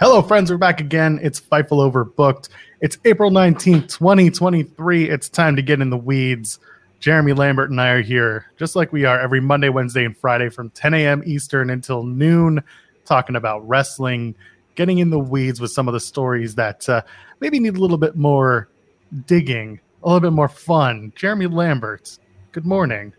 Hello, friends. We're back again. It's Fightful Overbooked. It's April 19th, 2023. It's time to get in the weeds. Jeremy Lambert and I are here, just like we are every Monday, Wednesday, and Friday from 10 a.m. Eastern until noon, talking about wrestling, getting in the weeds with some of the stories that uh, maybe need a little bit more digging, a little bit more fun. Jeremy Lambert, good morning.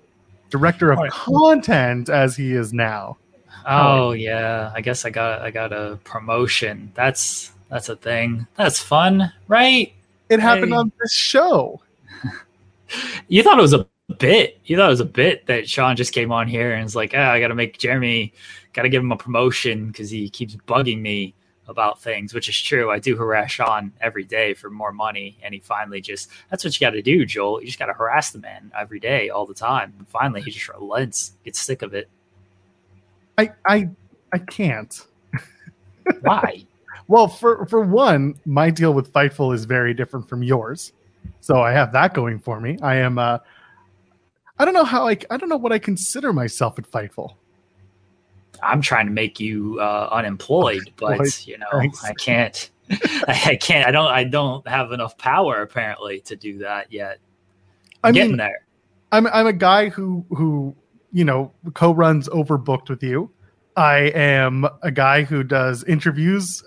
Director of content as he is now. Oh yeah, I guess I got I got a promotion. That's that's a thing. That's fun, right? It happened Hey. on this show. You thought it was a bit. You thought it was a bit that Sean just came on here and was like, "Ah, I got to make Jeremy, got to give him a promotion because he keeps bugging me about things," which is true. I do harass Sean every day for more money, and he finally just—that's what you got to do, Joel. You just got to harass the man every day, all the time. And finally, he just relents, gets sick of it. I I I can't. Why? Well, for for one, my deal with Fightful is very different from yours, so I have that going for me. I am. uh I don't know how I. I don't know what I consider myself at Fightful. I'm trying to make you uh, unemployed, but you know, Thanks. I can't. I can't. I don't. I don't have enough power apparently to do that yet. I I'm getting mean, there. I'm I'm a guy who who you know co-runs Overbooked with you. I am a guy who does interviews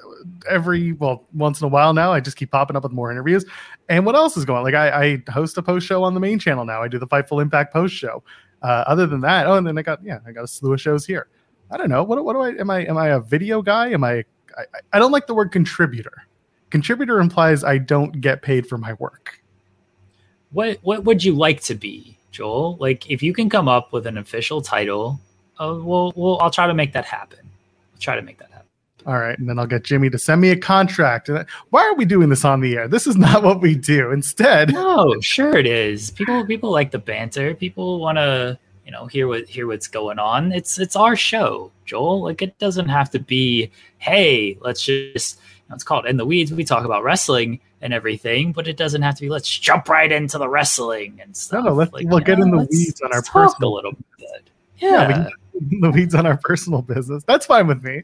every well once in a while now. I just keep popping up with more interviews. And what else is going? on? Like I, I host a post show on the main channel now. I do the Fightful Impact post show. Uh, other than that, oh, and then I got yeah, I got a slew of shows here. I don't know what what do I am I am I a video guy? Am I I, I don't like the word contributor. Contributor implies I don't get paid for my work. What What would you like to be, Joel? Like, if you can come up with an official title, uh, we'll, we'll. I'll try to make that happen. I'll try to make that happen. All right, and then I'll get Jimmy to send me a contract. Why are we doing this on the air? This is not what we do. Instead, No, sure it is. People people like the banter. People want to you know hear what hear what's going on. It's it's our show, Joel. Like it doesn't have to be. Hey, let's just. You know, it's called in the weeds. We talk about wrestling and everything, but it doesn't have to be. Let's jump right into the wrestling and stuff. no, let's Like, we'll get know, in the weeds on our personal a little bit. Yeah, Yeah, we can get in the weeds on our personal business. That's fine with me.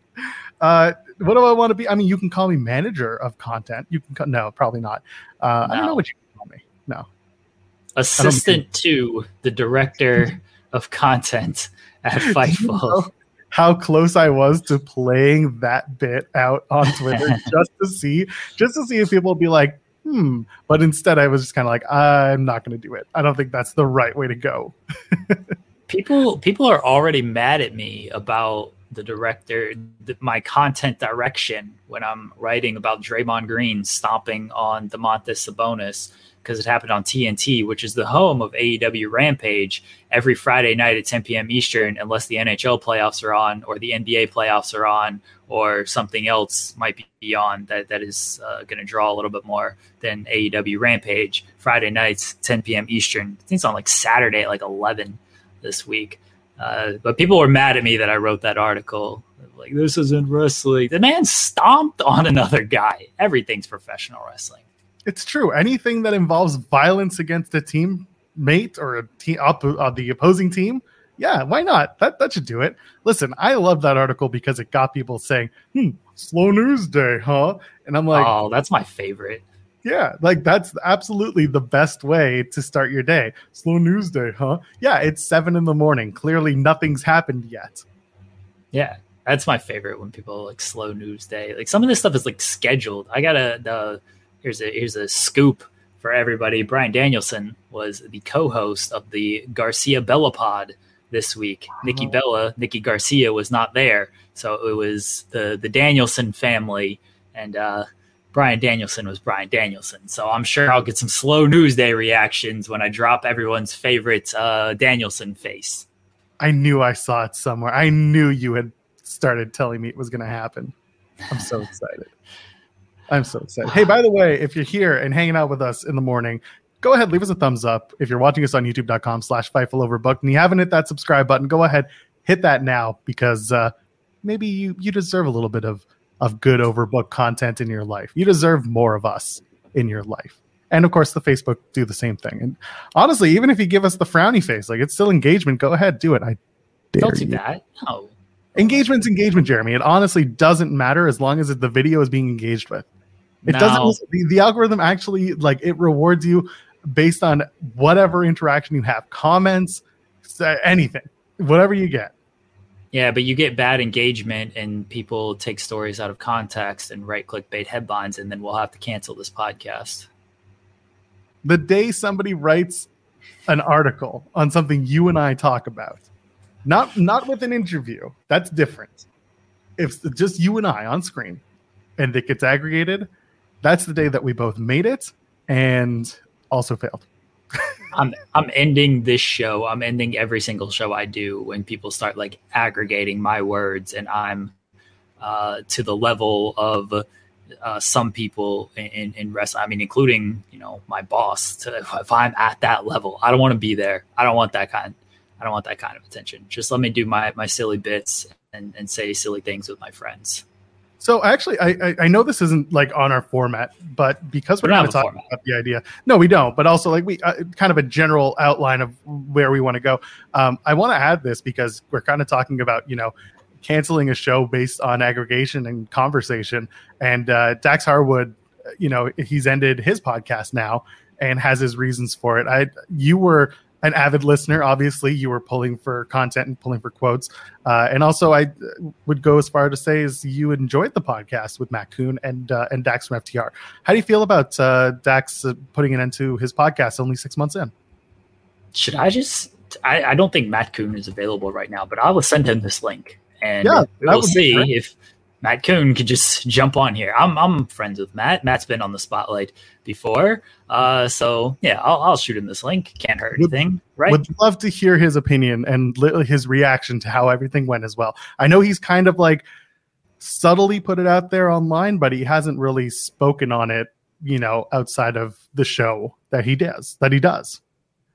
Uh, what do I want to be? I mean, you can call me manager of content. You can call, no, probably not. Uh, I don't know what you can call me. No, assistant to the director of content at Fightful. How close I was to playing that bit out on Twitter just to see, just to see if people would be like, hmm. But instead, I was just kind of like, I'm not going to do it. I don't think that's the right way to go. people people are already mad at me about the director the, my content direction when i'm writing about Draymond Green stomping on Domantas Sabonis because it happened on TNT which is the home of AEW Rampage every Friday night at 10 p.m. Eastern unless the NHL playoffs are on or the NBA playoffs are on or something else might be on that that is uh, going to draw a little bit more than AEW Rampage Friday nights 10 p.m. Eastern I think it's on like Saturday at like 11 this week. Uh, but people were mad at me that I wrote that article. Like, this isn't wrestling. The man stomped on another guy. Everything's professional wrestling. It's true. Anything that involves violence against a teammate or a team up uh, the opposing team, yeah, why not? That that should do it. Listen, I love that article because it got people saying, "Hmm, slow news day, huh?" And I'm like, oh, that's my favorite. yeah, like that's absolutely the best way to start your day. Slow news day, huh? Yeah, it's seven in the morning. Clearly, nothing's happened yet. Yeah, that's my favorite when people like slow news day. Like some of this stuff is like scheduled. I got a the here's a here's a scoop for everybody. Bryan Danielson was the co-host of the Garcia Bella Pod this week. Nikki Bella, Nikki Garcia was not there, so it was the the Danielson family and uh Bryan Danielson was Bryan Danielson. So I'm sure I'll get some slow news day reactions when I drop everyone's favorite uh Danielson face. I knew I saw it somewhere. I knew you had started telling me it was going to happen. I'm so excited. I'm so excited. Hey, by the way, if you're here and hanging out with us in the morning, go ahead, leave us a thumbs up. If you're watching us on youtube.com slash Fightful Overbooked and you haven't hit that subscribe button, go ahead, hit that now because uh, maybe you, you deserve a little bit of, of good overbooked content in your life. You deserve more of us in your life. And of course, the Facebook do the same thing. And honestly, even if you give us the frowny face, like it's still engagement, go ahead, do it. I dare Don't do you. that. No. Engagement's engagement, Jeremy. It honestly doesn't matter as long as the video is being engaged with. It No. doesn't. The, the algorithm actually like it rewards you based on whatever interaction you have, comments, anything, whatever you get. Yeah, but you get bad engagement and people take stories out of context and write clickbait headlines, and then we'll have to cancel this podcast. The day somebody writes an article on something you and I talk about, not not with an interview, that's different. If it's just you and I on screen, and it gets aggregated, that's the day that we both made it and also failed. I'm I'm ending this show. I'm ending every single show I do when people start like aggregating my words, and I'm uh, to the level of uh, some people in, in, in wrestling. I mean, including you know my boss. To, if I'm at that level, I don't want to be there. I don't want that kind. I don't want that kind of attention. Just let me do my my silly bits and, and say silly things with my friends. So actually, I, I I know this isn't like on our format, but because we're kind of talking format. about the idea, no, we don't. But also, like we uh, kind of a general outline of where we want to go. Um, I want to add this because we're kind of talking about you know canceling a show based on aggregation and conversation. And uh, Dax Harwood, you know, he's ended his podcast now and has his reasons for it. I you were an avid listener, obviously. You were pulling for content and pulling for quotes, uh, and also I would go as far to say is you enjoyed the podcast with Matt Koon and uh, and Dax from FTR. How do you feel about uh, Dax putting an end to his podcast only six months in? Should I just? I, I don't think Matt Koon is available right now, but I will send him this link, and yeah, we'll see if Matt Koon could just jump on here. I'm I'm friends with Matt. Matt's been on the spotlight before, uh, so yeah, I'll, I'll shoot him this link. Can't hurt Would- anything, right? Would love to hear his opinion and li- his reaction to how everything went as well. I know he's kind of like subtly put it out there online, but he hasn't really spoken on it, you know, outside of the show that he does. That he does.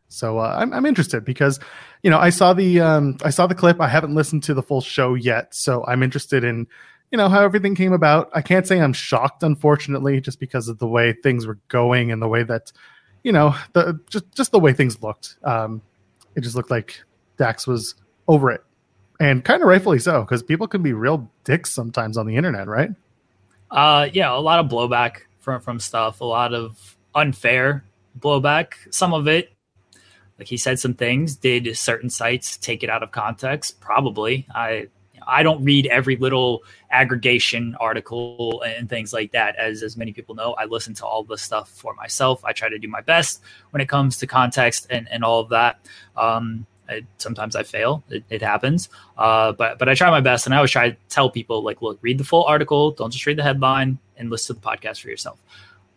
So uh, I'm I'm interested because, you know, I saw the um, I saw the clip. I haven't listened to the full show yet, so I'm interested in, you know, how everything came about. I can't say I'm shocked, unfortunately, just because of the way things were going and the way that, you know, the just just the way things looked. Um, it just looked like Dax was over it, and kind of rightfully so, because people can be real dicks sometimes on the internet, right? Uh, yeah, a lot of blowback from from stuff, a lot of unfair blowback. Some of it, like he said some things. Did certain sites take it out of context? Probably. I I don't read every little aggregation article and things like that. As as many people know, I listen to all the stuff for myself. I try to do my best when it comes to context and and all of that. Um, I, sometimes I fail. It, it happens. Uh, but but I try my best, and I always try to tell people like, look, read the full article. Don't just read the headline, and listen to the podcast for yourself.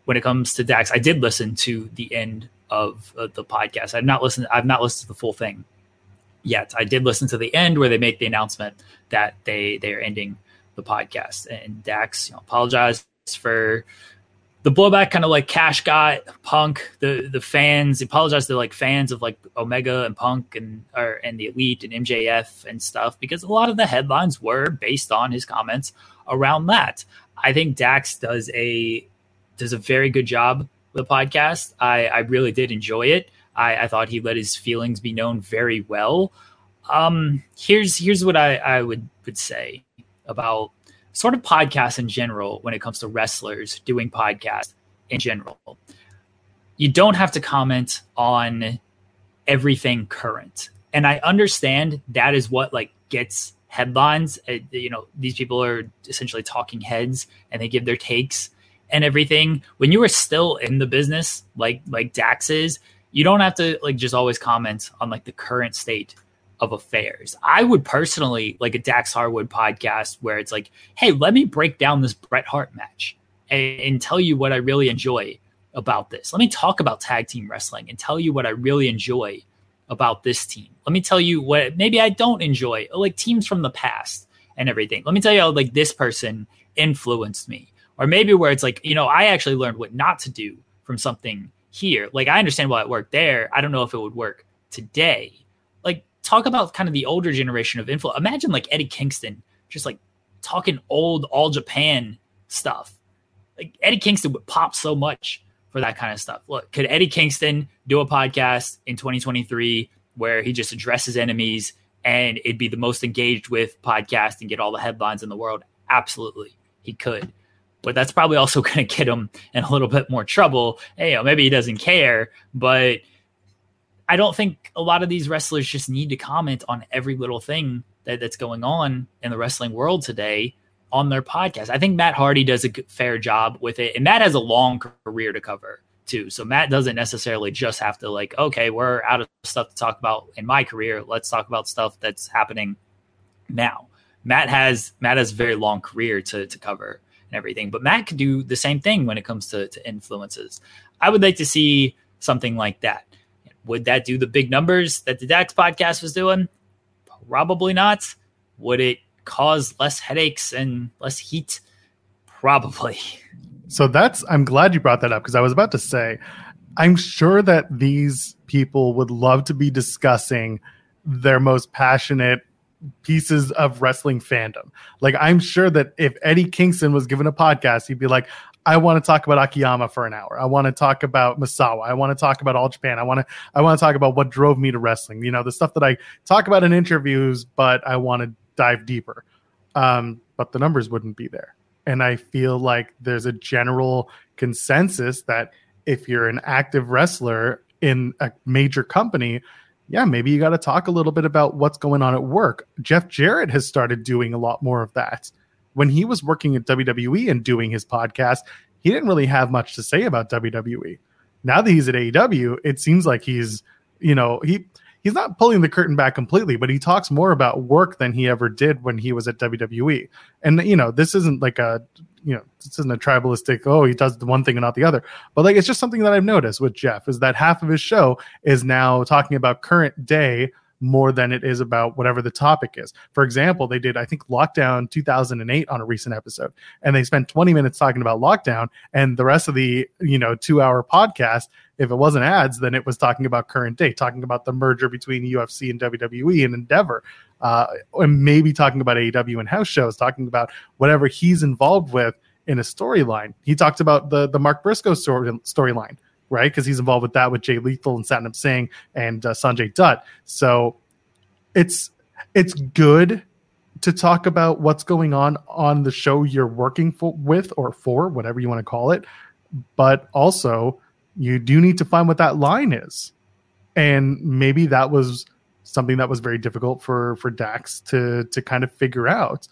When it comes to Dax, I did listen to the end of uh, the podcast. I've not listened. I've not listened to the full thing yet. I did listen to the end where they make the announcement that they they are ending the podcast. And Dax, you know, apologized for the blowback kind of like Cash got Punk, the the fans apologize to like fans of like Omega and Punk and or and the Elite and MJF and stuff because a lot of the headlines were based on his comments around that. I think Dax does a does a very good job with the podcast. I, I really did enjoy it. I, I thought he let his feelings be known very well. Um, here's here's what I, I would would say about sort of podcasts in general when it comes to wrestlers doing podcasts in general. You don't have to comment on everything current. And I understand that is what like gets headlines. Uh, you know, these people are essentially talking heads and they give their takes and everything. When you are still in the business, like like Dax is, you don't have to like just always comment on like the current state of affairs. I would personally like a Dax Harwood podcast where it's like, hey, let me break down this Bret Hart match and, and tell you what I really enjoy about this. Let me talk about tag team wrestling and tell you what I really enjoy about this team. Let me tell you what maybe I don't enjoy, like teams from the past and everything. Let me tell you how like this person influenced me or maybe where it's like, you know, I actually learned what not to do from something here. Like I understand why it worked there. I don't know if it would work today. Like talk about kind of the older generation of influence. Imagine like Eddie Kingston just like talking old all Japan stuff. Like Eddie Kingston would pop so much for that kind of stuff. Look, could Eddie Kingston do a podcast in 2023 where he just addresses enemies and it'd be the most engaged with podcast and get all the headlines in the world? Absolutely, he could. But that's probably also going to get him in a little bit more trouble. Hey, you know, maybe he doesn't care, but I don't think a lot of these wrestlers just need to comment on every little thing that, that's going on in the wrestling world today on their podcast. I think Matt Hardy does a fair job with it, and Matt has a long career to cover too. So Matt doesn't necessarily just have to like, okay, we're out of stuff to talk about in my career. Let's talk about stuff that's happening now. Matt has Matt has a very long career to to cover and everything, but Matt could do the same thing when it comes to, to influences. I would like to see something like that. Would that do the big numbers that the Dax podcast was doing? Probably not. Would it cause less headaches and less heat? Probably. So that's I'm glad you brought that up because I was about to say I'm sure that these people would love to be discussing their most passionate pieces of wrestling fandom. Like I'm sure that if Eddie Kingston was given a podcast, he'd be like, I want to talk about Akiyama for an hour. I want to talk about Misawa. I want to talk about All Japan. I want to I want to talk about what drove me to wrestling. You know, the stuff that I talk about in interviews, but I want to dive deeper. Um, but the numbers wouldn't be there. And I feel like there's a general consensus that if you're an active wrestler in a major company, yeah, maybe you got to talk a little bit about what's going on at work. Jeff Jarrett has started doing a lot more of that. When he was working at WWE and doing his podcast, he didn't really have much to say about WWE. Now that he's at AEW, it seems like he's, you know, he he's not pulling the curtain back completely, but he talks more about work than he ever did when he was at WWE. And you know, this isn't like a you know, this isn't a tribalistic, oh, he does one thing and not the other. But like it's just something that I've noticed with Jeff is that half of his show is now talking about current day more than it is about whatever the topic is. For example, they did, I think, Lockdown 2008 on a recent episode, and they spent 20 minutes talking about lockdown, and the rest of the, you know, two hour podcast, if it wasn't ads, then it was talking about current day, talking about the merger between UFC and WWE and Endeavor, uh, and maybe talking about AEW and house shows, talking about whatever he's involved with in a storyline. He talked about the the Mark Briscoe story storyline right? Because he's involved with that with Jay Lethal and Satnam Singh and uh, Sanjay Dutt. So it's it's good to talk about what's going on on the show you're working for, with or for, whatever you want to call it. But also, you do need to find what that line is, and maybe that was something that was very difficult for for Dax to to kind of figure out.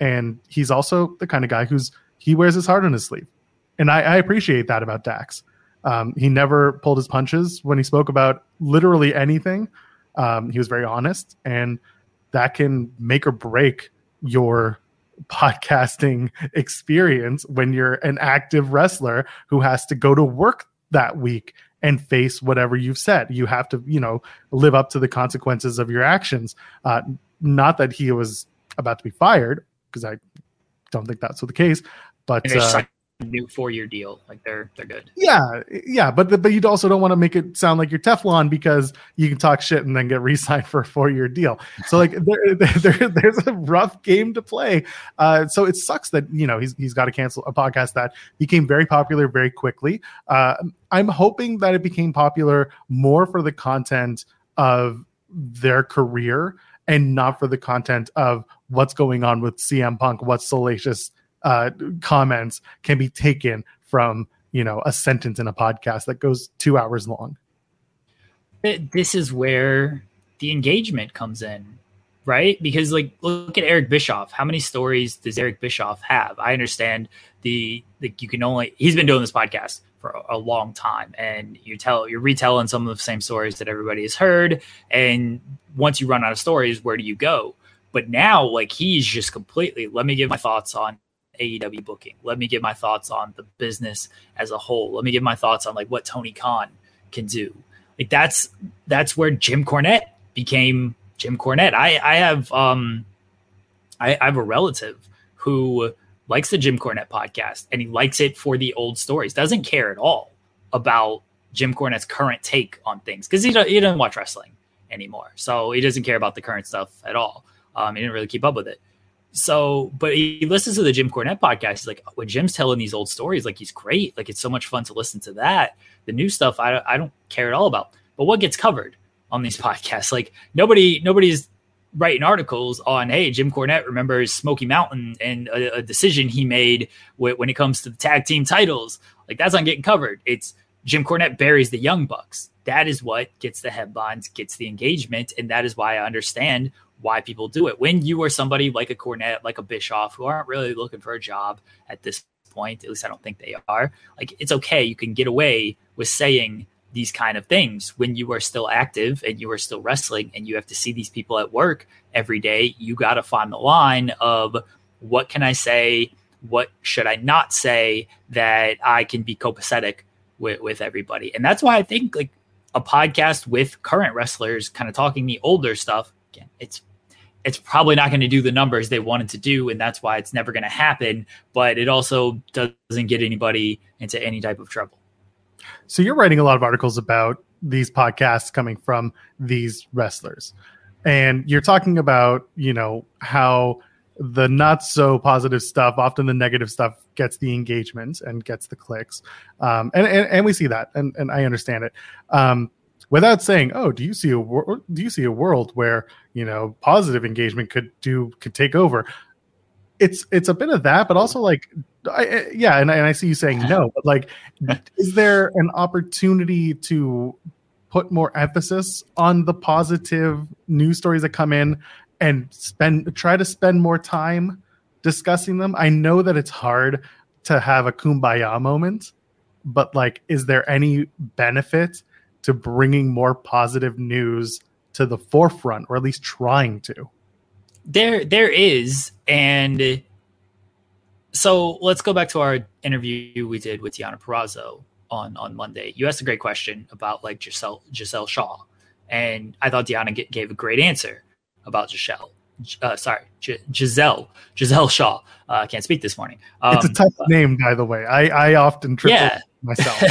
And he's also the kind of guy who's he wears his heart on his sleeve, and I, I appreciate that about Dax. Um, he never pulled his punches when he spoke about literally anything. Um, he was very honest, and that can make or break your podcasting experience when you're an active wrestler who has to go to work that week and face whatever you've said. You have to, you know, live up to the consequences of your actions. Uh, not that he was about to be fired, because I don't think that's the case. But uh, new four year deal. Like they're they're good. Yeah, yeah, but the, but you also don't want to make it sound like you're Teflon because you can talk shit and then get re-signed for a four year deal. So like there, there there's a rough game to play. Uh, so it sucks that you know he's he's got to cancel a podcast that became very popular very quickly. Uh, I'm hoping that it became popular more for the content of their career and not for the content of what's going on with CM Punk, what's salacious uh, comments can be taken from you know a sentence in a podcast that goes two hours long. This is where the engagement comes in right? Because like look at eric bischoff. How many stories does eric bischoff have? I understand the like you can only he's been doing this podcast for a, long time and you tell you're retelling some of the same stories that everybody has heard and once you run out of stories where do you go? But now like he's just completely let me give my thoughts on AEW booking. Let me give my thoughts on the business as a whole. Let me give my thoughts on like what Tony Khan can do. Like that's that's where Jim Cornette became Jim Cornette. I I have um I, I have a relative who likes the Jim Cornette podcast and he likes it for the old stories. Doesn't care at all about Jim Cornette's current take on things because he, he doesn't watch wrestling anymore. So he doesn't care about the current stuff at all. Um, he didn't really keep up with it. So, but he listens to the Jim Cornette podcast. He's like, when Jim's telling these old stories, like he's great. Like it's so much fun to listen to that. The new stuff, I, I don't care at all about. But what gets covered on these podcasts? Like nobody, nobody's writing articles on, hey, Jim Cornette remembers Smoky Mountain and a, a decision he made when it comes to the tag team titles. Like that's not getting covered. It's Jim Cornette buries the Young Bucks. That is what gets the headlines, gets the engagement, and that is why I understand why people do it. When you are somebody like a Cornette, like a Bischoff, who aren't really looking for a job at this point, at least I don't think they are, like it's okay. You can get away with saying these kind of things when you are still active and you are still wrestling and you have to see these people at work every day. You got to find the line of what can I say? What should I not say that I can be copacetic with, with everybody? And that's why I think like a podcast with current wrestlers kind of talking the older stuff again it's it's probably not going to do the numbers they wanted to do, and that's why it's never going to happen. But it also doesn't get anybody into any type of trouble. So you're writing a lot of articles about these podcasts coming from these wrestlers, and you're talking about you know how the not so positive stuff, often the negative stuff, gets the engagement and gets the clicks, um, and, and and we see that, and and I understand it. Um, without saying, "Oh, do you see a do you see a world where you know positive engagement could do could take over?" It's it's a bit of that, but also like, I, yeah, and, and I see you saying no, but like, is there an opportunity to put more emphasis on the positive news stories that come in and spend try to spend more time discussing them? I know that it's hard to have a kumbaya moment, but like, is there any benefit? To bringing more positive news to the forefront or at least trying to there there is and so let's go back to our interview we did with Deonna Purrazzo on on Monday. You asked a great question about like Giselle Giselle Shaw, and I thought Deonna g- gave a great answer about Giselle. Uh, sorry, G- Giselle Giselle Shaw. Uh, I can't speak this morning. Um, it's a tough name, by the way. I I often triple yeah. myself.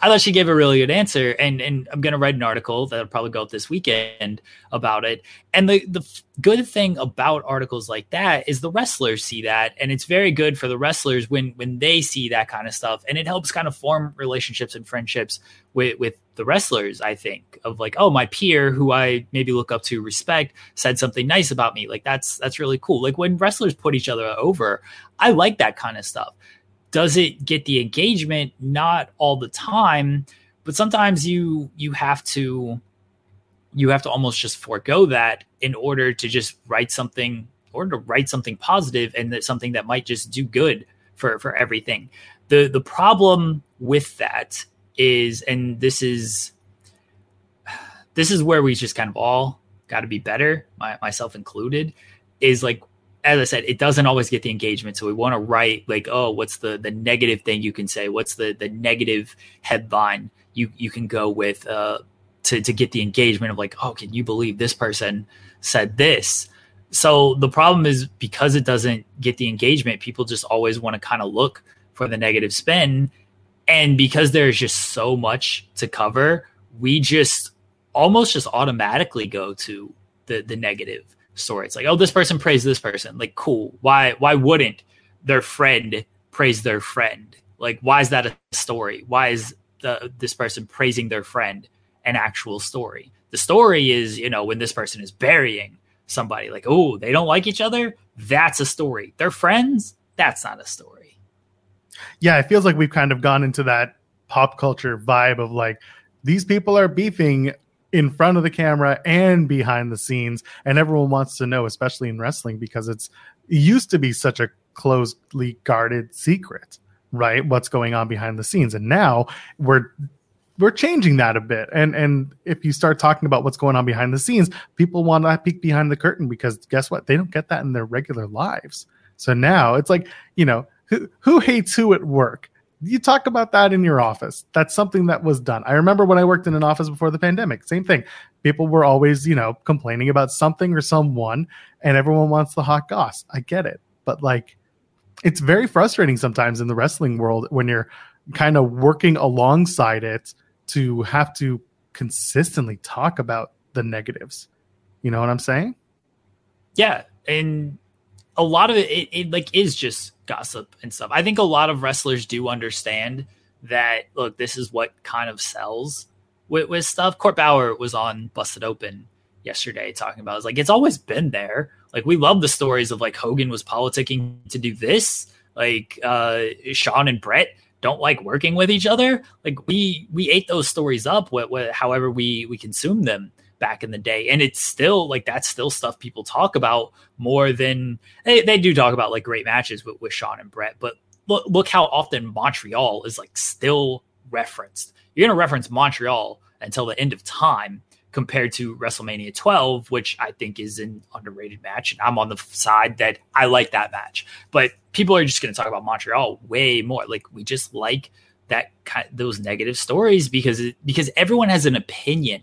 I thought she gave a really good answer, and and I'm to write an article that'll probably go up this weekend about it. And the the good thing about articles like that is the wrestlers see that, and it's very good for the wrestlers when when they see that kind of stuff, and it helps kind of form relationships and friendships with with the wrestlers. I think of like, oh, my peer who I maybe look up to, respect, said something nice about me. Like that's that's really cool. Like when wrestlers put each other over, I like that kind of stuff does it get the engagement? Not all the time, but sometimes you you have to you have to almost just forego that in order to just write something or to write something positive and that something that might just do good for for everything. The the problem with that is and this is this is where we just kind of all got to be better, my, myself included, is like as I said, it doesn't always get the engagement. So we want to write like, oh, what's the the negative thing you can say? What's the the negative headline you you can go with uh, to to get the engagement of like, oh, can you believe this person said this? So the problem is because it doesn't get the engagement, people just always want to kind of look for the negative spin, and because there's just so much to cover, we just almost just automatically go to the the negative story. It's like, oh, this person praised this person. Like, cool. Why why wouldn't their friend praise their friend? Like, why is that a story? Why is the this person praising their friend an actual story? The story is, you know, when this person is burying somebody, like, oh, they don't like each other. That's a story. They're friends. That's not a story. Yeah, it feels like we've kind of gone into that pop culture vibe of like these people are beefing in front of the camera and behind the scenes and everyone wants to know especially in wrestling because it's it used to be such a closely guarded secret right? What's going on behind the scenes. And now we're we're changing that a bit. And and if you start talking about what's going on behind the scenes people want to peek behind the curtain because guess what? They don't get that in their regular lives. So now it's like you know who, who hates who at work you talk about that in your office. That's something that was done. I remember when I worked in an office before the pandemic, same thing. People were always, you know, complaining about something or someone, and everyone wants the hot goss. I get it. But like, it's very frustrating sometimes in the wrestling world when you're kind of working alongside it to have to consistently talk about the negatives. You know what I'm saying? Yeah, and a lot of it, it, it like is just gossip and stuff. I think a lot of wrestlers do understand that. Look, this is what kind of sells with, with stuff. Court Bauer was on Busted Open yesterday talking about. It's like it's always been there. Like we love the stories of like Hogan was politicking to do this. Like uh Shawn and Bret don't like working with each other. Like we we ate those stories up. What, what however we we consume them back in the day, and it's still like that's still stuff people talk about more than they, they do talk about like great matches with, with Shawn and Bret. But look look how often Montreal is like still referenced. You're gonna reference Montreal until the end of time compared to WrestleMania 12, which I think is an underrated match. And I'm on the side that I like that match. But people are just going to talk about Montreal way more. Like we just like that kind those negative stories because because everyone has an opinion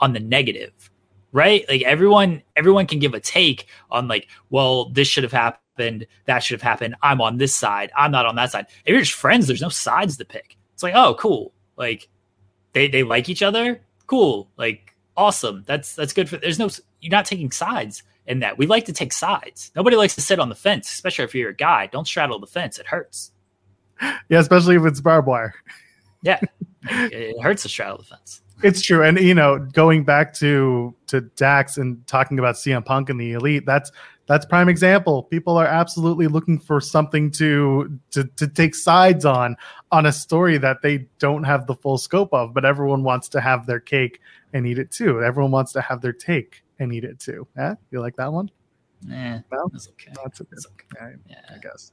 on the negative, right? Like everyone everyone can give a take on like, well, this should have happened, that should have happened. I'm on this side, I'm not on that side. If you're just friends, there's no sides to pick. It's like, oh, cool. Like they they like each other. Cool. Like awesome. That's that's good for. There's no you're not taking sides in that. We like to take sides. Nobody likes to sit on the fence, especially if you're a guy. Don't straddle the fence. It hurts. Yeah, especially if it's barbed wire. Yeah, it hurts to straddle the fence. It's true, and you know, going back to to Dax and talking about CM Punk and the Elite, that's that's prime example. People are absolutely looking for something to to to take sides on on a story that they don't have the full scope of, but everyone wants to have their cake and eat it too. Everyone wants to have their take and eat it too. Yeah, you like that one? Yeah, no, that's okay. That's okay. okay. Yeah. I guess.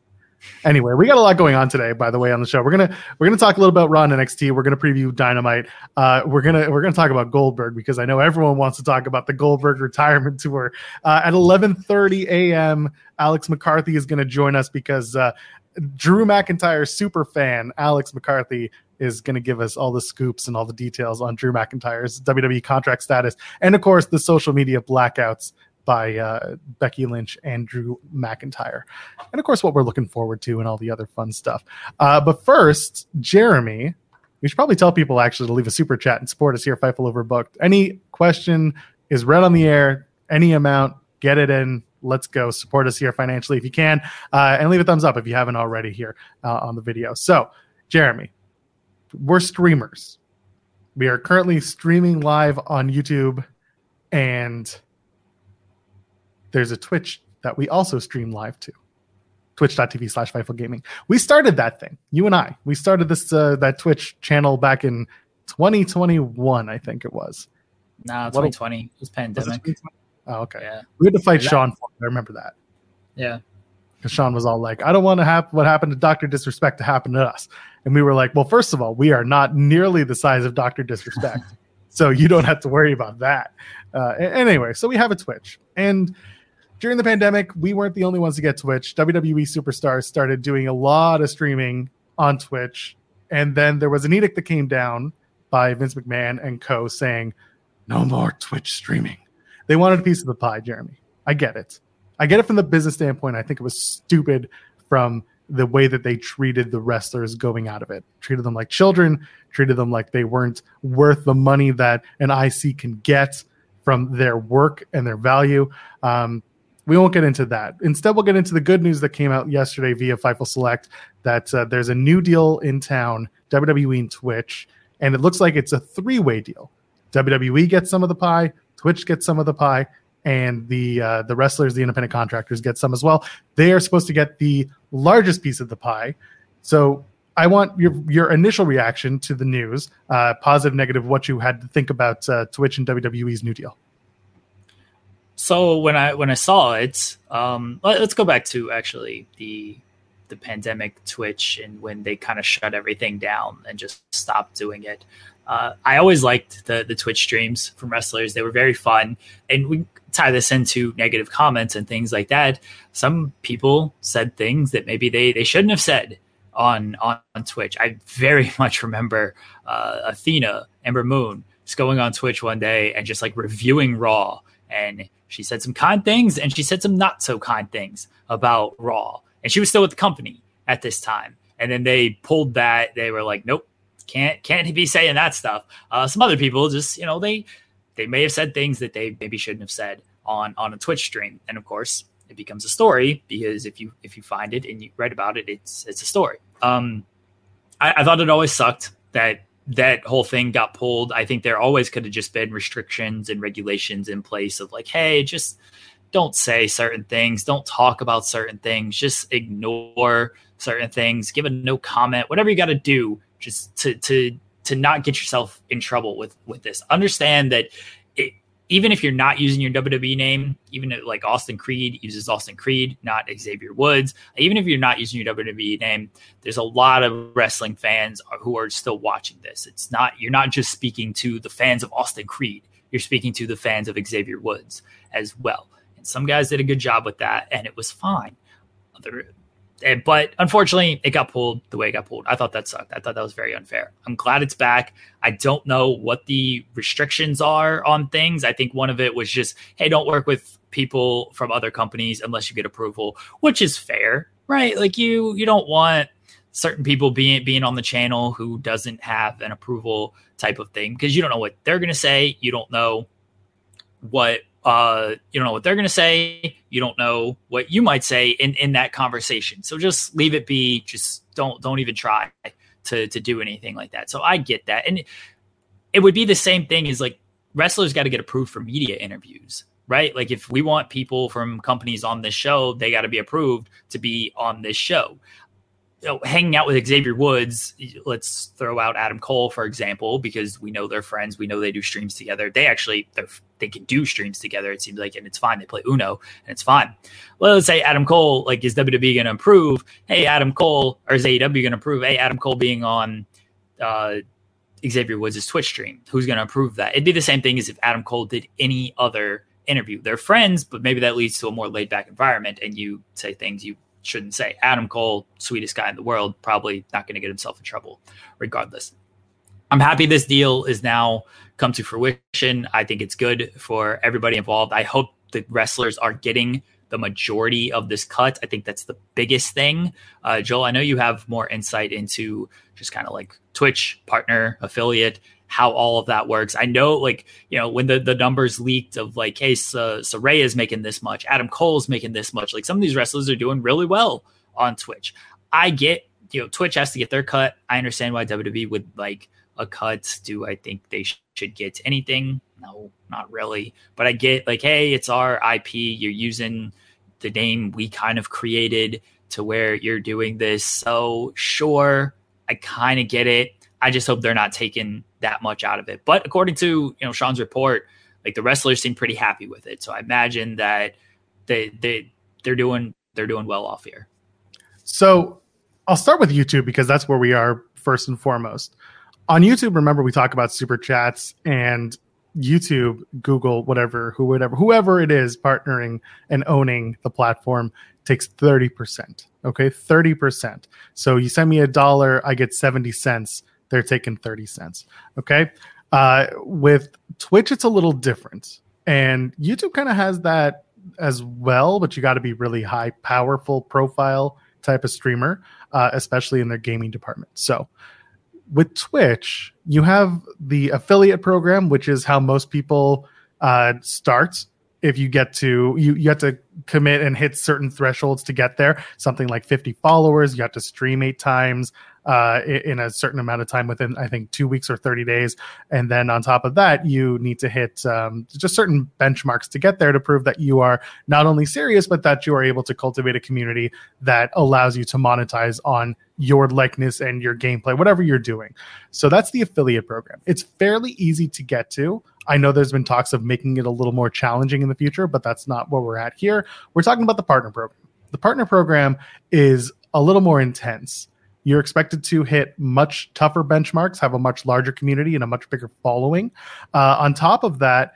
Anyway, we got a lot going on today. By the way, on the show, we're gonna we're gonna talk a little about Raw and NXT. We're gonna preview Dynamite. Uh, we're gonna we're gonna talk about Goldberg because I know everyone wants to talk about the Goldberg retirement tour. Uh, at 11:30 a.m., Alex McCarthy is gonna join us because uh, Drew McIntyre super fan Alex McCarthy is going to give us all the scoops and all the details on Drew McIntyre's WWE contract status, and of course the social media blackouts by uh, Becky Lynch and Drew McIntyre, and of course what we're looking forward to and all the other fun stuff. Uh, but first, Jeremy, we should probably tell people actually to leave a super chat and support us here Fightful Overbooked. Any question is read on the air, any amount, get it in. Let's go support us here financially if you can, uh, and leave a thumbs up if you haven't already here uh, on the video. So, Jeremy, we're streamers. We are currently streaming live on YouTube, and there's a Twitch that we also stream live to. Twitch.tv slash Fightful Gaming. We started that thing, you and I. We started this uh, that Twitch channel back in 2021, I think it was. No, nah, 2020. it was pandemic. Was it oh, okay. Yeah. We had to fight Sean. I remember that. Yeah because Sean was all like, I don't want to have what happened to Dr. Disrespect to happen to us. And we were like, well, first of all, we are not nearly the size of Dr. Disrespect. so you don't have to worry about that. Uh, anyway, so we have a Twitch. And during the pandemic, we weren't the only ones to get Twitch. WWE superstars started doing a lot of streaming on Twitch. And then there was an edict that came down by Vince McMahon and co saying, no more Twitch streaming. They wanted a piece of the pie, Jeremy. I get it. I get it from the business standpoint. I think it was stupid from the way that they treated the wrestlers going out of it. Treated them like children, treated them like they weren't worth the money that an IC can get from their work and their value. Um, we won't get into that. Instead, we'll get into the good news that came out yesterday via Fightful Select that uh, there's a new deal in town, WWE and Twitch, and it looks like it's a three way deal. WWE gets some of the pie, Twitch gets some of the pie, and the uh, the wrestlers, the independent contractors, get some as well. They are supposed to get the largest piece of the pie. So I want your your initial reaction to the news, uh, positive, negative, what you had to think about uh, Twitch and WWE's new deal. So when I when I saw it, um, let, us go back to actually the the pandemic Twitch and when they kind of shut everything down and just stopped doing it. Uh, I always liked the the Twitch streams from wrestlers; they were very fun, and we tie this into negative comments and things like that, some people said things that maybe they, they shouldn't have said on, on, on Twitch. I very much remember uh, Athena, Ember Moon, just going on Twitch one day and just like reviewing Raw. And she said some kind things and she said some not so kind things about Raw. and she was still with the company at this time. And then they pulled that. They were like, nope, can't can't be saying that stuff. Uh, some other people just you know they they may have said things that they maybe shouldn't have said on on a Twitch stream, and of course it becomes a story because if you if you find it and you write about it, it's it's a story. Um, I, I thought it always sucked that that whole thing got pulled. I think there always could have just been restrictions and regulations in place of like, hey, just don't say certain things, don't talk about certain things, just ignore certain things, give a no comment, whatever you got to do, just to to to not get yourself in trouble with with this. Understand that even if you're not using your WWE name, even like Austin Creed uses Austin Creed, not Xavier Woods. Even if you're not using your WWE name, there's a lot of wrestling fans who are still watching this. It's not you're not just speaking to the fans of Austin Creed. You're speaking to the fans of Xavier Woods as well. And some guys did a good job with that, and it was fine. Other but unfortunately, it got pulled the way it got pulled. I thought that sucked. I thought that was very unfair. I'm glad it's back. I don't know what the restrictions are on things. I think one of it was just, hey, don't work with people from other companies unless you get approval, which is fair, right? Like you, you don't want certain people being being on the channel who doesn't have an approval type of thing because you don't know what they're going to say. You don't know what uh, you don't know what they're going to say. You don't know what you might say in, in that conversation. So just leave it be. Just don't don't even try to to do anything like that. So I get that, and it would be the same thing as like wrestlers got to get approved for media interviews, right? Like if we want people from companies on this show, they got to be approved to be on this show you know, hanging out with Xavier Woods, let's throw out Adam Cole for example, because we know they're friends. We know they do streams together. They actually they can do streams together. It seems like, and it's fine. They play Uno, and it's fine. Well, let's say Adam Cole, like, is WWE going to improve? Hey, Adam Cole, or is AEW going to improve? Hey, Adam Cole being on uh, Xavier Woods' Twitch stream. Who's going to approve that? It'd be the same thing as if Adam Cole did any other interview. They're friends, but maybe that leads to a more laid back environment, and you say things you shouldn't say. Adam Cole, sweetest guy in the world, probably not going to get himself in trouble regardless. I'm happy this deal is now come to fruition. I think it's good for everybody involved. I hope the wrestlers are getting the majority of this cut. I think that's the biggest thing. Uh, Joel, I know you have more insight into just kind of like Twitch partner affiliate how all of that works. I know, like, you know, when the, the numbers leaked of like, hey, so, Saraya is making this much, Adam Cole's making this much, like some of these wrestlers are doing really well on Twitch. I get, you know, Twitch has to get their cut. I understand why WWE would like a cut. Do I think they sh- should get anything? No, not really. But I get like, hey, it's our IP. You're using the name we kind of created to where you're doing this. So sure, I kind of get it. I just hope they're not taking that much out of it. But according to you know Sean's report, like the wrestlers seem pretty happy with it. So I imagine that they they they're doing they're doing well off here. So I'll start with YouTube because that's where we are first and foremost. On YouTube, remember we talk about super chats and YouTube, Google, whatever, who whatever, whoever it is partnering and owning the platform takes 30%. Okay, 30%. So you send me a dollar, I get 70 cents they're taking 30 cents. Okay. Uh, with Twitch, it's a little different. And YouTube kind of has that as well, but you got to be really high, powerful profile type of streamer, uh, especially in their gaming department. So with Twitch, you have the affiliate program, which is how most people uh, start. If you get to you, you have to commit and hit certain thresholds to get there. Something like 50 followers, you have to stream eight times uh, in a certain amount of time within, I think, two weeks or 30 days. And then on top of that, you need to hit um, just certain benchmarks to get there to prove that you are not only serious, but that you are able to cultivate a community that allows you to monetize on your likeness and your gameplay, whatever you're doing. So that's the affiliate program. It's fairly easy to get to. I know there's been talks of making it a little more challenging in the future, but that's not what we're at here. We're talking about the partner program. The partner program is a little more intense you're expected to hit much tougher benchmarks, have a much larger community, and a much bigger following. Uh, on top of that,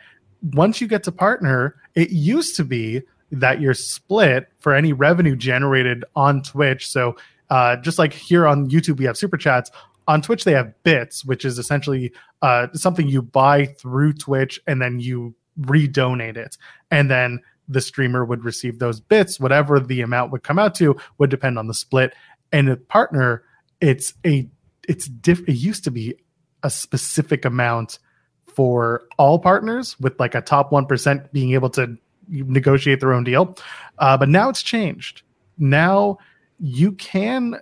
once you get to partner, it used to be that you're split for any revenue generated on Twitch. So, uh, just like here on YouTube, we have super chats. On Twitch, they have bits, which is essentially uh, something you buy through Twitch and then you redonate it. And then the streamer would receive those bits. Whatever the amount would come out to would depend on the split. And a partner, it's a it's diff. It used to be a specific amount for all partners, with like a top one percent being able to negotiate their own deal. Uh, but now it's changed. Now you can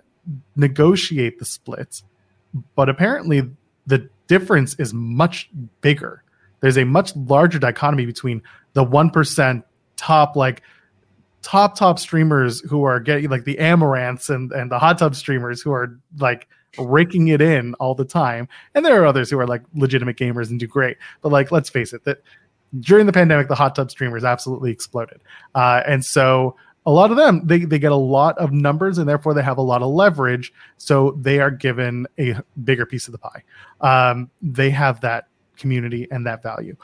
negotiate the splits, but apparently the difference is much bigger. There's a much larger dichotomy between the 1% top, like top, top streamers who are getting like the Amouranths and, and the hot tub streamers who are like raking it in all the time. And there are others who are like legitimate gamers and do great. But like, let's face it, that during the pandemic, the hot tub streamers absolutely exploded. Uh, and so a lot of them they, they get a lot of numbers and therefore they have a lot of leverage so they are given a bigger piece of the pie um, they have that community and that value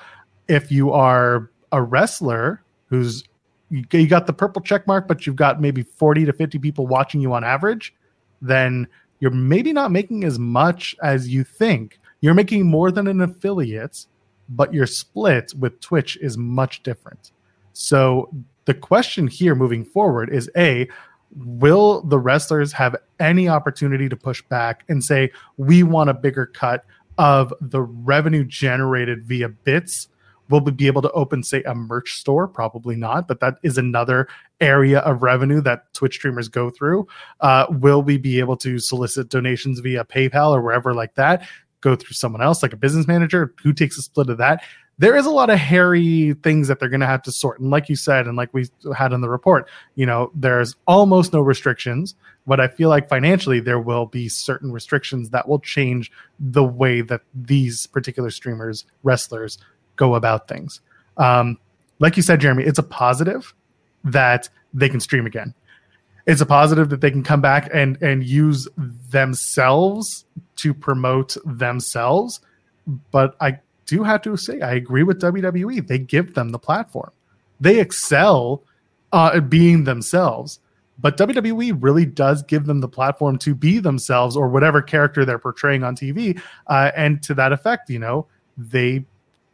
if you are a wrestler who's you got the purple check mark but you've got maybe 40 to 50 people watching you on average then you're maybe not making as much as you think. You're making more than an affiliate but your split with twitch is much different. So the question here moving forward is a will the wrestlers have any opportunity to push back and say we want a bigger cut of the revenue generated via bits will we be able to open say a merch store? Probably not but that is another area of revenue that twitch streamers go through. Uh, will we be able to solicit donations via paypal or wherever like that? Go through someone else like a business manager? Who takes a split of that? There is a lot of hairy things that they're going to have to sort. And like you said, and like we had in the report, you know, there's almost no restrictions, but I feel like financially there will be certain restrictions that will change the way that these particular streamers, wrestlers go about things. Um, like you said, Jeremy, it's a positive that they can stream again. It's a positive that they can come back and and use themselves to promote themselves. But I do have to say I agree with WWE. They give them the platform. They excel uh, being themselves, but WWE really does give them the platform to be themselves or whatever character they're portraying on TV. Uh, and to that effect, you know, they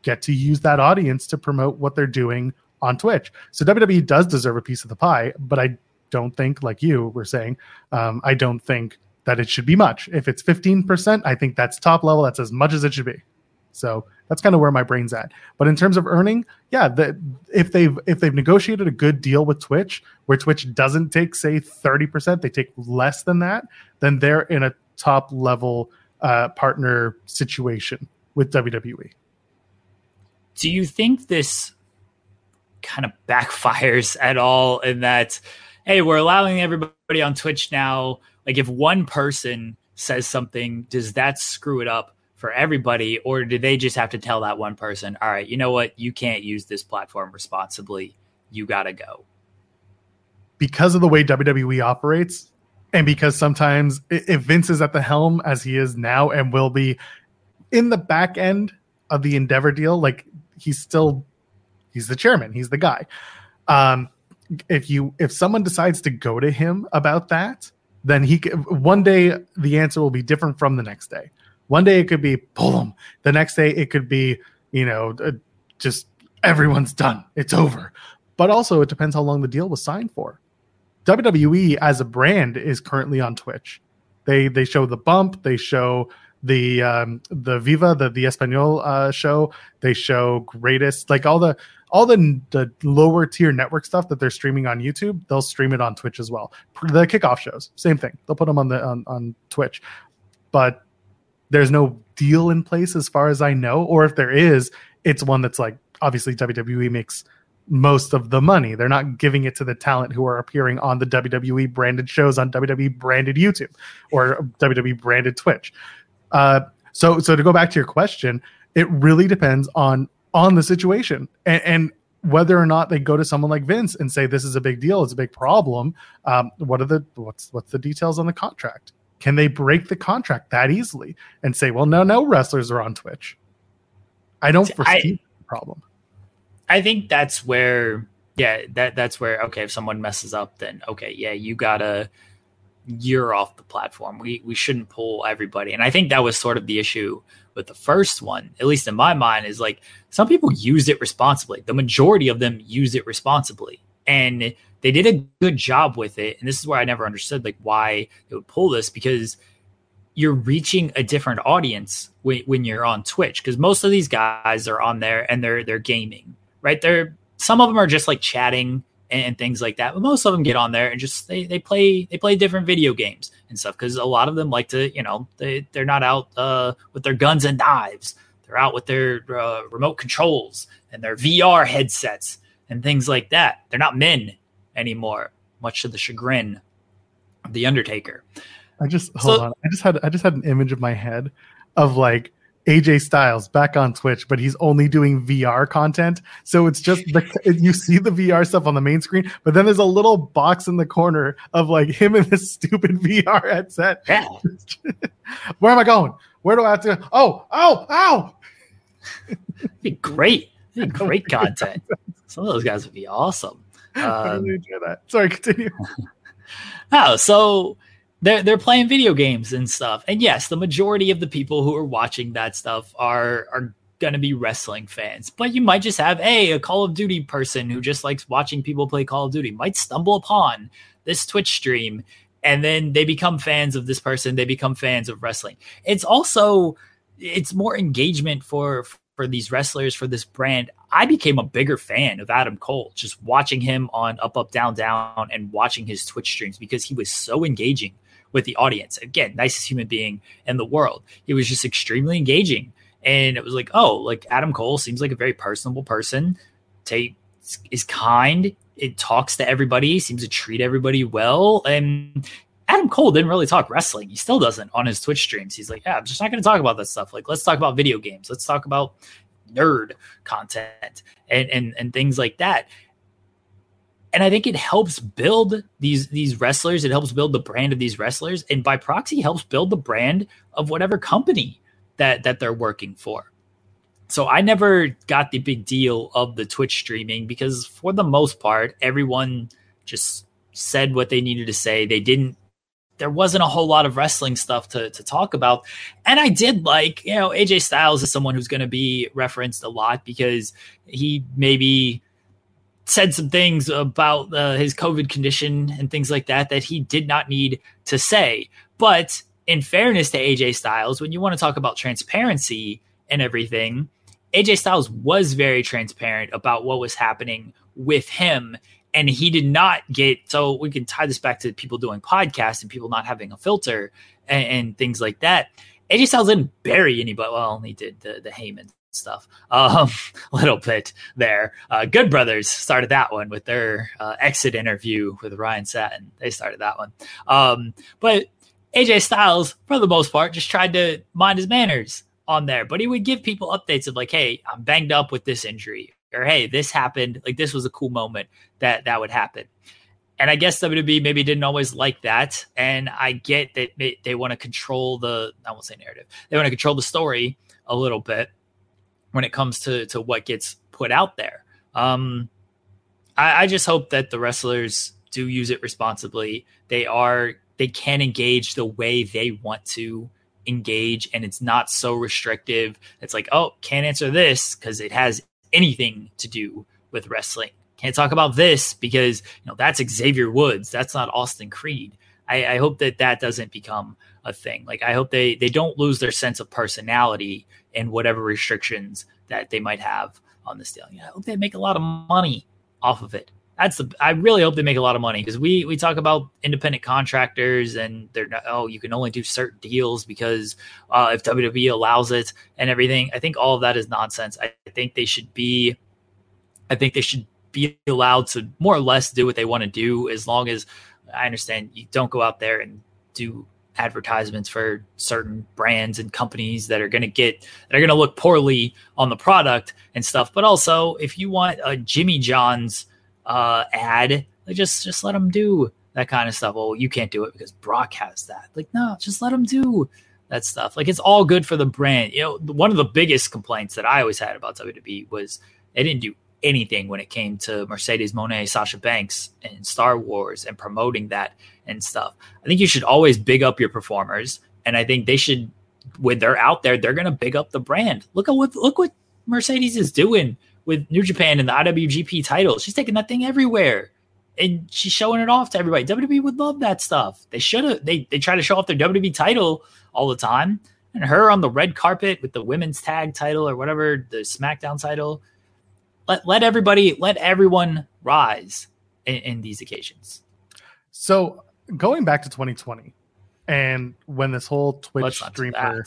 get to use that audience to promote what they're doing on Twitch. So WWE does deserve a piece of the pie, but I don't think, like you were saying, um, I don't think that it should be much. If it's 15%, I think that's top level. That's as much as it should be. So that's kind of where my brain's at. But in terms of earning, yeah, the, if they've if they've negotiated a good deal with Twitch, where Twitch doesn't take say thirty percent, they take less than that, then they're in a top level uh, partner situation with WWE. Do you think this kind of backfires at all in that, hey, we're allowing everybody on Twitch now? Like, if one person says something, does that screw it up? for everybody, or do they just have to tell that one person, all right, you know what, you can't use this platform responsibly, you got to go? Because of the way WWE operates, and because sometimes if Vince is at the helm as he is now and will be in the back end of the Endeavor deal, like he's still he's the chairman, he's the guy. Um, if you if someone decides to go to him about that, then he one day the answer will be different from the next day. One day it could be pull them. The next day it could be, you know, uh, just everyone's done. It's over. But also it depends how long the deal was signed for. WWE as a brand is currently on Twitch. They they show the bump, they show the um, the Viva, the the Espanol uh, show. They show greatest, like all the all the the lower tier network stuff that they're streaming on YouTube. They'll stream it on Twitch as well. The kickoff shows, same thing. They'll put them on the on, on Twitch. But there's no deal in place as far as I know, or if there is, it's one that's like obviously WWE makes most of the money. They're not giving it to the talent who are appearing on the WWE branded shows on WWE branded YouTube or WWE branded Twitch. Uh, so, so to go back to your question, it really depends on on the situation and, and whether or not they go to someone like Vince and say this is a big deal, it's a big problem. Um, what are the what's what's the details on the contract? Can they break the contract that easily and say, well, no, no wrestlers are on Twitch? I don't foresee I, problem. I think that's where, yeah, that that's where okay, if someone messes up, then okay, yeah, you gotta you're off the platform. We we shouldn't pull everybody. And I think that was sort of the issue with the first one, at least in my mind, is like some people used it responsibly. The majority of them used it responsibly. And they did a good job with it. And this is where I never understood like why they would pull this because you're reaching a different audience when, when you're on Twitch. Because most of these guys are on there and they're they're gaming, right? They're some of them are just like chatting and, things like that. But most of them get on there and just they, they play they play different video games and stuff because a lot of them like to you know they they're not out uh, with their guns and knives. They're out with their uh, remote controls and their VR headsets and things like that. They're not men anymore, much to the chagrin of the Undertaker. I just hold so, on. I just had I just had an image of my head of like AJ Styles back on Twitch, but he's only doing VR content. So it's just the you see the VR stuff on the main screen, but then there's a little box in the corner of like him in this stupid VR headset. Yeah. Where am I going? Where do I have to? Go? Oh, oh, oh! be great. be great content. Some of those guys would be awesome. Um, I really enjoy that. Sorry, continue. oh, so they're they're playing video games and stuff. And yes, the majority of the people who are watching that stuff are are going to be wrestling fans. But you might just have a a Call of Duty person who just likes watching people play Call of Duty might stumble upon this Twitch stream and then they become fans of this person, they become fans of wrestling. It's also it's more engagement for for these wrestlers for this brand. I became a bigger fan of Adam Cole just watching him on Up Up Down Down and watching his Twitch streams because he was so engaging with the audience. Again, nicest human being in the world. He was just extremely engaging. And it was like, oh, like Adam Cole seems like a very personable person. Tate is kind. It talks to everybody, seems to treat everybody well. And Adam Cole didn't really talk wrestling. He still doesn't on his Twitch streams. He's like, yeah, I'm just not going to talk about that stuff. Like, let's talk about video games. Let's talk about nerd content and and and things like that and I think it helps build these these wrestlers. It helps build the brand of these wrestlers, and by proxy, helps build the brand of whatever company that that they're working for. So I never got the big deal of the Twitch streaming because for the most part, everyone just said what they needed to say. They didn't. There wasn't a whole lot of wrestling stuff to to talk about, and I did like you know AJ Styles is someone who's going to be referenced a lot because he maybe said some things about uh, his COVID condition and things like that that he did not need to say. But in fairness to AJ Styles, when you want to talk about transparency and everything, AJ Styles was very transparent about what was happening with him. And he did not get so we can tie this back to people doing podcasts and people not having a filter and, and things like that. AJ Styles didn't bury anybody. Well, he did the the Heyman stuff um, a little bit there. Uh, Good Brothers started that one with their uh, exit interview with Ryan Satin. They started that one. Um, but AJ Styles, for the most part, just tried to mind his manners on there. But he would give people updates of like, "Hey, I'm banged up with this injury," or "Hey, this happened. Like this was a cool moment that that would happen." And I guess WWE maybe didn't always like that. And I get that they, they want to control the I won't say narrative. They want to control the story a little bit when it comes to to what gets put out there. Um, I, I just hope that the wrestlers do use it responsibly. They are they can engage the way they want to engage, and it's not so restrictive. It's like, oh, can't answer this because it has anything to do with wrestling. Can't talk about this because you know that's Xavier Woods. That's not Austin Creed. I, I hope that that doesn't become a thing. Like I hope they they don't lose their sense of personality and whatever restrictions that they might have on this deal. I hope they make a lot of money off of it. That's the I really hope they make a lot of money because we we talk about independent contractors and they're not, oh you can only do certain deals because uh, if WWE allows it and everything. I think all of that is nonsense. I, I think they should be I think they should be allowed to more or less do what they want to do as long as I understand you don't go out there and do advertisements for certain brands and companies that are going to get that are going to look poorly on the product and stuff. But also if you want a jimmy john's uh, ad like just just let them do that kind of stuff. Well you can't do it because brock has that. Like no just let them do that stuff. Like it's all good for the brand. You know one of the biggest complaints that i always had about wwe was they didn't do anything when it came to Mercedes Moné, Sasha Banks, and Star Wars and promoting that and stuff. I think you should always big up your performers, and I think they should when they're out there, they're gonna big up the brand. Look at what look what Mercedes is doing with New Japan and the IWGP title. She's taking that thing everywhere. And she's showing it off to everybody. WWE would love that stuff. They should have they they try to show off their WWE title all the time. And her on the red carpet with the women's tag title or whatever, the SmackDown title. Let let everybody let everyone rise in, in these occasions. So going back to 2020, and when this whole Twitch streamer,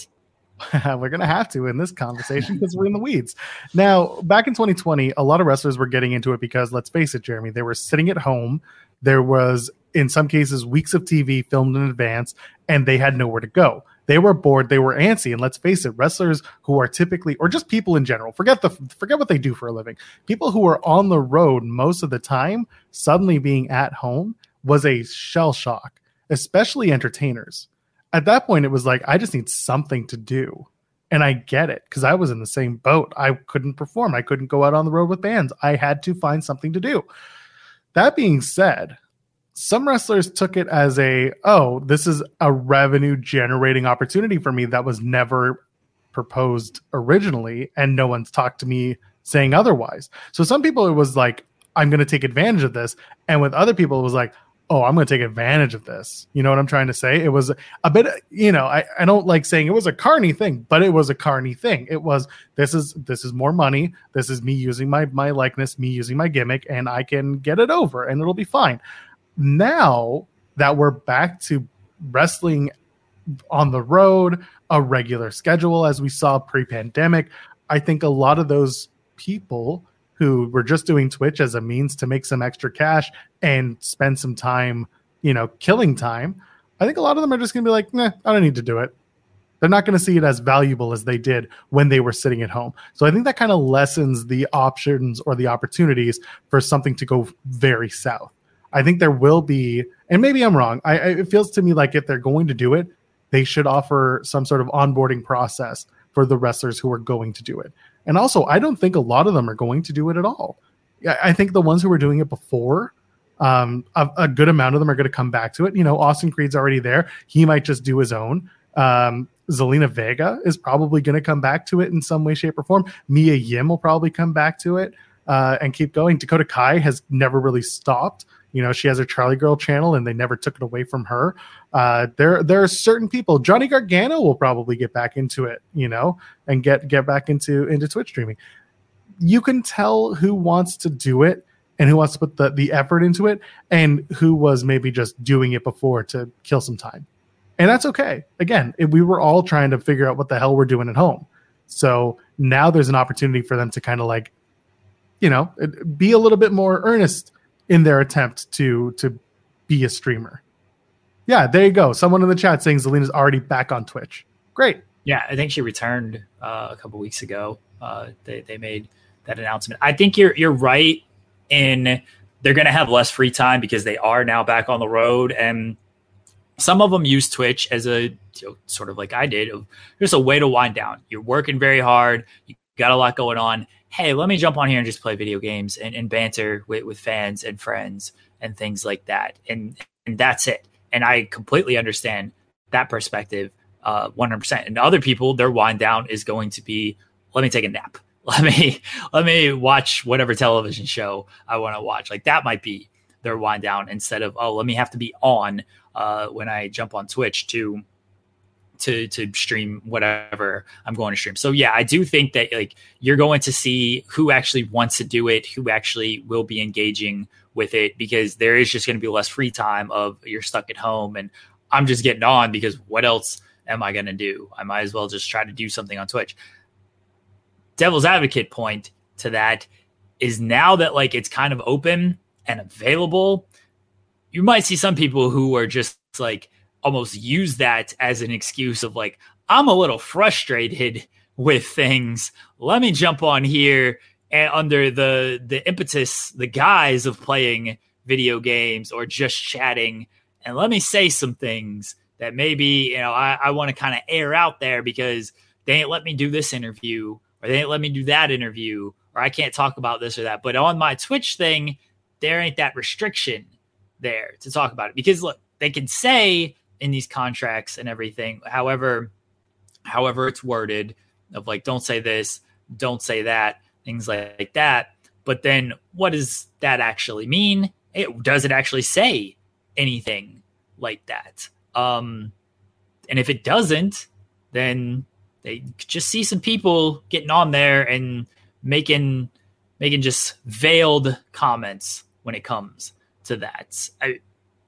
we're gonna have to in this conversation because we're in the weeds. Now, back in 2020, a lot of wrestlers were getting into it because let's face it, Jeremy, they were sitting at home. There was, in some cases, weeks of TV filmed in advance, and they had nowhere to go. They were bored, they were antsy, and let's face it, wrestlers who are typically, or just people in general, forget the forget what they do for a living. People who are on the road most of the time, suddenly being at home was a shell shock especially entertainers. At that point, it was like, I just need something to do. And I get it because I was in the same boat. I couldn't perform, I couldn't go out on the road with bands. I had to find something to do. That being said, some wrestlers took it as a, oh, this is a revenue generating opportunity for me that was never proposed originally. And no one's talked to me saying otherwise. So some people, it was like, I'm going to take advantage of this. And with other people, it was like, oh, I'm going to take advantage of this. You know what I'm trying to say? It was a bit, you know, I, I don't like saying it was a carny thing, but it was a carny thing. It was this is this is more money. This is me using my my likeness, me using my gimmick, and I can get it over, and it'll be fine. Now that we're back to wrestling on the road, a regular schedule as we saw pre-pandemic, I think a lot of those people who were just doing Twitch as a means to make some extra cash and spend some time, you know, killing time. I think a lot of them are just going to be like, nah, I don't need to do it. They're not going to see it as valuable as they did when they were sitting at home. So I think that kind of lessens the options or the opportunities for something to go very south. I think there will be, and maybe I'm wrong. I, it feels to me like if they're going to do it, they should offer some sort of onboarding process for the wrestlers who are going to do it. And also, I don't think a lot of them are going to do it at all. I think the ones who were doing it before, um, a, a, good amount of them are going to come back to it. You know, Austin Creed's already there. He might just do his own. Um, Zelina Vega is probably going to come back to it in some way, shape, or form. Mia Yim will probably come back to it uh, and keep going. Dakota Kai has never really stopped. You know, she has a Charlie Girl channel, and they never took it away from her. Uh, there, there are certain people. Johnny Gargano will probably get back into it. You know, and get get back into into Twitch streaming. You can tell who wants to do it and who wants to put the the effort into it, and who was maybe just doing it before to kill some time. And that's okay. Again, we were all trying to figure out what the hell we're doing at home. So now there's an opportunity for them to kind of like, you know, be a little bit more earnest in their attempt to to be a streamer. Yeah, there you go. Someone in the chat saying Zelina's already back on Twitch. Great. Yeah, I think she returned uh, a couple weeks ago. Uh, they they made that announcement. I think you're you're right in they're going to have less free time because they are now back on the road and some of them use Twitch as a you know, sort of like I did, just a way to wind down. You're working very hard, you got a lot going on, hey, let me jump on here and just play video games and, and banter with, with fans and friends and things like that. And and that's it. And I completely understand that perspective, uh, 100%. And other people, their wind down is going to be, let me take a nap. Let me let me watch whatever television show I want to watch. Like that might be their wind down instead of oh, let me have to be on uh, when I jump on Twitch to to to stream whatever I'm going to stream. So yeah, I do think that like you're going to see who actually wants to do it, who actually will be engaging with it because there is just going to be less free time of you're stuck at home and I'm just getting on because what else am I going to do? I might as well just try to do something on Twitch. Devil's advocate point to that is now that like it's kind of open and available, you might see some people who are just like almost use that as an excuse of like, I'm a little frustrated with things. Let me jump on here and under the the impetus, the guise of playing video games or just chatting, and let me say some things that maybe you know I, I want to kind of air out there because they ain't let me do this interview or they ain't let me do that interview or I can't talk about this or that. But on my Twitch thing, there ain't that restriction there to talk about it because look, they can say in these contracts and everything, however, however it's worded of like, don't say this, don't say that, things like that. But then what does that actually mean? It does it actually say anything like that? Um, and if it doesn't, then they just see some people getting on there and making making just veiled comments when it comes to that. I,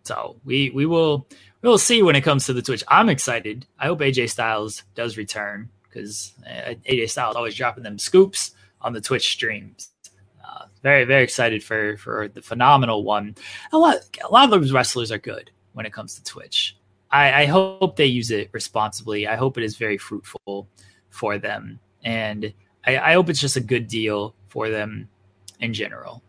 so we we will we will see when it comes to the Twitch. I'm excited. I hope AJ Styles does return because uh, AJ Styles always dropping them scoops on the Twitch streams. Uh, very very excited for for the phenomenal one. A lot a lot of those wrestlers are good when it comes to Twitch. I, I hope they use it responsibly. I hope it is very fruitful for them, and I, I hope it's just a good deal for them in general.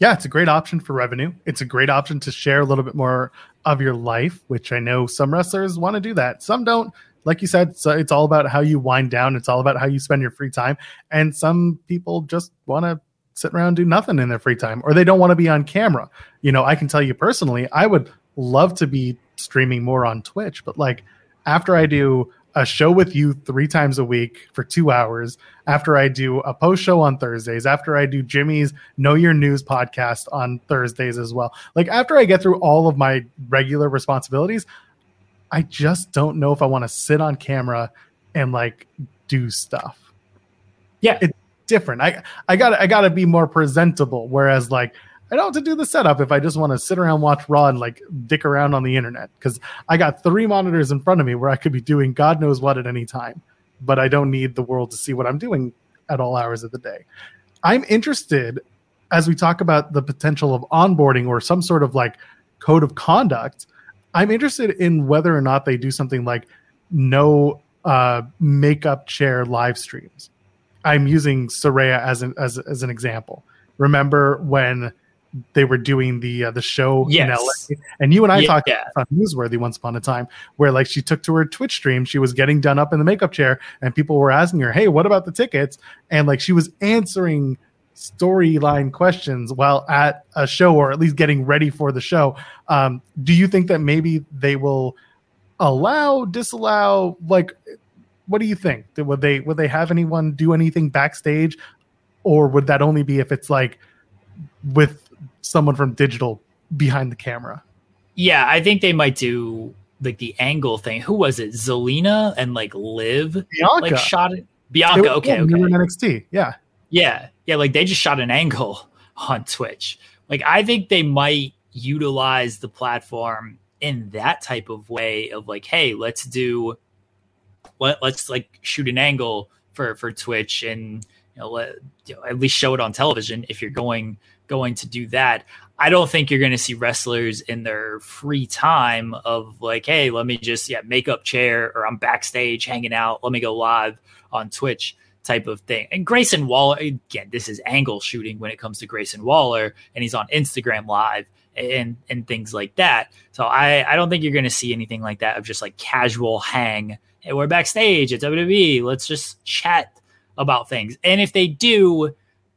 Yeah, it's a great option for revenue. It's a great option to share a little bit more of your life, which I know some wrestlers want to do that. Some don't. Like you said, so it's all about how you wind down. It's all about how you spend your free time. And some people just want to sit around do nothing in their free time, or they don't want to be on camera. You know, I can tell you personally, I would love to be streaming more on Twitch, but like after I do a show with you three times a week for two hours, after I do a post show on Thursdays, after I do Jimmy's Know Your News podcast on Thursdays as well. Like after I get through all of my regular responsibilities, I just don't know if I want to sit on camera and like do stuff. Yeah. It's different. I I got I got to be more presentable whereas like I don't have to do the setup if I just want to sit around, watch Raw, and like dick around on the internet. Because I got three monitors in front of me where I could be doing God knows what at any time, but I don't need the world to see what I'm doing at all hours of the day. I'm interested as we talk about the potential of onboarding or some sort of like code of conduct. I'm interested in whether or not they do something like no uh, makeup chair live streams. I'm using Saraya as an as, as an example. Remember when they were doing the uh, the show yes. in LA. And you and I yeah, talked on Newsworthy once upon a time where like she took to her Twitch stream, she was getting done up in the makeup chair, and people were asking her, "Hey, what about the tickets?" And like she was answering storyline questions while at a show or at least getting ready for the show. Um, do you think that maybe they will allow, disallow, like? What do you think? Would they would they have anyone do anything backstage, or would that only be if it's like with someone from digital behind the camera. Yeah, I think they might do like the angle thing. Who was it? Zelina and like Liv Bianca like shot it. Bianca, okay, yeah, okay. they were in NXT. Yeah, Yeah, yeah, like they just shot an angle on Twitch. Like I think they might utilize the platform in that type of way of like, hey, let's do let let's like shoot an angle for for Twitch and you know, let, you know at least show it on television if you're going going to do that. I don't think you're going to see wrestlers in their free time of like, hey, let me just yeah make up chair or I'm backstage hanging out. Let me go live on Twitch type of thing. And Grayson Waller again, this is angle shooting when it comes to Grayson Waller, and he's on Instagram live and and things like that. So I I don't think you're going to see anything like that of just like casual hang. Hey, we're backstage at WWE. Let's just chat about things. And if they do,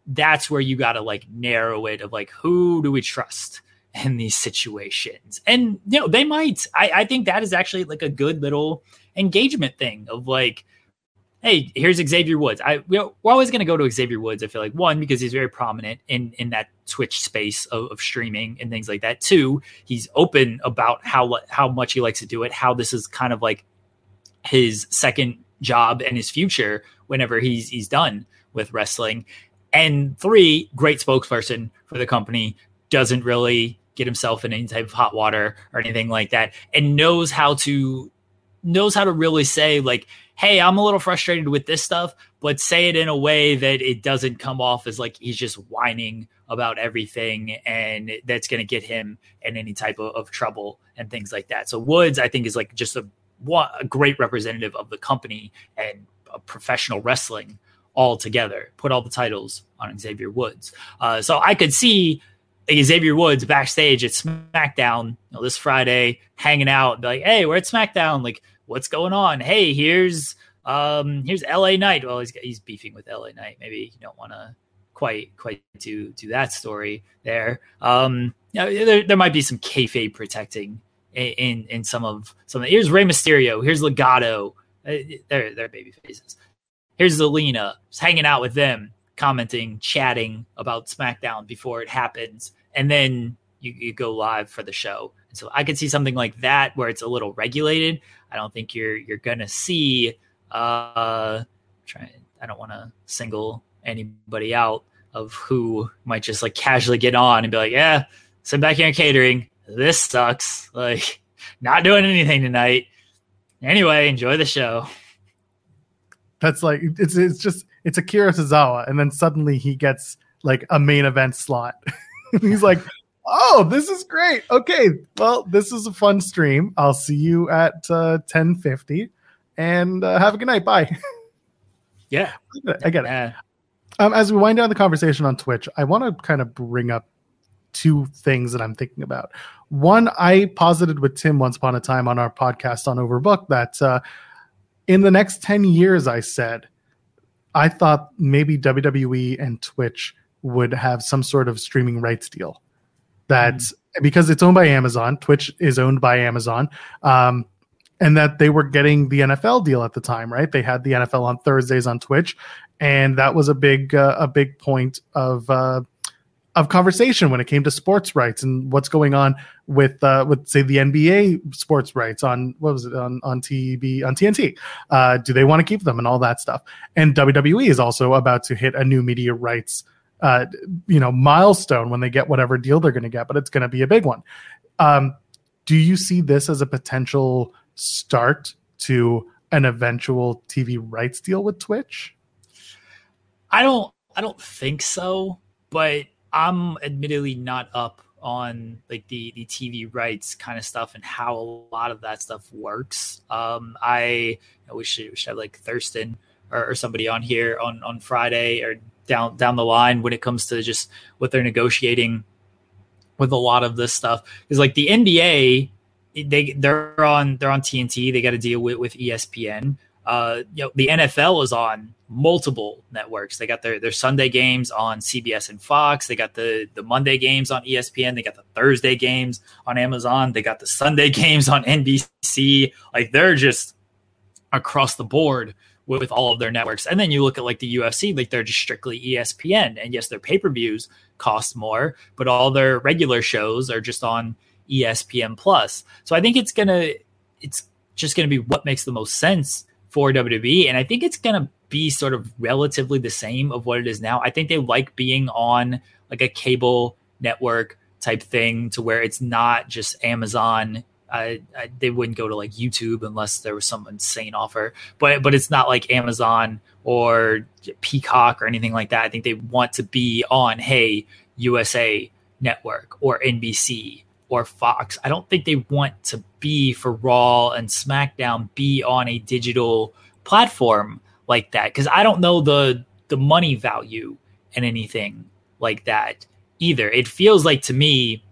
that's where you got to like narrow it of like who do we trust in these situations? And you know they might. I, I think that is actually like a good little engagement thing of like hey here's xavier woods. I we're always going to go to xavier woods i feel like one because he's very prominent in in that twitch space of, of streaming and things like that. Two he's open about how how much he likes to do it how this is kind of like his second job and his future whenever he's he's done with wrestling and three, great spokesperson for the company, doesn't really get himself in any type of hot water or anything like that, and knows how to knows how to really say like, "Hey, I'm a little frustrated with this stuff," but say it in a way that it doesn't come off as like he's just whining about everything, and that's going to get him in any type of, of trouble and things like that. So Woods, I think, is like just a a great representative of the company and professional wrestling all together, put all the titles on Xavier Woods. Uh, so I could see Xavier Woods backstage at SmackDown you know, this Friday, hanging out, like, "Hey, we're at SmackDown. Like, what's going on? Hey, here's um, here's LA Knight. Well, he's he's beefing with LA Knight. Maybe you don't want to quite quite do do that story there. Um, you know, there, there might be some kayfabe protecting in, in, in some of some. Of, here's Rey Mysterio. Here's Legado. Uh, they're they're baby faces. Here's Zelina just hanging out with them, commenting, chatting about SmackDown before it happens, and then you, you go live for the show. And so I could see something like that where it's a little regulated. I don't think you're you're gonna see. Uh, try. I don't want to single anybody out of who might just like casually get on and be like, yeah, sit back here catering. This sucks. Like, not doing anything tonight. Anyway, enjoy the show. That's like it's it's just it's Akira Tozawa, and then suddenly he gets like a main event slot. He's like, "Oh, this is great. Okay, well, this is a fun stream. I'll see you at uh, ten fifty, and uh, have a good night. Bye." Yeah, I get it. Yeah. Um, as we wind down the conversation on Twitch, I want to kind of bring up two things that I'm thinking about. One, I posited with Tim once upon a time on our podcast on Overbook that uh, in the next 10 years, I said, I thought maybe WWE and Twitch would have some sort of streaming rights deal. That mm. because it's owned by Amazon, Twitch is owned by Amazon. Um, and that they were getting the NFL deal at the time, right? They had the NFL on Thursdays on Twitch, and that was a big uh, a big point of uh, of conversation when it came to sports rights and what's going on with uh, with say the NBA sports rights on what was it on on TV on TNT? Uh, do they want to keep them and all that stuff? And WWE is also about to hit a new media rights uh, you know milestone when they get whatever deal they're going to get, but it's going to be a big one. Um, do you see this as a potential start to an eventual TV rights deal with Twitch? I don't I don't think so, but I'm admittedly not up on like the the TV rights kind of stuff and how a lot of that stuff works. Um, I you know, we should we should have like Thurston or, or, somebody on here on on Friday or down down the line when it comes to just what they're negotiating with a lot of this stuff. Is like the NBA, they they're on they're on TNT. They got to deal with with ESPN uh, you know, the NFL is on multiple networks. They got their their Sunday games on CBS and Fox. They got the the Monday games on ESPN. They got the Thursday games on Amazon. They got the Sunday games on NBC. Like they're just across the board with, with all of their networks. And then you look at like the UFC, like they're just strictly ESPN. And yes, their pay per views cost more, but all their regular shows are just on ESPN Plus. So I think it's gonna it's just gonna be what makes the most sense for WWE. And I think it's going to be sort of relatively the same of what it is now. I think they like being on like a cable network type thing to where it's not just Amazon. I, they wouldn't go to like YouTube unless there was some insane offer, but but it's not like Amazon or Peacock or anything like that. I think they want to be on Hey USA Network or NBC or Fox. I don't think they want to be for Raw and SmackDown be on a digital platform like that because I don't know the the money value and anything like that either. It feels like to me,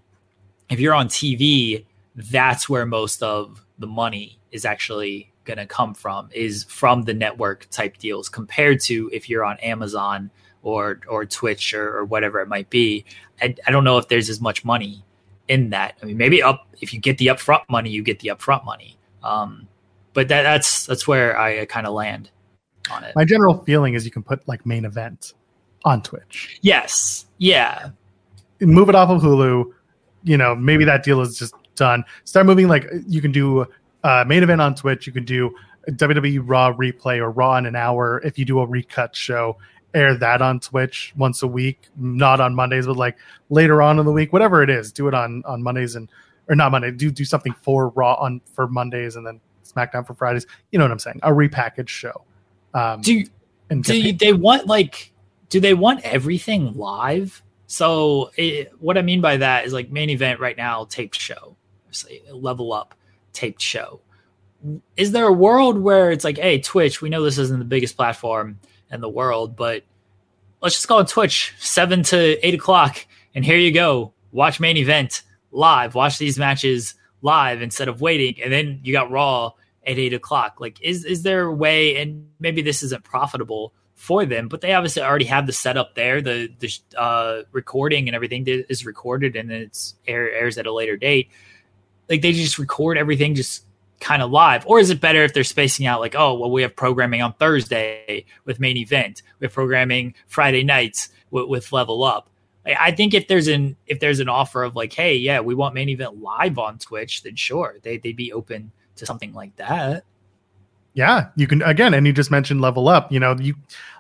if you're on TV, that's where most of the money is actually going to come from is from the network type deals compared to if you're on Amazon or or Twitch or, or whatever it might be. I, I don't know if there's as much money in that. I mean, maybe up if you get the upfront money, you get the upfront money. Um, but that, that's that's where I kind of land on it. My general feeling is you can put like main event on Twitch. Yes. Yeah. Move it off of Hulu. You know, maybe that deal is just done. Start moving like you can do uh, main event on Twitch. You can do WWE Raw replay or Raw in an hour if you do a recut show air that on Twitch once a week, not on Mondays, but like later on in the week, whatever it is, do it on on Mondays and or not Monday. Do do something for Raw on for Mondays and then SmackDown for Fridays. You know what I'm saying? A repackaged show. Um, do do they want like do they want everything live? So it, what I mean by that is like main event right now taped show, say level up taped show. Is there a world where it's like, hey, Twitch, we know this isn't the biggest platform in the world. But let's just go on Twitch, seven to eight o'clock, and here you go. Watch main event live. Watch these matches live instead of waiting, and then you got Raw at eight o'clock. Like, is is there a way? And maybe this isn't profitable for them, but they obviously already have the setup there. The the uh, recording and everything is recorded and it's air, airs at a later date. Like they just record everything just kind of live, or is it better if they're spacing out? Like, oh, well, we have programming on Thursday with main event, we have programming Friday nights with, with Level Up. I think if there's an if there's an offer of like, hey, yeah, we want main event live on Twitch, then sure, they they'd be open to something like that. Yeah, you can again, and you just mentioned level up. You know, you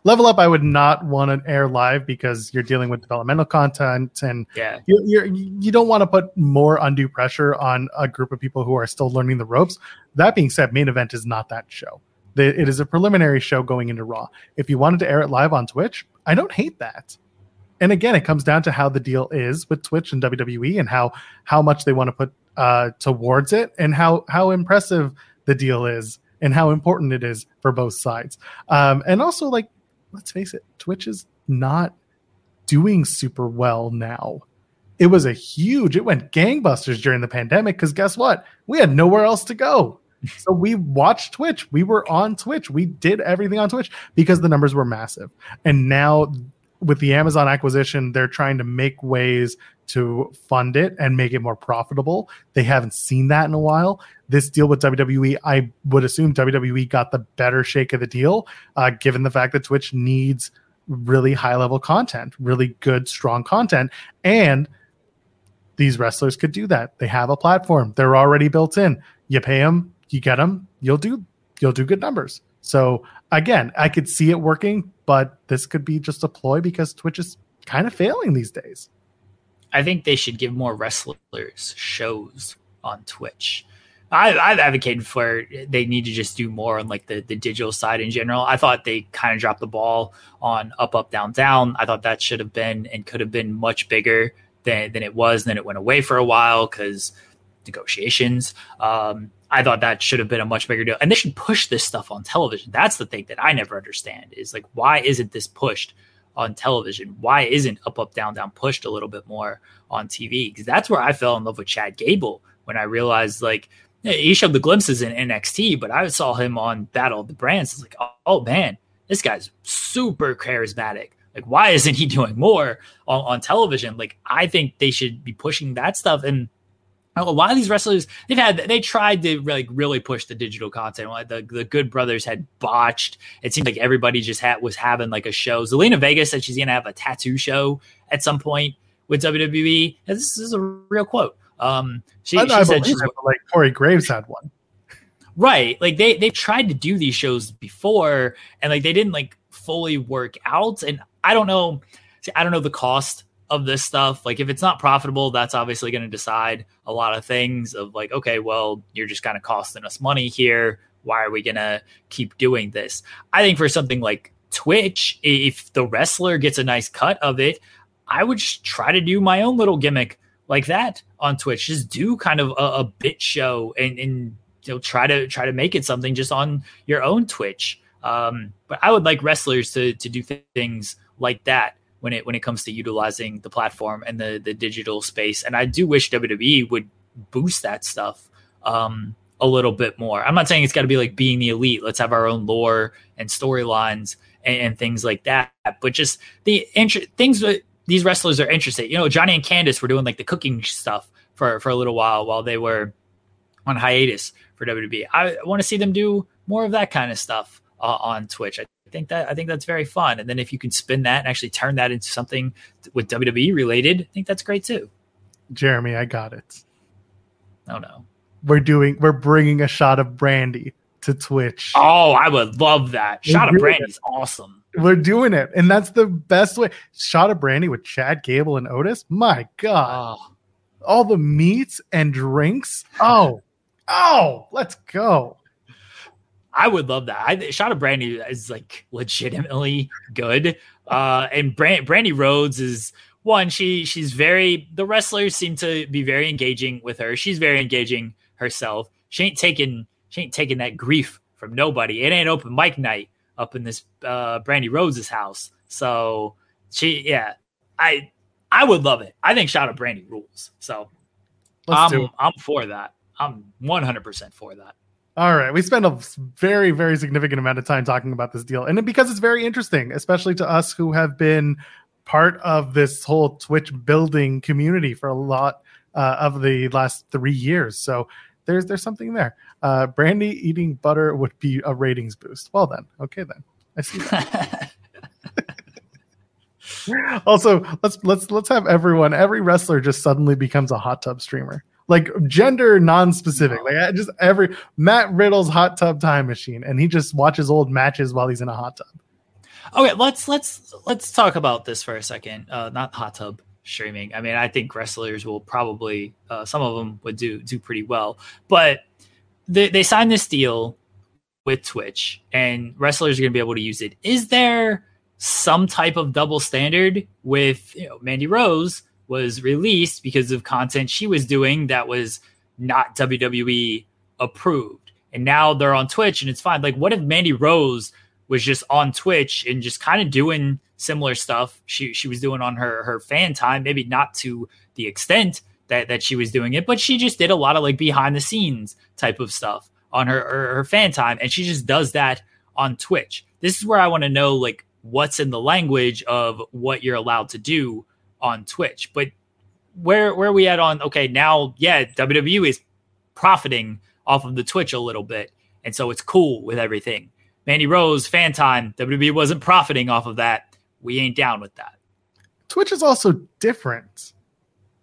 level up. I would not want to air live because you're dealing with developmental content, and yeah, you you're, you don't want to put more undue pressure on a group of people who are still learning the ropes. That being said, main event is not that show. It is a preliminary show going into Raw. If you wanted to air it live on Twitch, I don't hate that. And again, it comes down to how the deal is with Twitch and WWE, and how how much they want to put uh, towards it, and how how impressive the deal is and how important it is for both sides. Um, and also, like, let's face it, Twitch is not doing super well now. It was a huge, it went gangbusters during the pandemic because guess what? We had nowhere else to go. So we watched Twitch. We were on Twitch. We did everything on Twitch because the numbers were massive. And now with the Amazon acquisition, they're trying to make ways to fund it and make it more profitable. They haven't seen that in a while. This deal with WWE, I would assume WWE got the better shake of the deal, uh, given the fact that Twitch needs really high level content, really good, strong content. And these wrestlers could do that. They have a platform, they're already built in. You pay them, you get them, you'll do you'll do good numbers. So again, I could see it working, but this could be just a ploy because Twitch is kind of failing these days. I think they should give more wrestlers shows on Twitch. I, I've advocated for they need to just do more on like the, the digital side in general. I thought they kind of dropped the ball on up, up, down, down. I thought that should have been and could have been much bigger than, than it was. And then it went away for a while because negotiations. Um, I thought that should have been a much bigger deal. And they should push this stuff on television. That's the thing that I never understand is like, why isn't this pushed on television? Why isn't up, up, down, down pushed a little bit more on TV? Because that's where I fell in love with Chad Gable when I realized like he showed the glimpses in NXT, but I saw him on Battle of the Brands. It's like, oh, oh man, this guy's super charismatic. Like, why isn't he doing more on, on television? Like, I think they should be pushing that stuff. And a lot of these wrestlers they've had they tried to like really push the digital content like the, the good brothers had botched it seemed like everybody just had was having like a show zelina vega said she's gonna have a tattoo show at some point with wwe this is a real quote um she, she said she's, it, like corey graves had one right like they they've tried to do these shows before and like they didn't like fully work out and i don't know see, i don't know the cost of this stuff. Like if it's not profitable, that's obviously going to decide a lot of things of like, okay, well, you're just kind of costing us money here. Why are we going to keep doing this? I think for something like Twitch, if the wrestler gets a nice cut of it, I would just try to do my own little gimmick like that on Twitch. Just do kind of a, a bit show and, and you know try to try to make it something just on your own Twitch. Um, but I would like wrestlers to to do things like that when it when it comes to utilizing the platform and the the digital space. And I do wish WWE would boost that stuff um, a little bit more. I'm not saying it's got to be like being the elite. Let's have our own lore and storylines and, and, things like that. But just the int- things that these wrestlers are interested. You know, Johnny and Candice were doing like the cooking stuff for for a little while while they were on hiatus for WWE. I want to see them do more of that kind of stuff uh, on Twitch. I think that I think that's very fun. And then if you can spin that and actually turn that into something with WWE related, I think that's great too. Jeremy, I got it. Oh no, we're doing we're bringing a shot of brandy to Twitch. Oh, I would love that. Shot of brandy is awesome. We're doing it, and that's the best way. Shot of brandy with Chad Gable and Otis. My God, oh. all the meats and drinks. Oh, oh, let's go. I would love that. I, Shot of Brandy is like legitimately good. Uh, and Brand, Brandi Rhodes is one. She she's very. The wrestlers seem to be very engaging with her. She's very engaging herself. She ain't taking she ain't taking that grief from nobody. It ain't open mic night up in this uh, Brandi Rhodes' house. So she yeah, I I would love it. I think Shot of Brandy rules. So Let's I'm I'm for that. I'm 100 percent for that. All right, we spent a very, very significant amount of time talking about this deal, and because it's very interesting, especially to us who have been part of this whole Twitch building community for a lot uh, of the last three years. So there's there's something there. Uh, Brandy eating butter would be a ratings boost. Well then, okay then, I see that. also, let's let's let's have everyone, every wrestler, just suddenly becomes a hot tub streamer like gender non-specific. Like just every Matt Riddle's hot tub time machine, and he just watches old matches while he's in a hot tub. Okay, let's let's let's talk about this for a second. Uh, not hot tub streaming. I mean, I think wrestlers will probably uh, some of them would do do pretty well, but they they signed this deal with Twitch, and wrestlers are going to be able to use it. Is there some type of double standard with you know Mandy Rose? was released because of content she was doing that was not WWE approved. And now they're on Twitch and it's fine. Like, what if Mandy Rose was just on Twitch and just kind of doing similar stuff she she was doing on her her fan time, maybe not to the extent that that she was doing it, but she just did a lot of like behind the scenes type of stuff on her her, her fan time, and she just does that on Twitch. This is where I want to know like what's in the language of what you're allowed to do on Twitch. But where where we at on okay, now yeah, WWE is profiting off of the Twitch a little bit. And so it's cool with everything. Mandy Rose, fan time, WWE wasn't profiting off of that. We ain't down with that. Twitch is also different.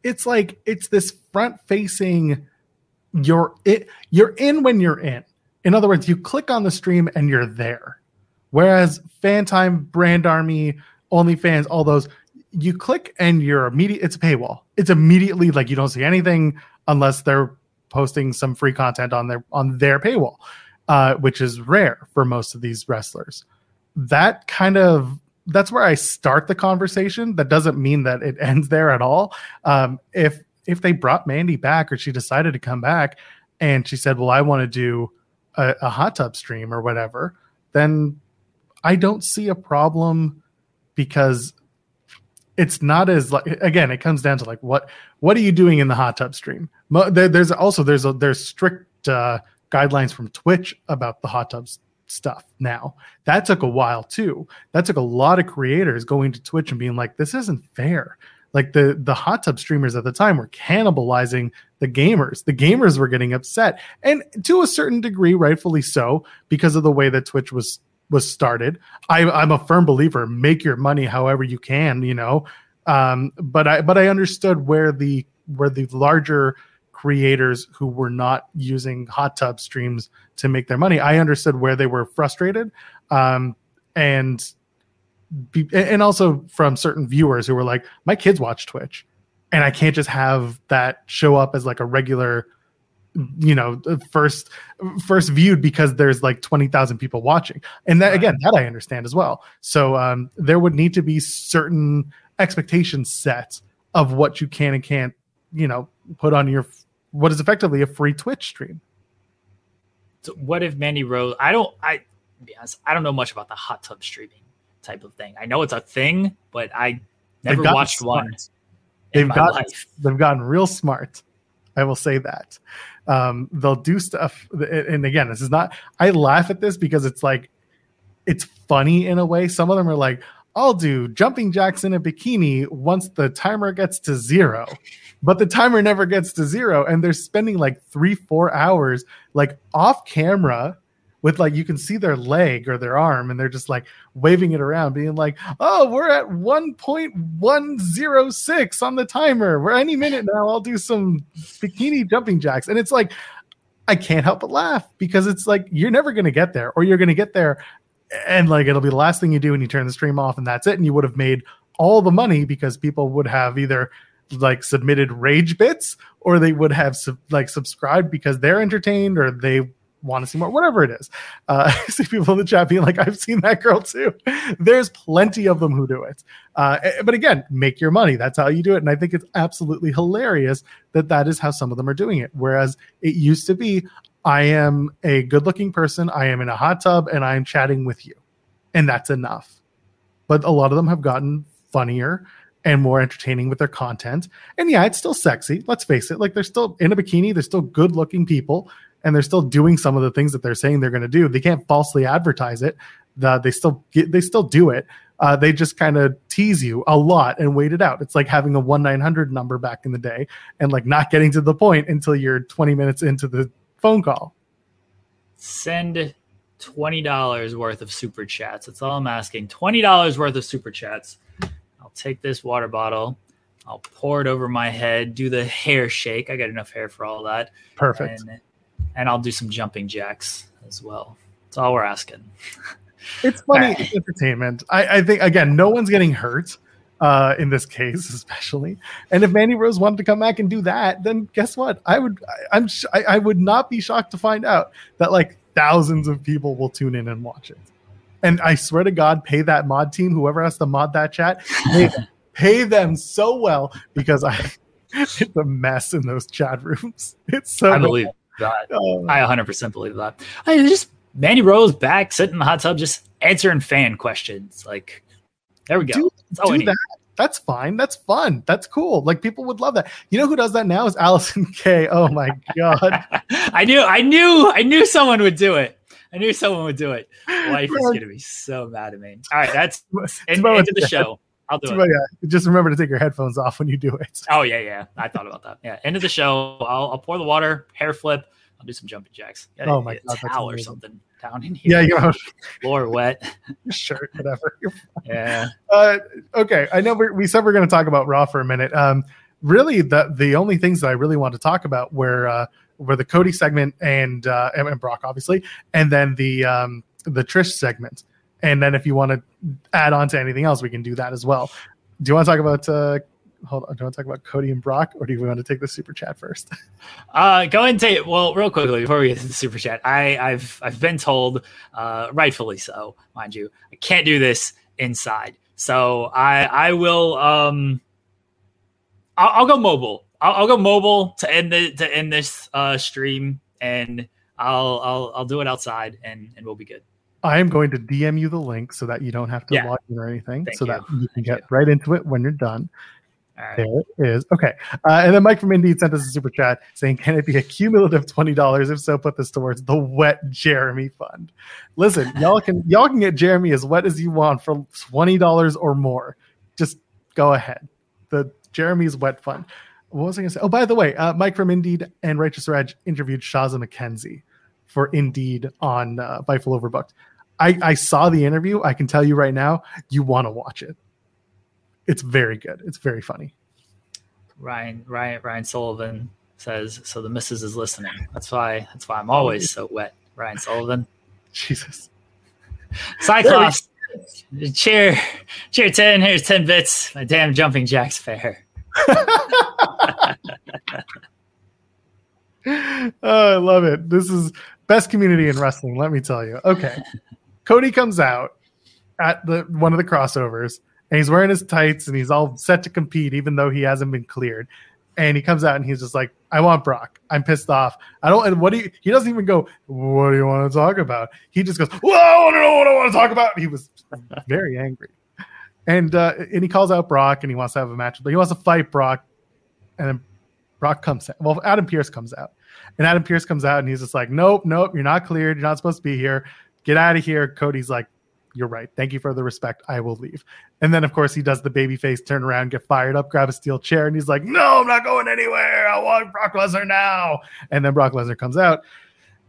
It's like it's this front facing you're it you're in when you're in. In other words, you click on the stream and you're there. Whereas fan time, brand army, OnlyFans, all those, you click and you're immediate it's a paywall it's immediately like you don't see anything unless they're posting some free content on their on their paywall uh, which is rare for most of these wrestlers. That kind of that's where i start the conversation. That doesn't mean that it ends there at all. Um, if if they brought mandy back or she decided to come back and she said well i want to do a, a hot tub stream or whatever then i don't see a problem because it's not as like again it comes down to like what what are you doing in the hot tub stream? There's also there's a there's strict uh, guidelines from twitch about the hot tubs stuff now. That took a while too. That took a lot of creators going to twitch and being like this isn't fair. Like the the hot tub streamers at the time were cannibalizing the gamers. The gamers were getting upset. And to a certain degree rightfully so because of the way that twitch was was started. I, I'm a firm believer: make your money however you can, you know. Um, but I but I understood where the where the larger creators who were not using hot tub streams to make their money. I understood where they were frustrated, um, and be, and also from certain viewers who were like, "My kids watch Twitch, and I can't just have that show up as like a regular." you know first first viewed because there's like 20,000 people watching and that again that I understand as well so um there would need to be certain expectations set of what you can and can't you know put on your what is effectively a free Twitch stream. So what if Mandy Rose I don't I be honest, I don't know much about the hot tub streaming type of thing. I know it's a thing but I never watched smart. one they've got they've gotten real smart I will say that. Um, they'll do stuff and again this is not i laugh at this because it's like it's funny in a way. Some of them are like i'll do jumping jacks in a bikini once the timer gets to zero. But the timer never gets to zero and they're spending like three four hours like off camera with like you can see their leg or their arm and they're just like waving it around being like oh we're at 1.106 on the timer. We're any minute now i'll do some bikini jumping jacks. And it's like i can't help but laugh because it's like you're never going to get there or you're going to get there and like it'll be the last thing you do when you turn the stream off and that's it and you would have made all the money because people would have either like submitted rage bits or they would have like subscribed because they're entertained or they want to see more, whatever it is. Uh, I see people in the chat being like, I've seen that girl too. There's plenty of them who do it. Uh, but again, make your money. That's how you do it. And I think it's absolutely hilarious that that is how some of them are doing it. Whereas it used to be, I am a good looking person, I am in a hot tub, and I am chatting with you. And that's enough. But a lot of them have gotten funnier and more entertaining with their content. And yeah, it's still sexy. Let's face it. Like they're still in a bikini. They're still good looking people and they're still doing some of the things that they're saying they're going to do. They can't falsely advertise it. The, they still get, they still do it. Uh, they just kind of tease you a lot and wait it out. It's like having a one nine hundred number back in the day and like not getting to the point until you're twenty minutes into the phone call. Send twenty dollars worth of super chats. That's all I'm asking. Twenty dollars worth of super chats. I'll take this water bottle. I'll pour it over my head. Do the hair shake. I got enough hair for all that. Perfect. And, and I'll do some jumping jacks as well. That's all we're asking. It's funny. It's entertainment. I, I, think again, no one's getting hurt uh, in this case, especially. And if Mandy Rose wanted to come back and do that, then guess what? I would. I, I'm. I, I would not be shocked to find out that like thousands of people will tune in and watch it. And I swear to God, pay that mod team, whoever has to mod that chat, pay, pay them so well because I. It's a mess in those chat rooms. It's so. I believe that. Oh. I 100% believe that. I just Mandy Rose back sitting in the hot tub, just answering fan questions. Like, there we go. Do, oh, do that. That's fine. That's fun. That's cool. Like people would love that. You know who does that now is Allison K. Oh my god. I knew. I knew. I knew someone would do it. I knew someone would do it. Wife is gonna be so mad at me. All right, that's in, into the show. I'll do it. Yeah, just remember to take your headphones off when you do it. Oh yeah, yeah. I thought about that. Yeah, end of the show. I'll, I'll pour the water, hair flip, I'll do some jumping jacks. oh my god, towel or something down in here. Yeah, you know, floor wet. shirt, whatever. yeah. Uh, okay, I know we said we are going to talk about Raw for a minute. Um, really, the the only things that I really want to talk about were uh, were the Cody segment and uh, and Brock, obviously, and then the um, the Trish segment. And then if you want to add on to anything else, we can do that as well. Do you want to talk about uh, hold on. Do you want to talk about Cody and Brock, or do you want to take the super chat first? Uh, go ahead and take it. well, real quickly before we get to the super chat. I, I've I've been told, uh, rightfully so, mind you, I can't do this inside. So I I will um I'll, I'll go mobile. I'll, I'll, go mobile to end the to end this uh, stream, and I'll I'll I'll do it outside, and and we'll be good. I am going to DM you the link so that you don't have to yeah. log in or anything, Thank so you. that you can Thank get you. right into it when you're done. Right. There it is. Okay. Uh, and then Mike from Indeed sent us a super chat saying, Can it be a cumulative $20? If so, put this towards the wet Jeremy fund. Listen, y'all can y'all can get Jeremy as wet as you want for $20 or more. Just go ahead. The Jeremy's wet fund. What was I gonna say? Oh, by the way, uh, Mike from Indeed and Righteous Reg interviewed Shazza McKenzie for Indeed on uh, Fightful Overbooked. I, I saw the interview. I can tell you right now, you want to watch it it's very good. It's very funny. Ryan Ryan Ryan Sullivan says so. The missus is listening. That's why. That's why I'm always so wet. Ryan Sullivan. Jesus. Cyclops. cheer, cheer ten. Here's ten bits. My damn jumping jacks fair. oh, I love it. This is best community in wrestling. Let me tell you. Okay, Cody comes out at the one of the crossovers and he's wearing his tights and he's all set to compete, even though he hasn't been cleared. And he comes out and he's just like, I want Brock. I'm pissed off. I don't, and what do you, he doesn't even go, What do you want to talk about? He just goes, Well, I want to know what I want to talk about. He was very angry. And, uh, and he calls out Brock and he wants to have a match, but he wants to fight Brock. And then Brock comes out. Well, Adam Pearce comes out. And Adam Pearce comes out and he's just like, Nope, nope, you're not cleared. You're not supposed to be here. Get out of here. Cody's like, you're right. Thank you for the respect. I will leave. And then, of course, he does the baby face turn around, get fired up, grab a steel chair, and he's like, No, I'm not going anywhere. I want Brock Lesnar now. And then Brock Lesnar comes out.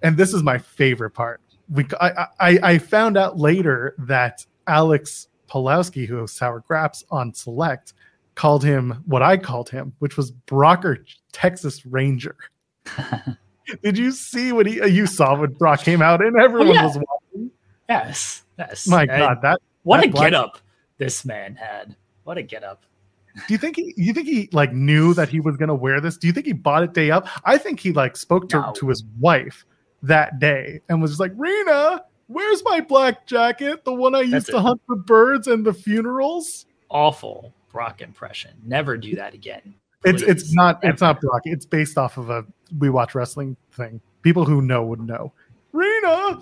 And this is my favorite part. We, I, I, I found out later that Alex Pulowski, who hosts Sour Grapes on Select, called him what I called him, which was Brocker Texas Ranger. Did you see what he? You saw when Brock came out and everyone oh, yeah. was watching. Yes, yes. My God, that what that a black... get up this man had. What a get up. Do you think he? You think he like knew that he was going to wear this? Do you think he bought it day up? I think he like spoke to no. to his wife that day and was just like, Rena, where's my black jacket? The one I used That's to it. hunt the birds and the funerals. Awful Brock impression. Never do that again. Please. It's it's not Never. it's not Brock. It's based off of a we watch wrestling thing. People who know would know. Rena,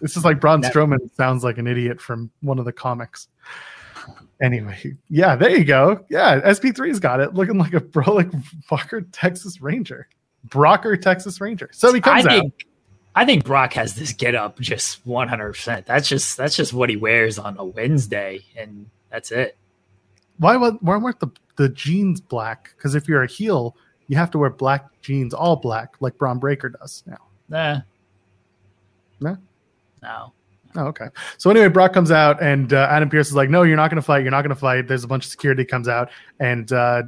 this is like Braun Strowman sounds like an idiot from one of the comics. Anyway, yeah, there you go. Yeah, SP3's got it, looking like a Brolic Walker Texas Ranger. Brocker Texas Ranger. So he comes I out. think I think Brock has this get up just 100%. That's just that's just what he wears on a Wednesday and that's it. Why why weren't the the jeans black? Because if you're a heel, you have to wear black jeans, all black, like Bron Breakker does now. Nah. No? No. Oh, okay. So anyway, Brock comes out, and uh, Adam Pearce is like, "No, you're not going to fight. You're not going to fight." There's a bunch of security comes out, and uh,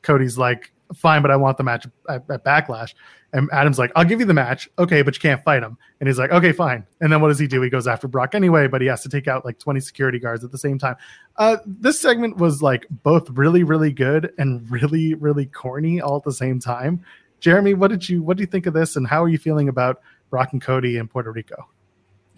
Cody's like, "Fine, but I want the match at, at Backlash." And Adam's like, "I'll give you the match, okay, but you can't fight him." And he's like, "Okay, fine." And then what does he do? He goes after Brock anyway, but he has to take out like 20 security guards at the same time. Uh, this segment was like both really, really good and really, really corny all at the same time. Jeremy, what did you what do you think of this, and how are you feeling about Brock and Cody in Puerto Rico?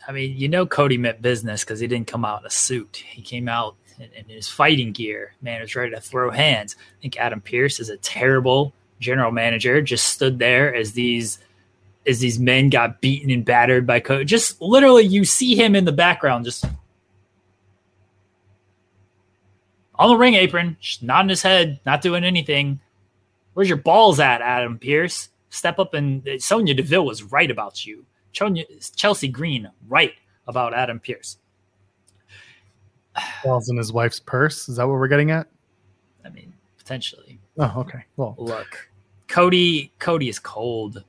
I mean, you know, Cody meant business because he didn't come out in a suit. He came out in, in his fighting gear. Man was ready to throw hands. I think Adam Pearce is a terrible general manager. Just stood there as these as these men got beaten and battered by Cody. Just literally, you see him in the background, just on the ring apron, just nodding his head, not doing anything. Where's your balls at, Adam Pearce? Step up and uh, Sonya Deville was right about you. Chelsea Green right about Adam Pearce. Balls in his wife's purse. Is that what we're getting at? I mean, potentially. Oh, okay. Well, look, Cody. Cody is cold.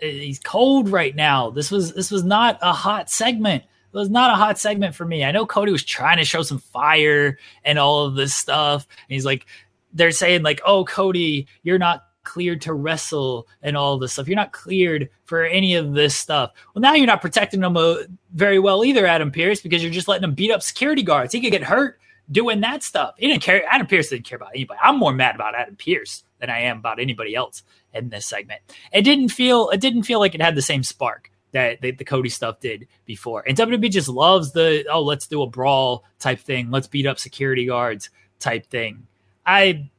Eh, he's cold right now. This was this was not a hot segment. It was not a hot segment for me. I know Cody was trying to show some fire and all of this stuff. And he's like, they're saying like, "Oh, Cody, you're not cleared to wrestle and all this stuff. You're not cleared for any of this stuff. Well, now you're not protecting them uh, very well either, Adam Pearce, because you're just letting him beat up security guards. He could get hurt doing that stuff. He didn't care. Adam Pearce didn't care about anybody. I'm more mad about Adam Pearce than I am about anybody else in this segment. It didn't feel. It didn't feel like it had the same spark that the, the Cody stuff did before. And WWE just loves the oh, let's do a brawl type thing. Let's beat up security guards type thing. I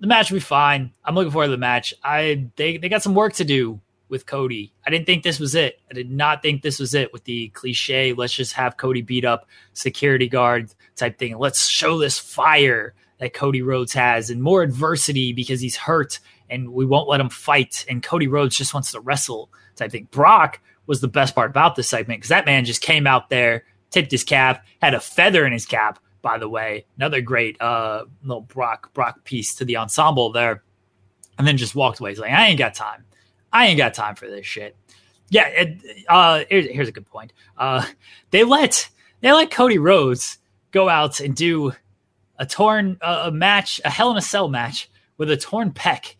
the match will be fine. I'm looking forward to the match. I they they got some work to do with Cody. I didn't think this was it. I did not think this was it with the cliche. Let's just have Cody beat up security guard type thing. Let's show this fire that Cody Rhodes has and more adversity because he's hurt and we won't let him fight. And Cody Rhodes just wants to wrestle type thing. Brock was the best part about this segment because that man just came out there, tipped his cap, had a feather in his cap, by the way. Another great uh, little Brock Brock piece to the ensemble there, and then just walked away. He's like, I ain't got time. I ain't got time for this shit. Yeah, it, uh, here's, here's a good point. Uh, they let they let Cody Rhodes go out and do a torn uh, a match, a Hell in a Cell match with a torn pec.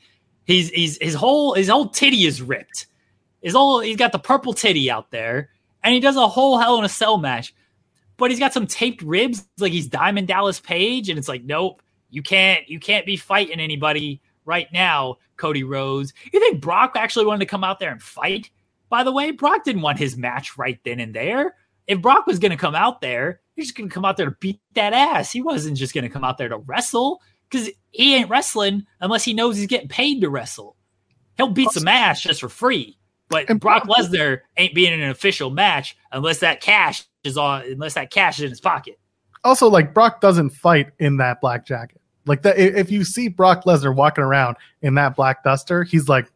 He's he's his whole his whole titty is ripped. His whole he's got the purple titty out there, and he does a whole Hell in a Cell match but he's got some taped ribs, like he's Diamond Dallas Page, and it's like, nope, you can't, you can't be fighting anybody right now, Cody Rhodes. You think Brock actually wanted to come out there and fight? By the way, Brock didn't want his match right then and there. If Brock was going to come out there, he's just going to come out there to beat that ass. He wasn't just going to come out there to wrestle because he ain't wrestling unless he knows he's getting paid to wrestle. He'll beat some ass just for free. But and Brock Lesnar ain't being in an official match unless that cash is on unless that cash is in his pocket. Also, like Brock doesn't fight in that black jacket. Like that, if you see Brock Lesnar walking around in that black duster, he's like,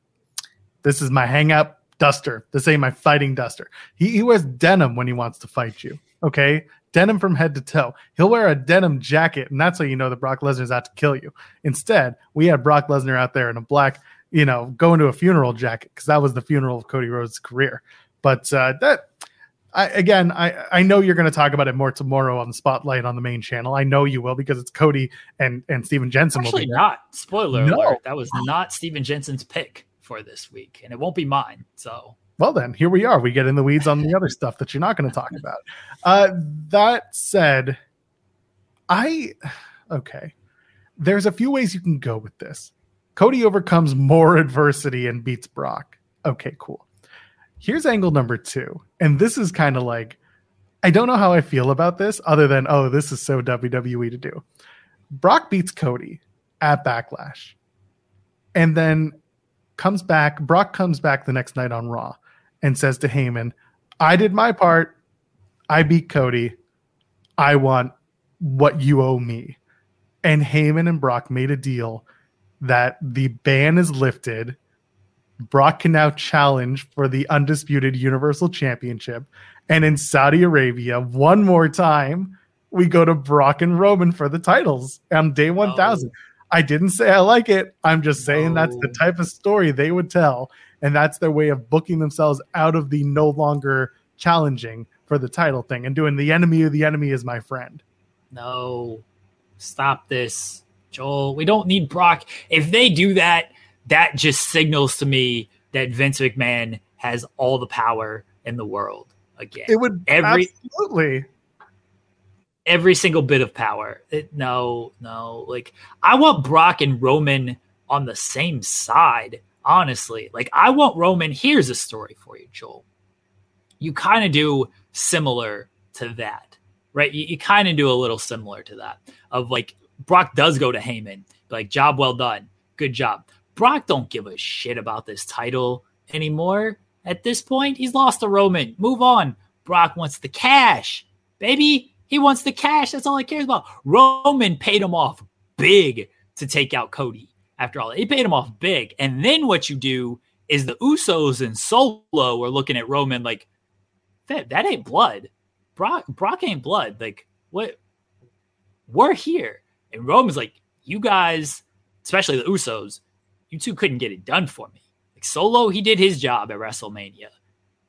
"This is my hangout duster. This ain't my fighting duster." He, he wears denim when he wants to fight you. Okay, denim from head to toe. He'll wear a denim jacket, and that's how you know that Brock Lesnar's out to kill you. Instead, we had Brock Lesnar out there in a black, you know, going to a funeral jacket because that was the funeral of Cody Rhodes' career. But uh, that I, again, I, I know you're going to talk about it more tomorrow on the spotlight on the main channel. I know you will because it's Cody and and Steven Jensen. Actually, not spoiler no. alert. That was not Steven Jensen's pick for this week, and it won't be mine. So, well, then here we are. We get in the weeds on the other stuff that you're not going to talk about. Uh, that said, I okay. There's a few ways you can go with this. Cody overcomes more adversity and beats Brock. Okay, cool here's angle number two. And this is kind of like, I don't know how I feel about this other than, oh, this is so WWE to do. Brock beats Cody at Backlash and then comes back. Brock comes back the next night on Raw and says to Heyman, I did my part. I beat Cody. I want what you owe me. And Heyman and Brock made a deal that the ban is lifted Brock can now challenge for the undisputed Universal Championship. And in Saudi Arabia, one more time, we go to Brock and Roman for the titles on day 1000. Oh. I didn't say I like it. I'm just saying no. that's the type of story they would tell. And that's their way of booking themselves out of the no longer challenging for the title thing and doing the enemy of the enemy is my friend. No, stop this, Joel. We don't need Brock. If they do that, that just signals to me that Vince McMahon has all the power in the world again. It would every absolutely every single bit of power. It, no, no. Like I want Brock and Roman on the same side. Honestly, like I want Roman. Here's a story for you, Joel. You kind of do similar to that, right? You, you kind of do a little similar to that of like Brock does go to Heyman, like job well done, good job. Brock don't give a shit about this title anymore. At this point, he's lost to Roman. Move on. Brock wants the cash, baby. He wants the cash. That's all he cares about. Roman paid him off big to take out Cody. After all, he paid him off big. And then what you do is the Usos and Solo are looking at Roman like, that, that ain't blood. Brock, Brock ain't blood. Like, what? We're here. And Roman's like, you guys, especially the Usos, you two couldn't get it done for me. Like Solo, he did his job at WrestleMania.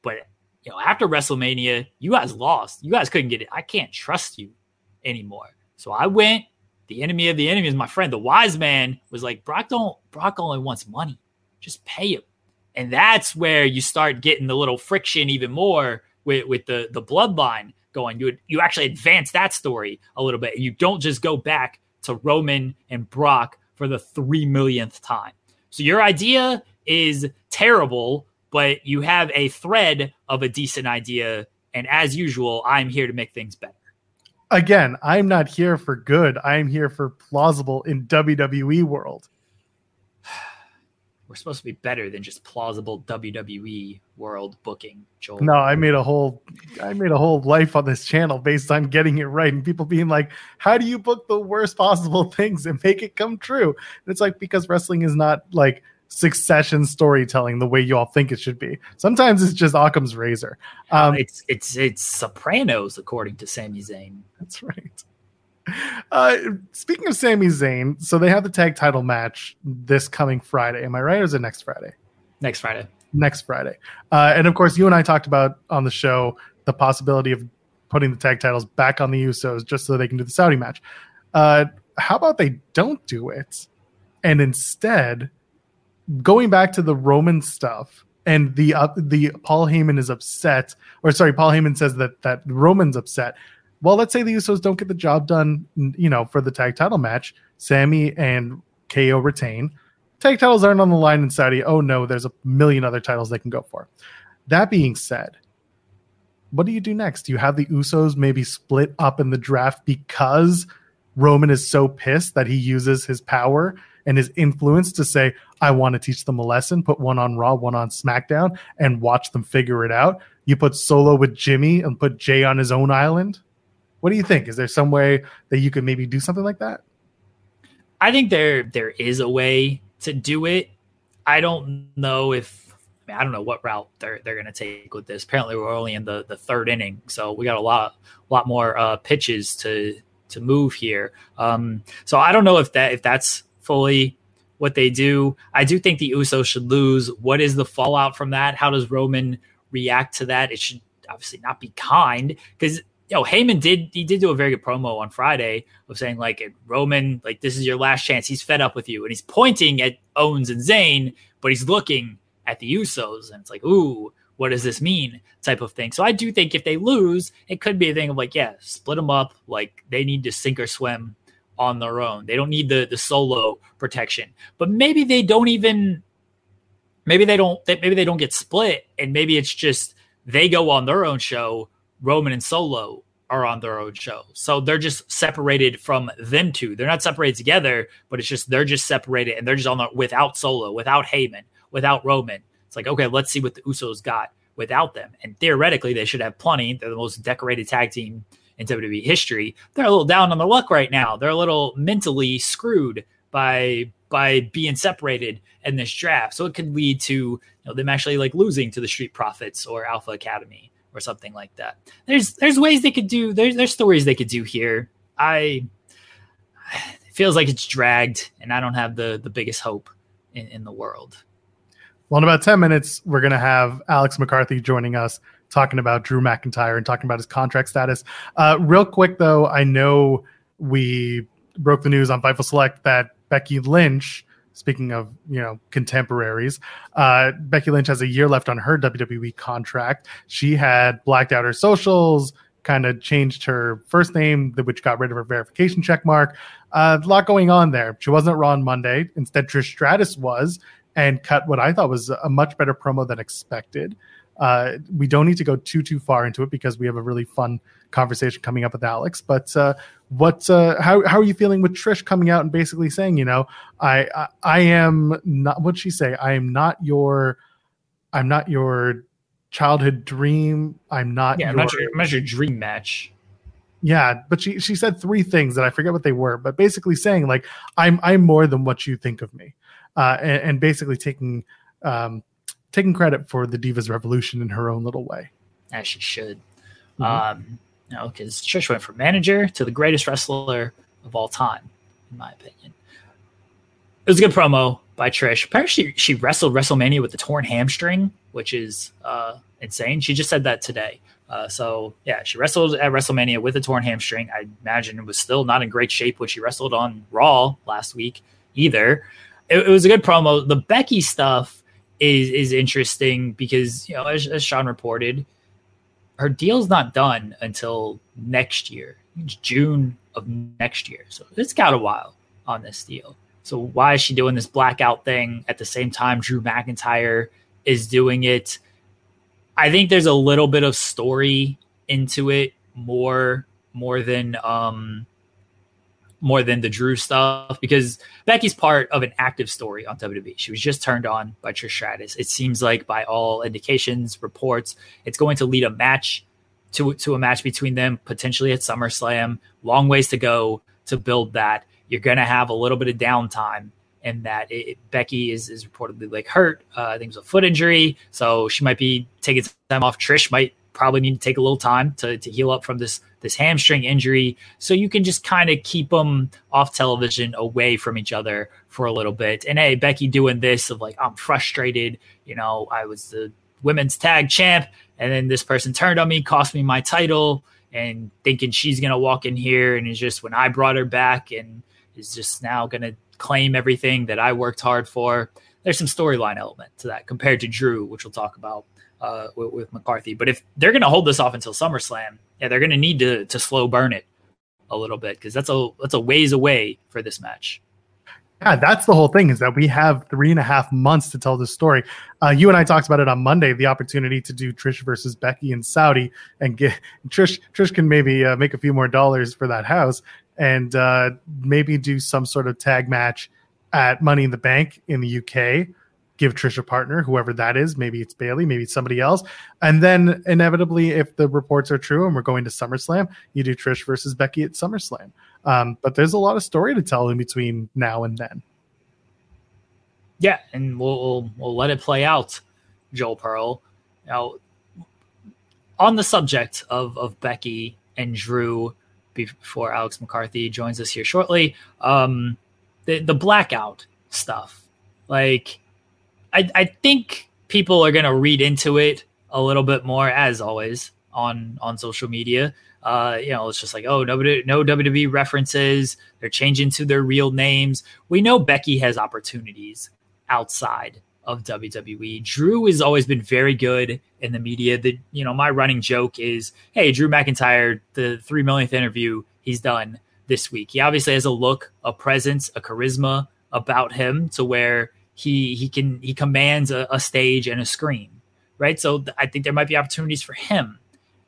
But you know, after WrestleMania, you guys lost. You guys couldn't get it. I can't trust you anymore. So I went. The enemy of the enemy is my friend. The wise man was like, Brock don't Brock only wants money. Just pay him. And that's where you start getting the little friction even more with, with the the bloodline going. You you actually advance that story a little bit. You don't just go back to Roman and Brock for the three millionth time. So your idea is terrible, but you have a thread of a decent idea. And as usual, I'm here to make things better. Again, I'm not here for good. I'm here for plausible in WWE world we're supposed to be better than just plausible WWE world booking. Joel. No, I made a whole I made a whole life on this channel based on getting it right and people being like, "How do you book the worst possible things and make it come true?" And it's like because wrestling is not like succession storytelling the way you all think it should be. Sometimes it's just Occam's razor. Um, it's it's it's Sopranos according to Sami Zayn. That's right. Uh, speaking of Sami Zayn, so they have the tag title match this coming Friday. Am I right, or is it next Friday? Next Friday. Next Friday. Uh, and of course, you and I talked about on the show the possibility of putting the tag titles back on the Usos just so they can do the Saudi match. Uh, how about they don't do it, and instead going back to the Roman stuff? And the uh, the Paul Heyman is upset, or sorry, Paul Heyman says that that Roman's upset well, let's say the Usos don't get the job done, you know, for the tag title match. Sami and KO retain. Tag titles aren't on the line in Saudi. Oh no, there's a million other titles they can go for. That being said, what do you do next? Do you have the Usos maybe split up in the draft because Roman is so pissed that he uses his power and his influence to say, I want to teach them a lesson, put one on Raw, one on SmackDown, and watch them figure it out. You put Solo with Jimmy and put Jay on his own island. What do you think? Is there some way that you could maybe do something like that? I think there there is a way to do it. I don't know if I, mean, I don't know what route they're they're going to take with this. Apparently, we're only in the, the third inning, so we got a lot lot more uh, pitches to to move here. Um, so I don't know if that if that's fully what they do. I do think the Usos should lose. What is the fallout from that? How does Roman react to that? It should obviously not be kind because know, Heyman did he did do a very good promo on Friday of saying like Roman, like this is your last chance. He's fed up with you, and he's pointing at Owens and Zayn, but he's looking at the Usos, and it's like, ooh, what does this mean? Type of thing. So I do think if they lose, it could be a thing of like, yeah, split them up. Like they need to sink or swim on their own. They don't need the the solo protection, but maybe they don't even. Maybe they don't. Maybe they don't get split, and maybe it's just they go on their own show Roman and Solo are on their own show. So they're just separated from them two. They're not separated together, but it's just they're just separated and they're just on the without Solo, without Heyman, without Roman. It's like, okay, let's see what the Usos got without them. And theoretically, they should have plenty. They're the most decorated tag team in WWE history. They're a little down on their luck right now. They're a little mentally screwed by by being separated in this draft. So it could lead to you know, them actually like losing to the Street Profits or Alpha Academy or something like that. There's there's ways they could do there's there's stories they could do here. I it feels like it's dragged, and I don't have the the biggest hope in, in the world. Well, in about ten minutes, we're gonna have Alex McCarthy joining us talking about Drew McIntyre and talking about his contract status. Uh, real quick though, I know we broke the news on Fightful Select that Becky Lynch Speaking of, you know, contemporaries, uh, Becky Lynch has a year left on her WWE contract. She had blacked out her socials, kind of changed her first name, which got rid of her verification check mark. Uh, a lot going on there. She wasn't Raw on Monday. Instead, Trish Stratus was and cut what I thought was a much better promo than expected. Uh, we don't need to go too too far into it because we have a really fun conversation coming up with Alex. But uh, what uh, how how are you feeling with Trish coming out and basically saying, you know, I I, I am not what she say, I am not your I'm not your childhood dream. I'm not yeah, your, I'm not your, I'm not your dream match. Yeah, but she she said three things that I forget what they were, but basically saying like I'm I'm more than what you think of me, uh, and, and basically taking um, taking credit for the Divas Revolution in her own little way. As she should. Mm-hmm. Um, know, because Trish went from manager to the greatest wrestler of all time, in my opinion. It was a good promo by Trish. Apparently, she, she wrestled WrestleMania with the torn hamstring, which is uh, insane. She just said that today. Uh, so yeah, she wrestled at WrestleMania with a torn hamstring. I imagine it was still not in great shape when she wrestled on Raw last week either. It, it was a good promo. The Becky stuff is is interesting because you know, as, as Sean reported, her deal's not done until next year, it's June of next year. So it's got a while on this deal. So why is she doing this blackout thing at the same time Drew McIntyre is doing it? I think there's a little bit of story into it more more than um more than the Drew stuff because Becky's part of an active story on WWE. She was just turned on by Trish Stratus. It seems like by all indications, reports, it's going to lead a match to to a match between them potentially at SummerSlam. Long ways to go to build that. You're going to have a little bit of downtime and that it, Becky is, is reportedly like hurt. Uh, I think it was a foot injury, so she might be taking time off. Trish might probably need to take a little time to, to heal up from this this hamstring injury. So you can just kind of keep them off television away from each other for a little bit. And hey, Becky doing this of like, I'm frustrated. You know, I was the women's tag champ, and then this person turned on me, cost me my title, and thinking she's to walk in here. And it's just when I brought her back and is just now going to claim everything that I worked hard for. There's some storyline element to that compared to Drew, which we'll talk about uh, with, with, McCarthy. But if they're going to hold this off until SummerSlam, yeah, they're going to need to to slow burn it a little bit because that's a that's a ways away for this match. Yeah, that's the whole thing is that we have three and a half months to tell this story. Uh, you and I talked about it on Monday, the opportunity to do Trish versus Becky in Saudi and get Trish. Trish can maybe uh, make a few more dollars for that house and uh, maybe do some sort of tag match at Money in the Bank in the UK give Trish a partner, whoever that is. Maybe it's Bayley, maybe it's somebody else. And then inevitably, if the reports are true and we're going to SummerSlam, you do Trish versus Becky at SummerSlam. Um, but there's a lot of story to tell in between now and then. Yeah, and we'll we'll, we'll let it play out, Joel Pearl. Now, on the subject of of Becky and Drew, before Alex McCarthy joins us here shortly, um, the the blackout stuff, like I, I think people are going to read into it a little bit more, as always, on on social media. Uh, you know, it's just like, oh, no, no WWE references. They're changing to their real names. We know Becky has opportunities outside of WWE. Drew has always been very good in the media. The you know, my running joke is, hey, Drew McIntyre, the three millionth interview he's done this week. He obviously has a look, a presence, a charisma about him to where he he can he commands a, a stage and a screen, right? So th- I think there might be opportunities for him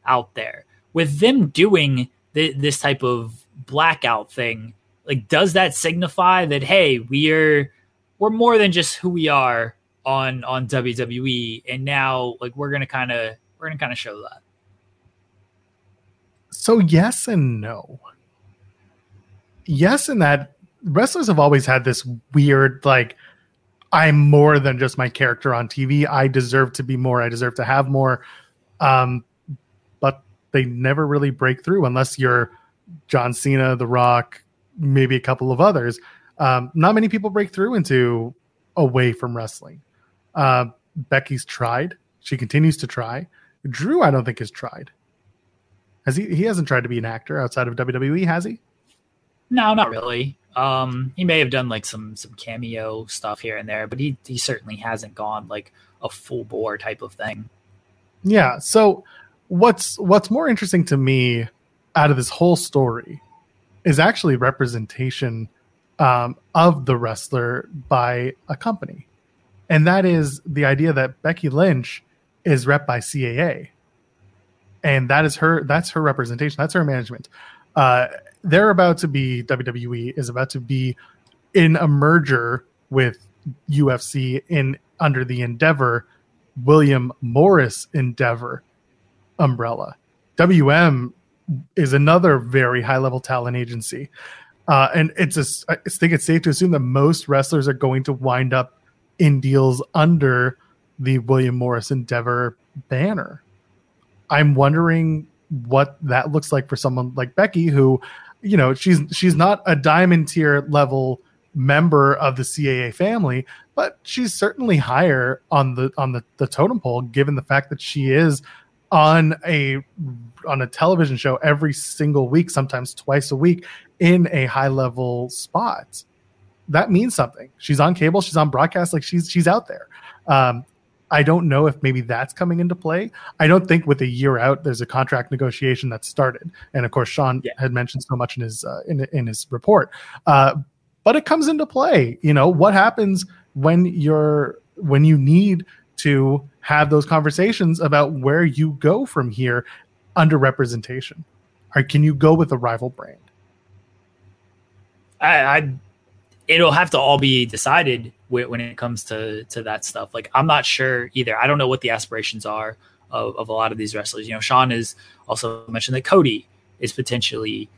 out there with them doing th- this type of blackout thing. Like, does that signify that hey, we're we're more than just who we are on on WWE, and now like we're gonna kind of we're gonna kind of show that. So yes and no. Yes, in that wrestlers have always had this weird like I'm more than just my character on TV. I deserve to be more. I deserve to have more. Um, but they never really break through unless you're John Cena, The Rock, maybe a couple of others. Um, not many people break through into away from wrestling. Uh, Becky's tried. She continues to try. Drew, I don't think has tried. Has he? He hasn't tried to be an actor outside of WWE, has he? No, not really. Um, he may have done like some some cameo stuff here and there, but he he certainly hasn't gone like a full bore type of thing. Yeah. So what's what's more interesting to me out of this whole story is actually representation um, of the wrestler by a company, and that is the idea that Becky Lynch is rep by CAA, and that is her that's her representation. That's her management. Uh, they're about to be WWE is about to be in a merger with UFC in under the Endeavor William Morris Endeavor umbrella. WM is another very high level talent agency. Uh, and it's a, I think it's safe to assume that most wrestlers are going to wind up in deals under the William Morris Endeavor banner. I'm wondering what that looks like for someone like Becky, who, you know, she's she's not a diamond tier level member of the CAA family, but she's certainly higher on the on the, the totem pole, given the fact that she is on a on a television show every single week, sometimes twice a week, in a high level spot. That means something. She's on cable, she's on broadcast, like she's she's out there. Um, I don't know if maybe that's coming into play. I don't think with a year out, there's a contract negotiation that started, and of course, Sean yeah. had mentioned so much in his uh, in in his report. Uh, but it comes into play. You know what happens when you're when you need to have those conversations about where you go from here under representation. Or can you go with a rival brand? I, I it'll have to all be decided when it comes to to that stuff. Like I'm not sure either. I don't know what the aspirations are of, of a lot of these wrestlers. You know, Sean has also mentioned that Cody is potentially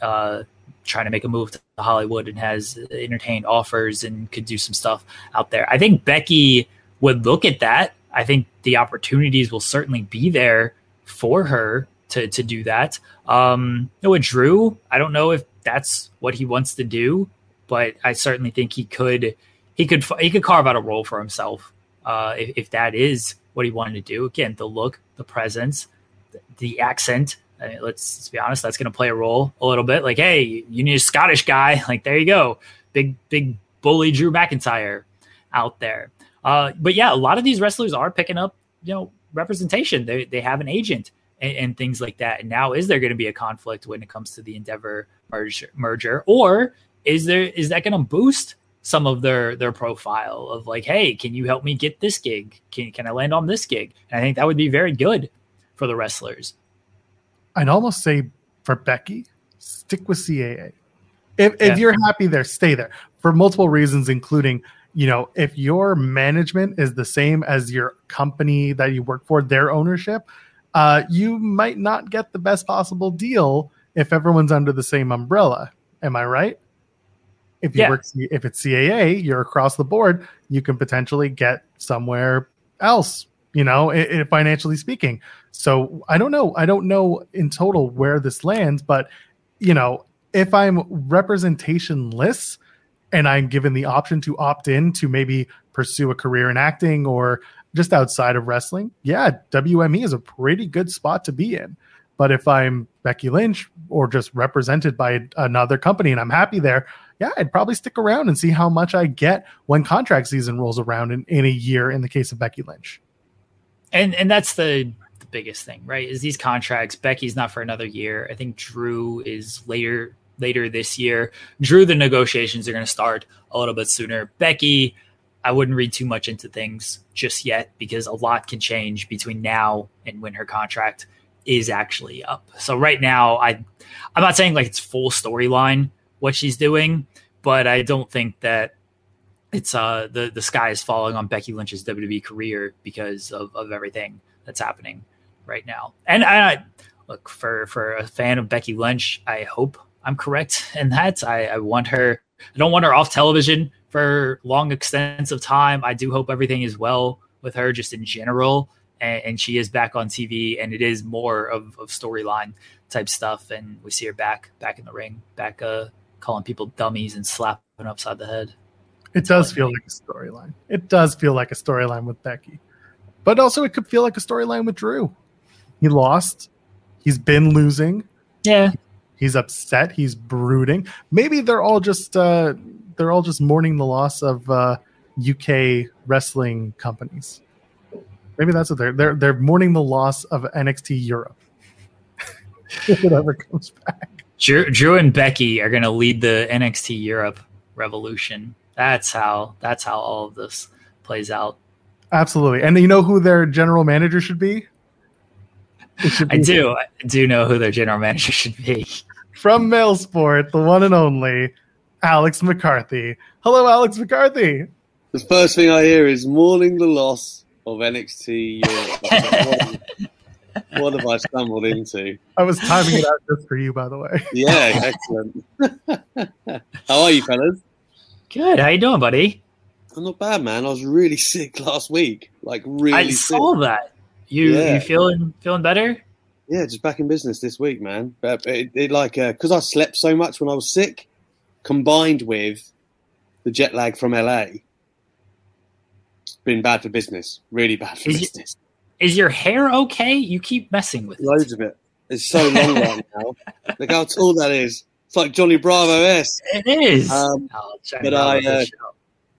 uh, trying to make a move to Hollywood and has entertained offers and could do some stuff out there. I think Becky would look at that. I think the opportunities will certainly be there for her to to do that. Um, you know, with Drew, I don't know if that's what he wants to do, but I certainly think he could he could he could carve out a role for himself uh, if, if that is what he wanted to do. Again, the look, the presence, the accent. I mean, let's, let's be honest, that's going to play a role a little bit. Like, hey, you need a Scottish guy. Like, there you go, big big bully Drew McIntyre out there. Uh, but yeah, a lot of these wrestlers are picking up, you know, representation. They they have an agent and, and things like that. And now, is there going to be a conflict when it comes to the Endeavor merger, merger, or is there is that going to boost some of their their profile of like, hey, can you help me get this gig? Can can I land on this gig? And I think that would be very good for the wrestlers. I'd almost say for Becky, stick with CAA. If, yeah. if you're happy there, stay there for multiple reasons, including you know, if your management is the same as your company that you work for, their ownership, uh, you might not get the best possible deal if everyone's under the same umbrella. Am I right? If you yeah. work, if it's CAA, you're across the board. You can potentially get somewhere else. You know, it, it, financially speaking. So I don't know. I don't know in total where this lands, but you know, if I'm representationless, and I'm given the option to opt in to maybe pursue a career in acting or just outside of wrestling, yeah, WME is a pretty good spot to be in. But if I'm Becky Lynch or just represented by another company and I'm happy there, yeah, I'd probably stick around and see how much I get when contract season rolls around in, in a year in the case of Becky Lynch. And and that's the the biggest thing, right? Is these contracts. Becky's not for another year. I think Drew is later later this year. Drew, the negotiations are going to start a little bit sooner. Becky, I wouldn't read too much into things just yet because a lot can change between now and when her contract is actually up. So right now, I I'm not saying like it's full storyline what she's doing, but I don't think that it's uh the the sky is falling on Becky Lynch's WWE career because of, of everything that's happening right now. And I look for for a fan of Becky Lynch, I hope I'm correct in that. I, I want her I don't want her off television for long extents of time. I do hope everything is well with her just in general. And, and she is back on TV and it is more of, of storyline type stuff. And we see her back, back in the ring, back, uh, calling people dummies and slapping them upside the head. It does feel like a storyline. It does feel like a storyline with Becky. But also it could feel like a storyline with Drew. He lost. He's been losing. Yeah. He's upset. He's brooding. Maybe they're all just uh, they're all just mourning the loss of uh, UK wrestling companies. Maybe that's what they're they're they're mourning the loss of NXT Europe. Whatever comes back. Drew, Drew and Becky are going to lead the NXT Europe revolution. That's how that's how all of this plays out. Absolutely. And you know who their general manager should be? Should be I do. I do know who their general manager should be. From Mail Sport, the one and only Alex McCarthy. Hello, Alex McCarthy. The first thing I hear is mourning the loss of NXT Europe. what, what have I stumbled into? I was timing it out just for you, by the way. Yeah, excellent. How are you, fellas? Good. How you doing, buddy? I'm not bad, man. I was really sick last week. Like really. I sick. saw that. You yeah. you feeling feeling better? Yeah, just back in business this week, man. But it, it like because uh, I slept so much when I was sick, combined with the jet lag from LA, it's been bad for business. Really bad for is business. You, is your hair okay? You keep messing with loads it. of it. It's so long right now. Look how tall that is. It's like Johnny Bravo s. It is. Um, oh, but I, uh,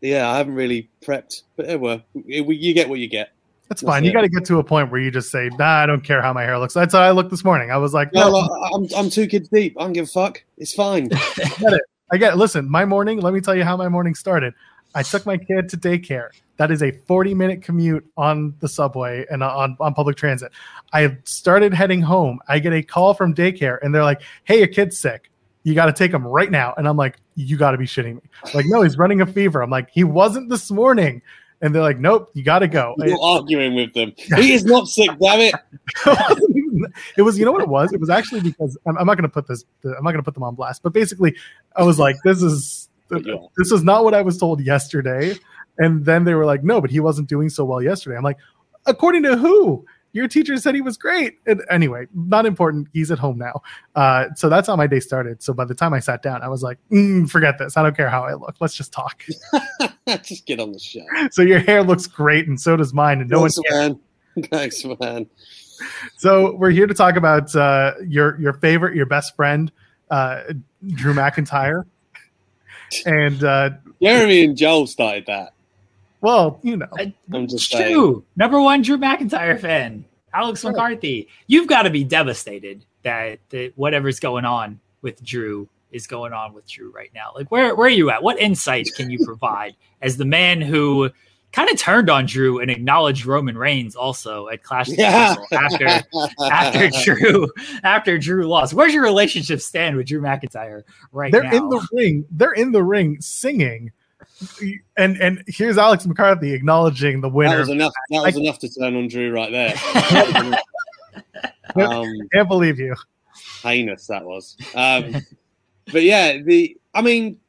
yeah, I haven't really prepped. But it were. you get what you get. That's fine. you got to get to a point where you just say, "Nah, I don't care how my hair looks." That's how I looked this morning. I was like, "No, no I'm I'm two kids deep. I don't give a fuck. It's fine." I get it. I get it. Listen, my morning. Let me tell you how my morning started. I took my kid to daycare. That is a 40 minute commute on the subway and on, on public transit. I started heading home. I get a call from daycare and they're like, Hey, your kid's sick. You got to take him right now. And I'm like, You got to be shitting me. Like, no, he's running a fever. I'm like, He wasn't this morning and they're like, "Nope, you got to go." You're arguing with them. He is not sick, damn it. it was, you know what it was? It was actually because I'm, I'm not going to put this. I'm not going to put them on blast, but basically, I was like, "This is this is not what I was told yesterday." And then they were like, "No, but he wasn't doing so well yesterday." I'm like, "According to who?" your teacher said he was great. And anyway, not important. He's at home now. Uh, so that's how my day started. So by the time I sat down, I was like, mm, forget this. I don't care how I look. Let's just talk. just get on the show. So your hair looks great, and so does mine. And no Thanks, one man. Thanks, man. So we're here to talk about uh, your your favorite, your best friend, uh, Drew McIntyre. And uh, Jeremy and Joel started that. Well, you know, I'm just true. Saying. Number one Drew McIntyre fan, Alex right. McCarthy. You've got to be devastated that, that whatever's going on with Drew is going on with Drew right now. Like, where where are you at? What insights can you provide as the man who kind of turned on Drew and acknowledged Roman Reigns also at Clash yeah. after after Drew after Drew lost. Where's your relationship stand with Drew McIntyre right They're now? in the ring. They're in the ring singing and and here's Alex McCarthy acknowledging the winner. That was enough. That was I, enough to turn on Drew right there. um, can't believe you. Heinous that was. Um, but yeah, the I mean,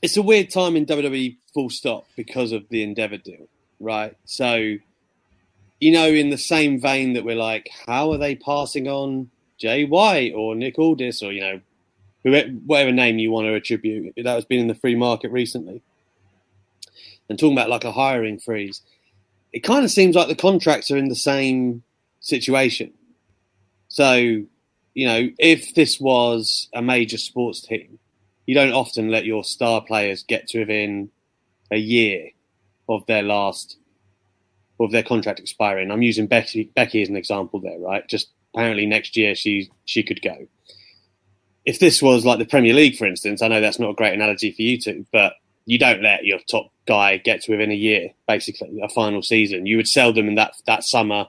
it's a weird time in WWE. Full stop because of the Endeavor deal, right? So, you know, in the same vein that we're like, how are they passing on Jay White or Nick Aldis or you know whatever name you want to attribute, that has been in the free market recently. And talking about like a hiring freeze, it kind of seems like the contracts are in the same situation. So, you know, if this was a major sports team, you don't often let your star players get to within a year of their last of their contract expiring. I'm using Becky Becky as an example there, right? Just apparently next year she she could go if this was like the Premier League, for instance, I know that's not a great analogy for you two, but you don't let your top guy get to within a year, basically, a final season. You would sell them in that that summer,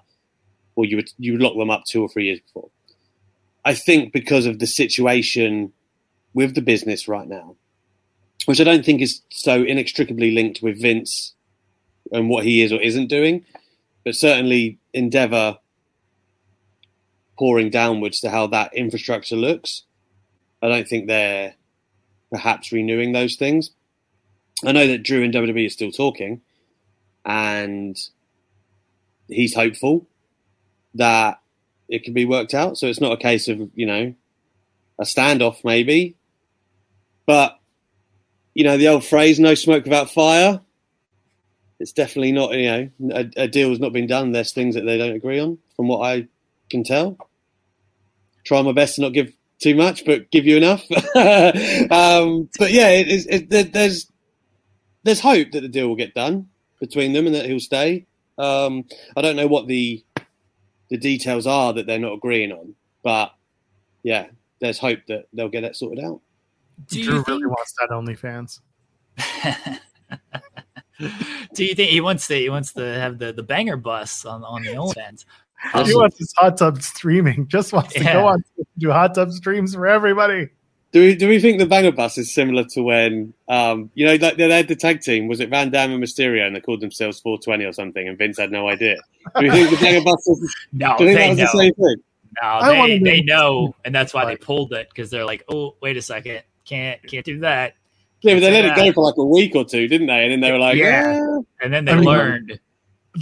or you would you would lock them up two or three years before. I think because of the situation with the business right now, which I don't think is so inextricably linked with Vince and what he is or isn't doing, but certainly Endeavor pouring downwards to how that infrastructure looks I don't think they're perhaps renewing those things. I know that Drew and WWE are still talking, and he's hopeful that it can be worked out. So it's not a case of you know a standoff, maybe, but you know the old phrase "no smoke without fire." It's definitely not you know a, a deal has not been done. There's things that they don't agree on, from what I can tell. Try my best to not give too much, but give you enough. um, but yeah, it, it, it, there's there's hope that the deal will get done between them and that he'll stay. Um, I don't know what the the details are that they're not agreeing on, but yeah, there's hope that they'll get that sorted out. Do Drew think... really wants that OnlyFans. Do you think he wants to? He wants to have the, the banger bus on on the OnlyFans. Um, he wants his hot tub streaming. Just wants yeah. to go on to do hot tub streams for everybody. Do we do we think the banger bus is similar to when um you know like they had the tag team was it Van Dam and Mysterio and they called themselves 420 or something and Vince had no idea. Do you think the banger bus was, no, do you think that was know. the same thing? No, they, they know, and that's why they pulled it because they're like, oh, wait a second, can't can't do that. Yeah, but they let it go for like a week or two, didn't they? And then they were like, yeah, ah. and then they I mean, learned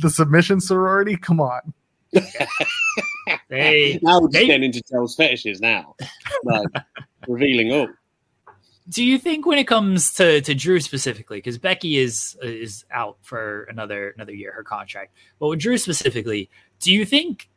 the submission sorority. Come on, they now we're just they, getting into Charles fetishes now, like revealing all. Do you think when it comes to, to Drew specifically, because Becky is is out for another another year, her contract, but with Drew specifically, do you think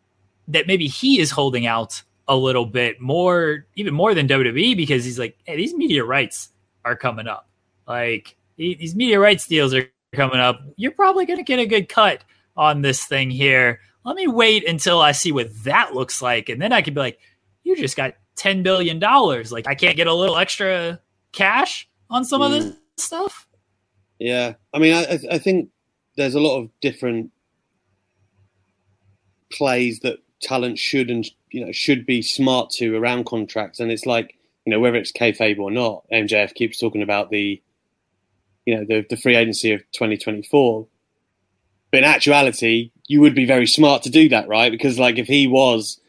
that maybe he is holding out a little bit more, even more than WWE, because he's like, hey, these media rights are coming up. Like these media rights deals are coming up. You're probably going to get a good cut on this thing here. Let me wait until I see what that looks like, and then I could be like, you just got ten billion dollars. Like I can't get a little extra cash on some mm. of this mm. stuff. Yeah, I mean, I, I think there's a lot of different plays that talent should and you know should be smart to around contracts, and it's like you know whether it's kayfabe or not. MJF keeps talking about the you know the the free agency of 2024, but in actuality, you would be very smart to do that, right? Because like if he was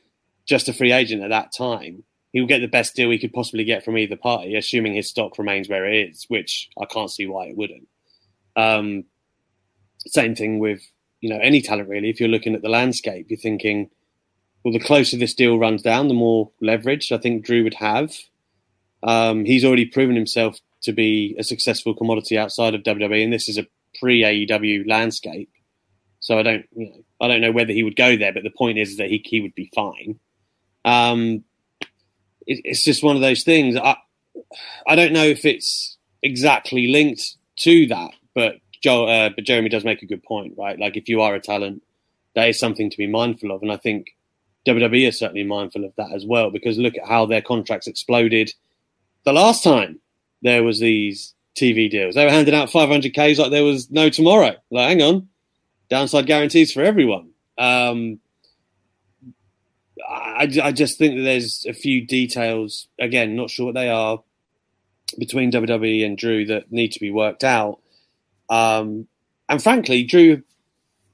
just a free agent at that time, he would get the best deal he could possibly get from either party, assuming his stock remains where it is, which I can't see why it wouldn't. Um, same thing with you know any talent really. If you're looking at the landscape, you're thinking well, the closer this deal runs down, the more leverage I think Drew would have. Um, he's already proven himself to be a successful commodity outside of WWE, and this is a pre AEW landscape. So I don't, you know, I don't know whether he would go there, but the point is that he he would be fine. Um, it, it's just one of those things. I I don't know if it's exactly linked to that, but Joe, uh, but Jeremy does make a good point, right? Like if you are a talent, that is something to be mindful of, and I think WWE are certainly mindful of that as well because look at how their contracts exploded the last time there was these TV deals. They were handing out 500Ks like there was no tomorrow. Like, hang on, downside guarantees for everyone. Um, I, I just think that there's a few details, again, not sure what they are, between WWE and Drew that need to be worked out. Um, and frankly, Drew,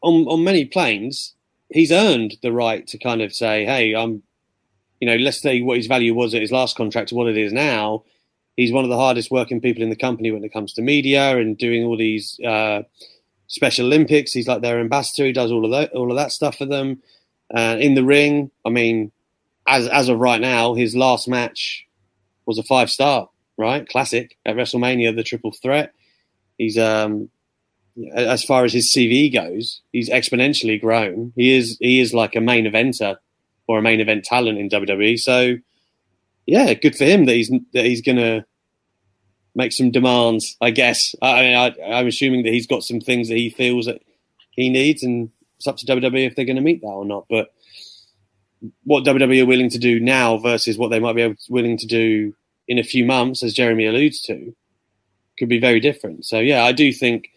on, on many planes, he's earned the right to kind of say, "Hey, I'm," you know, let's say what his value was at his last contract to what it is now. He's one of the hardest working people in the company when it comes to media and doing all these uh, Special Olympics. He's like their ambassador. He does all of that, all of that stuff for them. Uh, in the ring, I mean, as as of right now, his last match was a five star, right? Classic at WrestleMania, the Triple Threat. He's um, as far as his CV goes, he's exponentially grown. He is he is like a main eventer or a main event talent in WWE. So yeah, good for him that he's that he's gonna make some demands. I guess I mean I, am assuming that he's got some things that he feels that he needs, and it's up to WWE if they're going to meet that or not. But what WWE are willing to do now versus what they might be able willing to do in a few months, as Jeremy alludes to, could be very different. So yeah, I do think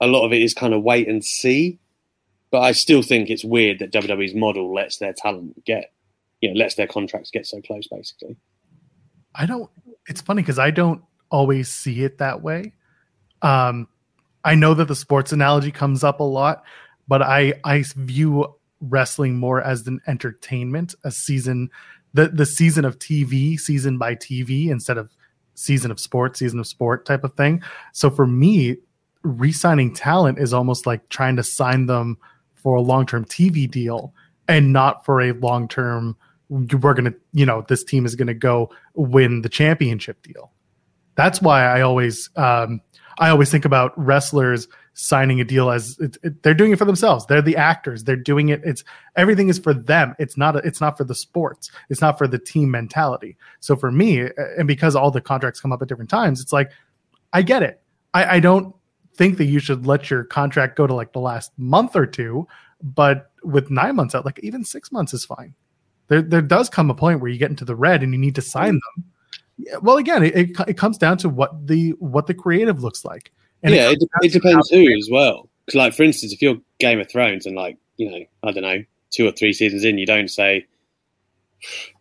a lot of it is kind of wait and see. But I still think it's weird that WWE's model lets their talent get, you know, lets their contracts get so close, basically. I don't. It's funny because I don't always see it that way. Um, I know that the sports analogy comes up a lot, but I I view wrestling more as an entertainment, a season, the the season of TV, season by TV, instead of season of sport, season of sport type of thing. So for me, re-signing talent is almost like trying to sign them for a long-term TV deal and not for a long-term we're going to, you know, this team is going to go win the championship deal. That's why I always um I always think about wrestlers signing a deal as it, it, they're doing it for themselves. They're the actors. They're doing it. It's everything is for them. It's not. A, it's not for the sports. It's not for the team mentality. So for me, and because all the contracts come up at different times, it's like I get it. I, I don't think that you should let your contract go to like the last month or two, but with nine months out, like even six months is fine. There, there does come a point where you get into the red and you need to sign them. Yeah, well, again, it, it, it comes down to what the what the creative looks like. And yeah, it, it, depends who as well. Because, like, for instance, if you're Game of Thrones and, like, you know, I don't know, two or three seasons in, you don't say,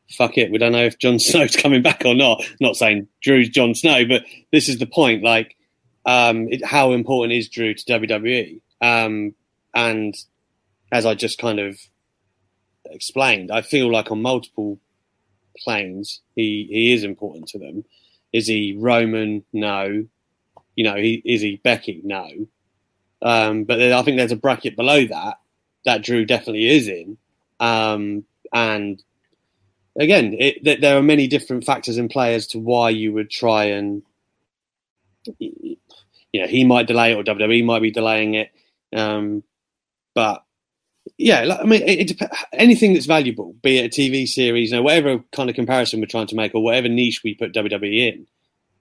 fuck it, we don't know if Jon Snow's coming back or not. Not saying Drew's Jon Snow, but this is the point. Like, um, it, how important is Drew to WWE? Um, and as I just kind of explained, I feel like on multiple planes, he, he is important to them. Is he Roman? No you know, he, is he Becky? No. Um, but I think there's a bracket below that that Drew definitely is in. Um, and again, it, there are many different factors in play as to why you would try and, you know, he might delay it or WWE might be delaying it. Um, but yeah, I mean, it, it, anything that's valuable, be it a TV series, you know, whatever kind of comparison we're trying to make or whatever niche we put WWE in,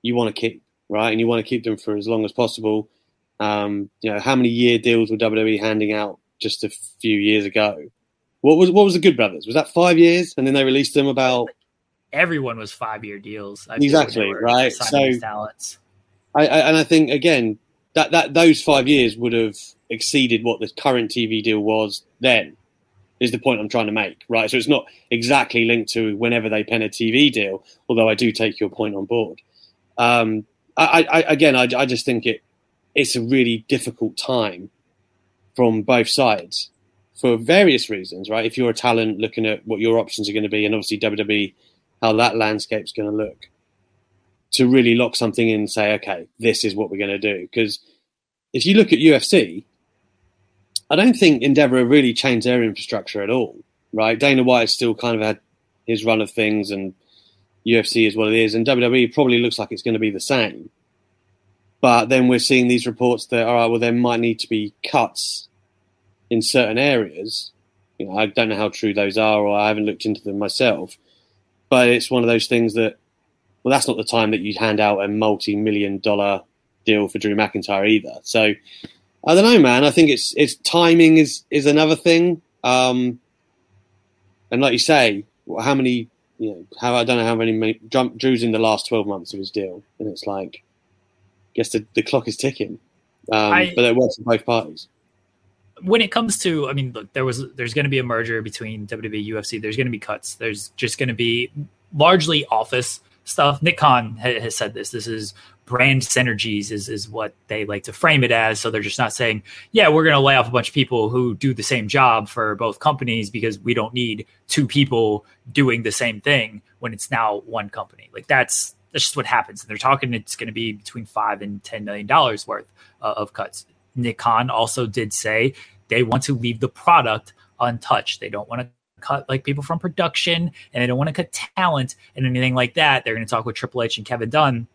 you want to keep right? And you want to keep them for as long as possible. Um, you know, how many year deals were WWE handing out just a few years ago? What was what was the Good Brothers? Was that five years, and then they released them about? Everyone was five year deals. I exactly right. So talents. I, I, and I think again that that those five years would have exceeded what the current TV deal was then. Is the point I'm trying to make, right? So it's not exactly linked to whenever they pen a TV deal, although I do take your point on board. Um, I, I again, I, I just think it it's a really difficult time from both sides for various reasons, right? If you're a talent looking at what your options are going to be, and obviously WWE, how that landscape's going to look, to really lock something in and say, okay, this is what we're going to do. Because if you look at UFC, I don't think Endeavor really changed their infrastructure at all, right? Dana White still kind of had his run of things and UFC is what it is, and WWE probably looks like it's going to be the same. But then we're seeing these reports that all right, well, there might need to be cuts in certain areas. You know, I don't know how true those are, or I haven't looked into them myself. But it's one of those things that, well, that's not the time that you'd hand out a multi-million dollar deal for Drew McIntyre either. So I don't know, man. I think it's it's timing is is another thing. Um, and like you say, how many you know, how I don't know how many, Drew's in the last twelve months of his deal, and it's like, I guess the, the clock is ticking. Um, I, but it works for both parties. When it comes to, I mean, look, there was there's going to be a merger between WWE UFC. There's going to be cuts. There's just going to be largely office stuff. Nick Khan has said this. This is brand synergies is is what they like to frame it as. So they're just not saying, yeah, we're going to lay off a bunch of people who do the same job for both companies because we don't need two people doing the same thing when it's now one company. Like that's that's just what happens. And they're talking it's going to be between five and ten million dollars worth uh, of cuts. Nick Khan also did say they want to leave the product untouched. They don't want to cut like people from production and they don't want to cut talent and anything like that. They're going to talk with Triple H and Kevin Dunn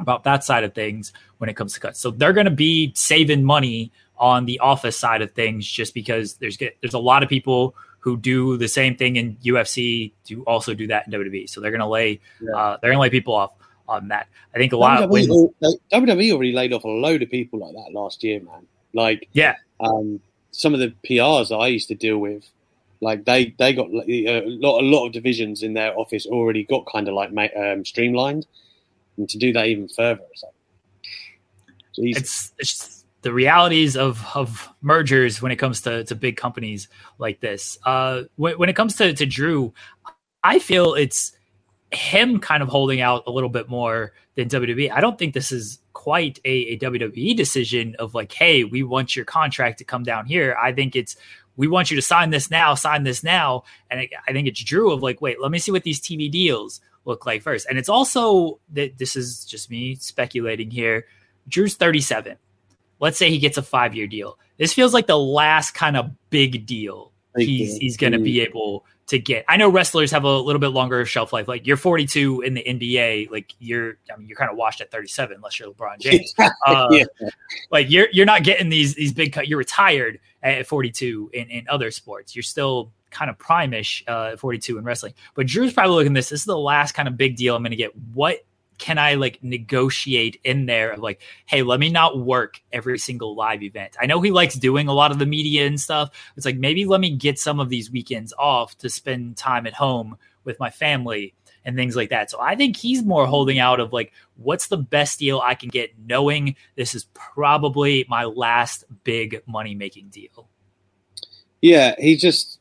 about that side of things when it comes to cuts. So they're going to be saving money on the office side of things just because there's there's a lot of people who do the same thing in UFC to also do that in WWE. So they're going to lay yeah. uh, they're going to lay people off on that. I think a lot WWE, when, WWE already laid off a load of people like that last year, man. Like yeah, um, some of the PRs that I used to deal with, like they they got a lot a lot of divisions in their office already got kind of like um, streamlined and to do that even further, it's like, it's, it's the realities of of mergers when it comes to to big companies like this. Uh, when, when it comes to to Drew, I feel it's him kind of holding out a little bit more than WWE. I don't think this is quite a, a, WWE decision of like, hey, we want your contract to come down here. I think it's we want you to sign this now, sign this now. And I, I think it's Drew of like, wait, let me see what these TV deals look like first. And it's also that this is just me speculating here. Drew's 37. Let's say he gets a five year deal. This feels like the last kind of big deal he's he's going to be mm. able to get. I know wrestlers have a little bit longer shelf life. Like you're 42 in the NBA, like you're I mean you're kind of washed at 37 unless you're LeBron James. Uh, yeah. Like you're you're not getting these these big cut. You're retired at 42 in in other sports. You're still kind of prime-ish uh, 42 in wrestling. But Drew's probably looking this. This is the last kind of big deal I'm going to get. What can I like negotiate in there of like, hey, let me not work every single live event? I know he likes doing a lot of the media and stuff. It's like maybe let me get some of these weekends off to spend time at home with my family and things like that. So I think he's more holding out of like, what's the best deal I can get, knowing this is probably my last big money making deal. Yeah, he just.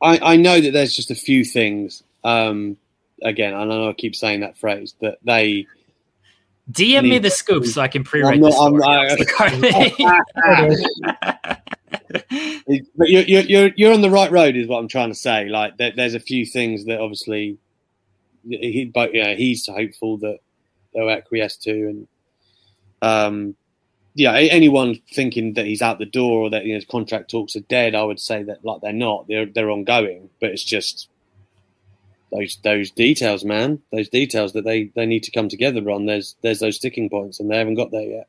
I, I know that there's just a few things um, again, I know I keep saying that phrase, that they DM me the scoop so I can pre-write the but you're, you're you're on the right road, is what I'm trying to say. Like there, there's a few things that obviously he, but yeah, he's hopeful that they'll acquiesce to, and um, yeah, anyone thinking that he's out the door or that you know, his contract talks are dead, I would say that like they're not. They're they're ongoing, but it's just those those details, man, those details that they they need to come together on. There's there's those sticking points, and they haven't got there yet.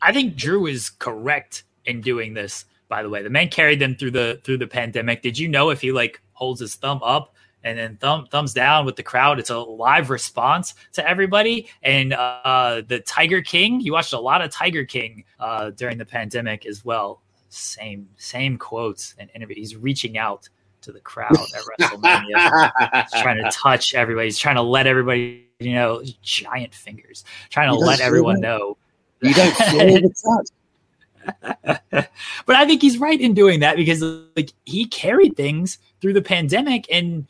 I think Drew is correct in doing this. By the way, the man carried them through the through the pandemic. Did you know if he like holds his thumb up and then thumb thumbs down with the crowd, it's a live response to everybody. And uh, the Tiger King, you watched a lot of Tiger King uh, during the pandemic as well. Same same quotes and interview. He's reaching out to the crowd at WrestleMania. He's trying to touch everybody. He's trying to let everybody, you know, giant fingers, trying to let everyone know. You don't feel the touch. but I think he's right in doing that because like he carried things through the pandemic and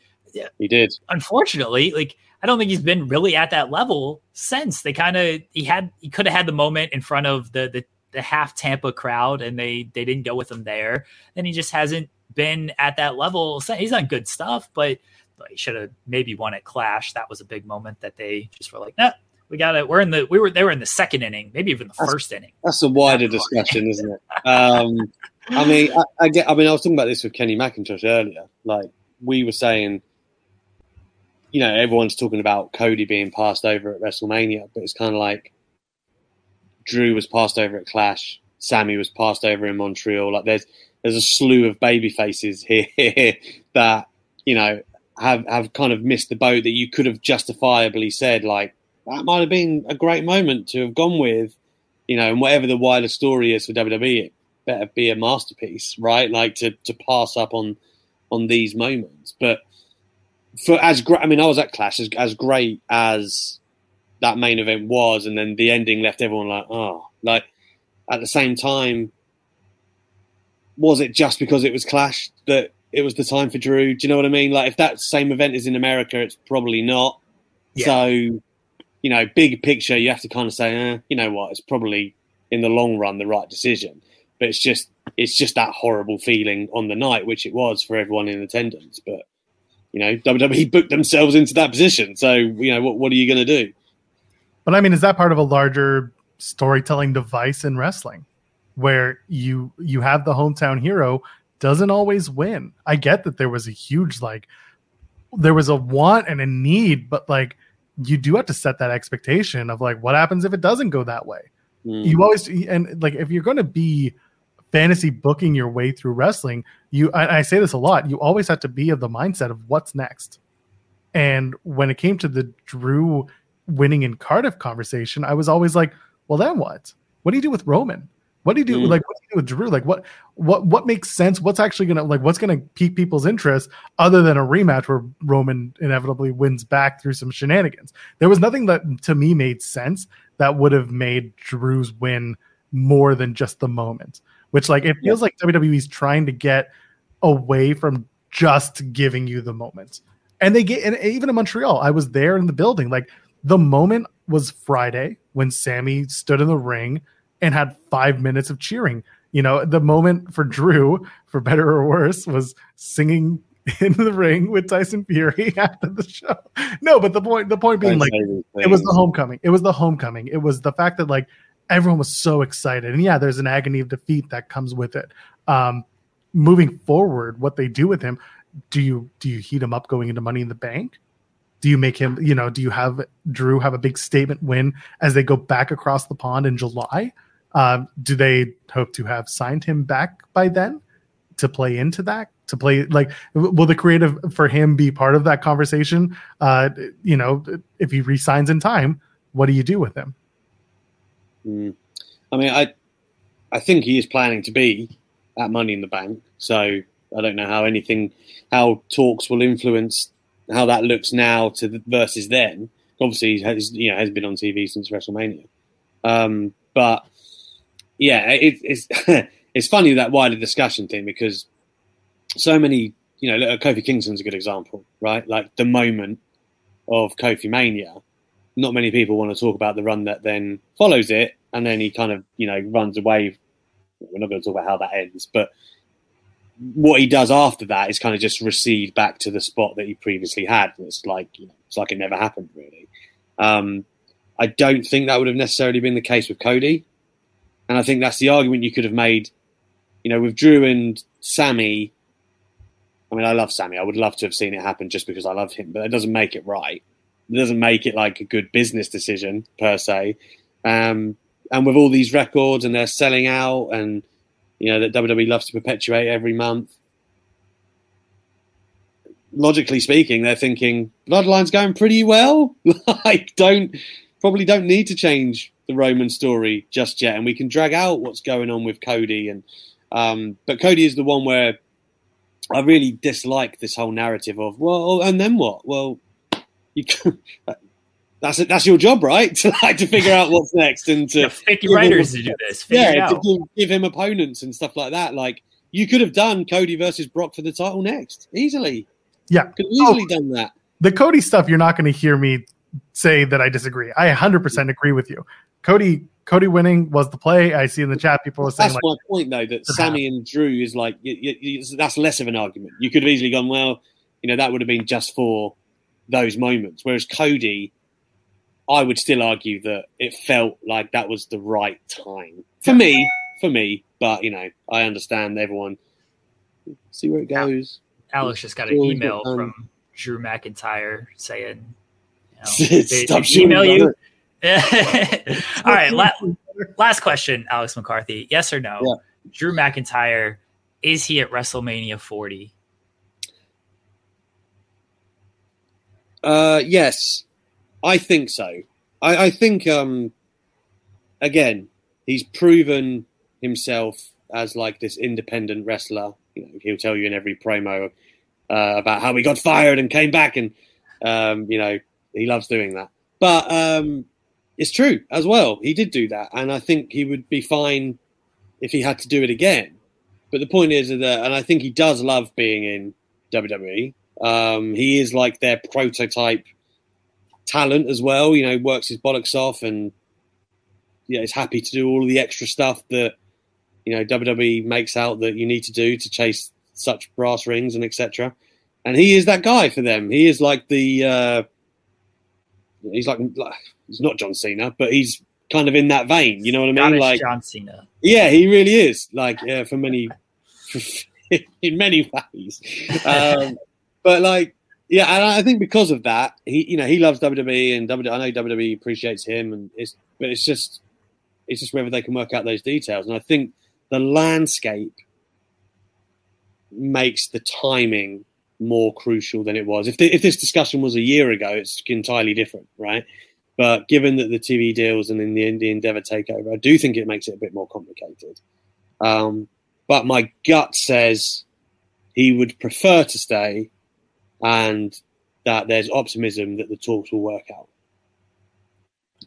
he did. Unfortunately, like I don't think he's been really at that level since they kind of he had he could have had the moment in front of the the the half Tampa crowd and they they didn't go with him there. And he just hasn't been at that level. He's done good stuff, but he should have maybe won at Clash. That was a big moment that they just were like, nah, we got it. We're in the we were they were in the second inning, maybe even the that's, first inning. That's a wider discussion, isn't it? Um, I mean, I, I, get. I mean, I was talking about this with Kenny McIntosh earlier. Like we were saying, you know, everyone's talking about Cody being passed over at WrestleMania, but it's kind of like Drew was passed over at Clash, Sami was passed over in Montreal. Like there's there's a slew of baby faces here that you know have have kind of missed the boat that you could have justifiably said like that might have been a great moment to have gone with, you know, and whatever the wider story is for WWE, it better be a masterpiece, right? Like to to pass up on on these moments, but for as great, I mean, I was at Clash as, as great as that main event was, and then the ending left everyone like, oh, like at the same time, was it just because it was Clash that it was the time for Drew? Do you know what I mean? Like, if that same event is in America, it's probably not. Yeah. So, you know, big picture, you have to kind of say, eh, you know what, it's probably in the long run the right decision. But it's just, it's just that horrible feeling on the night, which it was for everyone in attendance. But you know, WWE booked themselves into that position. So, you know, what what are you going to do? But I mean, is that part of a larger storytelling device in wrestling? Where you you have the hometown hero doesn't always win. I get that there was a huge like there was a want and a need, but like you do have to set that expectation of like what happens if it doesn't go that way. Mm. You always and like if you're going to be fantasy booking your way through wrestling, you I, I say this a lot, you always have to be of the mindset of what's next. And when it came to the Drew winning in Cardiff conversation, I was always like, well then what? What do you do with Roman? What do you do? Mm. Like, what do you do with Drew? Like, what, what, what makes sense? What's actually gonna like? What's gonna pique people's interest other than a rematch where Roman inevitably wins back through some shenanigans? There was nothing that to me made sense that would have made Drew's win more than just the moment. Which, like, it feels yeah. like WWE's trying to get away from just giving you the moment. And they get, and even in Montreal, I was there in the building. Like, the moment was Friday when Sami stood in the ring and had five minutes of cheering. You know, the moment for Drew, for better or worse, was singing in the ring with Tyson Fury after the show. No, but the point the point being like it was the homecoming. It was the homecoming. It was the fact that like everyone was so excited. And yeah, there's an agony of defeat that comes with it. Um moving forward, what they do with him, do you do you heat him up going into money in the bank? Do you make him, you know, do you have Drew have a big statement win as they go back across the pond in July? Uh, do they hope to have signed him back by then to play into that? To play like, will the creative for him be part of that conversation? Uh, you know, if he resigns in time, what do you do with him? Mm. I mean, I I think he is planning to be at Money in the Bank, so I don't know how anything, how talks will influence how that looks now to the, versus then. Obviously, he has you know has been on TV since WrestleMania, um, but yeah, it, it's it's funny that wider discussion thing because so many, you know, Kofi Kingston's a good example, right? Like the moment of Kofi Mania, not many people want to talk about the run that then follows it, and then he kind of, you know, runs away. We're not going to talk about how that ends, but what he does after that is kind of just recede back to the spot that he previously had. It's like you know, it's like it never happened really. Um, I don't think that would have necessarily been the case with Cody. And I think that's the argument you could have made, you know, with Drew and Sami. I mean, I love Sami. I would love to have seen it happen just because I love him, but it doesn't make it right. It doesn't make it like a good business decision per se. Um, and with all these records and they're selling out and, you know, that WWE loves to perpetuate every month. Logically speaking, they're thinking Bloodline's going pretty well. like, don't probably don't need to change the Roman story just yet, and we can drag out what's going on with Cody. And um, but Cody is the one where I really dislike this whole narrative of well, and then what? Well, you can, that's it. That's your job, right? To like to figure out what's next and to yeah, pick your writers him, to do this. yeah, to give, give him opponents and stuff like that. Like you could have done Cody versus Brock for the title next easily. Yeah, could easily oh, done that. The Cody stuff, you're not going to hear me say that I disagree. I 100% agree with you. Cody Cody winning was the play. I see in the chat people are saying that's like, my point though that Sami and Drew is like you, you, that's less of an argument. You could have easily gone well, you know that would have been just for those moments. Whereas Cody, I would still argue that it felt like that was the right time for me. For me, but you know I understand everyone. See where it goes. Alex just got an email from Drew McIntyre saying, you know, "Stop email you." All right. La- last question, Alex McCarthy. Yes or no? Yeah. Drew McIntyre, is he at WrestleMania 40? Uh, yes, I think so. I, I think, um, again, he's proven himself as like this independent wrestler. You know, he'll tell you in every promo uh, about how he got fired and came back, and um, you know he loves doing that. But um, it's true as well. He did do that, and I think he would be fine if he had to do it again. But the point is that, and I think he does love being in WWE. Um, he is like their prototype talent as well. You know, works his bollocks off, and yeah, is happy to do all the extra stuff that you know WWE makes out that you need to do to chase such brass rings and etc. And he is that guy for them. He is like the uh, he's like, like he's not John Cena, but he's kind of in that vein. You know what I mean? Like John Cena. Yeah, he really is. Like yeah, for many, in many ways. Um, but like, yeah, and I think because of that, he you know he loves WWE and WWE. I know WWE appreciates him, and it's but it's just it's just whether they can work out those details. And I think the landscape makes the timing more crucial than it was. If the, if this discussion was a year ago, it's entirely different, right? But given that the TV deals and in the, the Endeavor takeover, I do think it makes it a bit more complicated. Um, but my gut says he would prefer to stay, and that there's optimism that the talks will work out.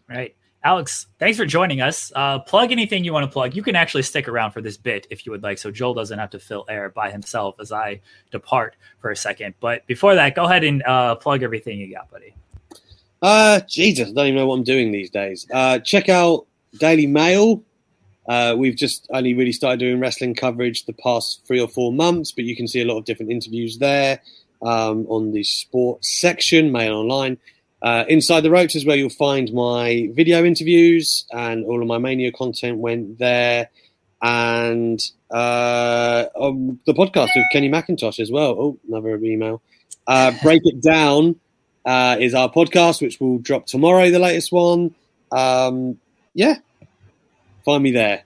Right. Alex, thanks for joining us. Uh, plug anything you want to plug. You can actually stick around for this bit if you would like, so Joel doesn't have to fill air by himself as I depart for a second. But before that, go ahead and uh, plug everything you got, buddy. Uh, Jesus, I don't even know what I'm doing these days. Uh, check out Daily Mail Uh, we've just only really started doing wrestling coverage the past three or four months, but you can see a lot of different interviews there um, on the sports section, Mail Online. Uh, Inside the Ropes is where you'll find my video interviews, and all of my Mania content went there. And uh, on the podcast with Kenny McIntosh as well. Oh, another email. Uh, Break It Down uh, is our podcast, which will drop tomorrow, the latest one. Um, yeah, find me there.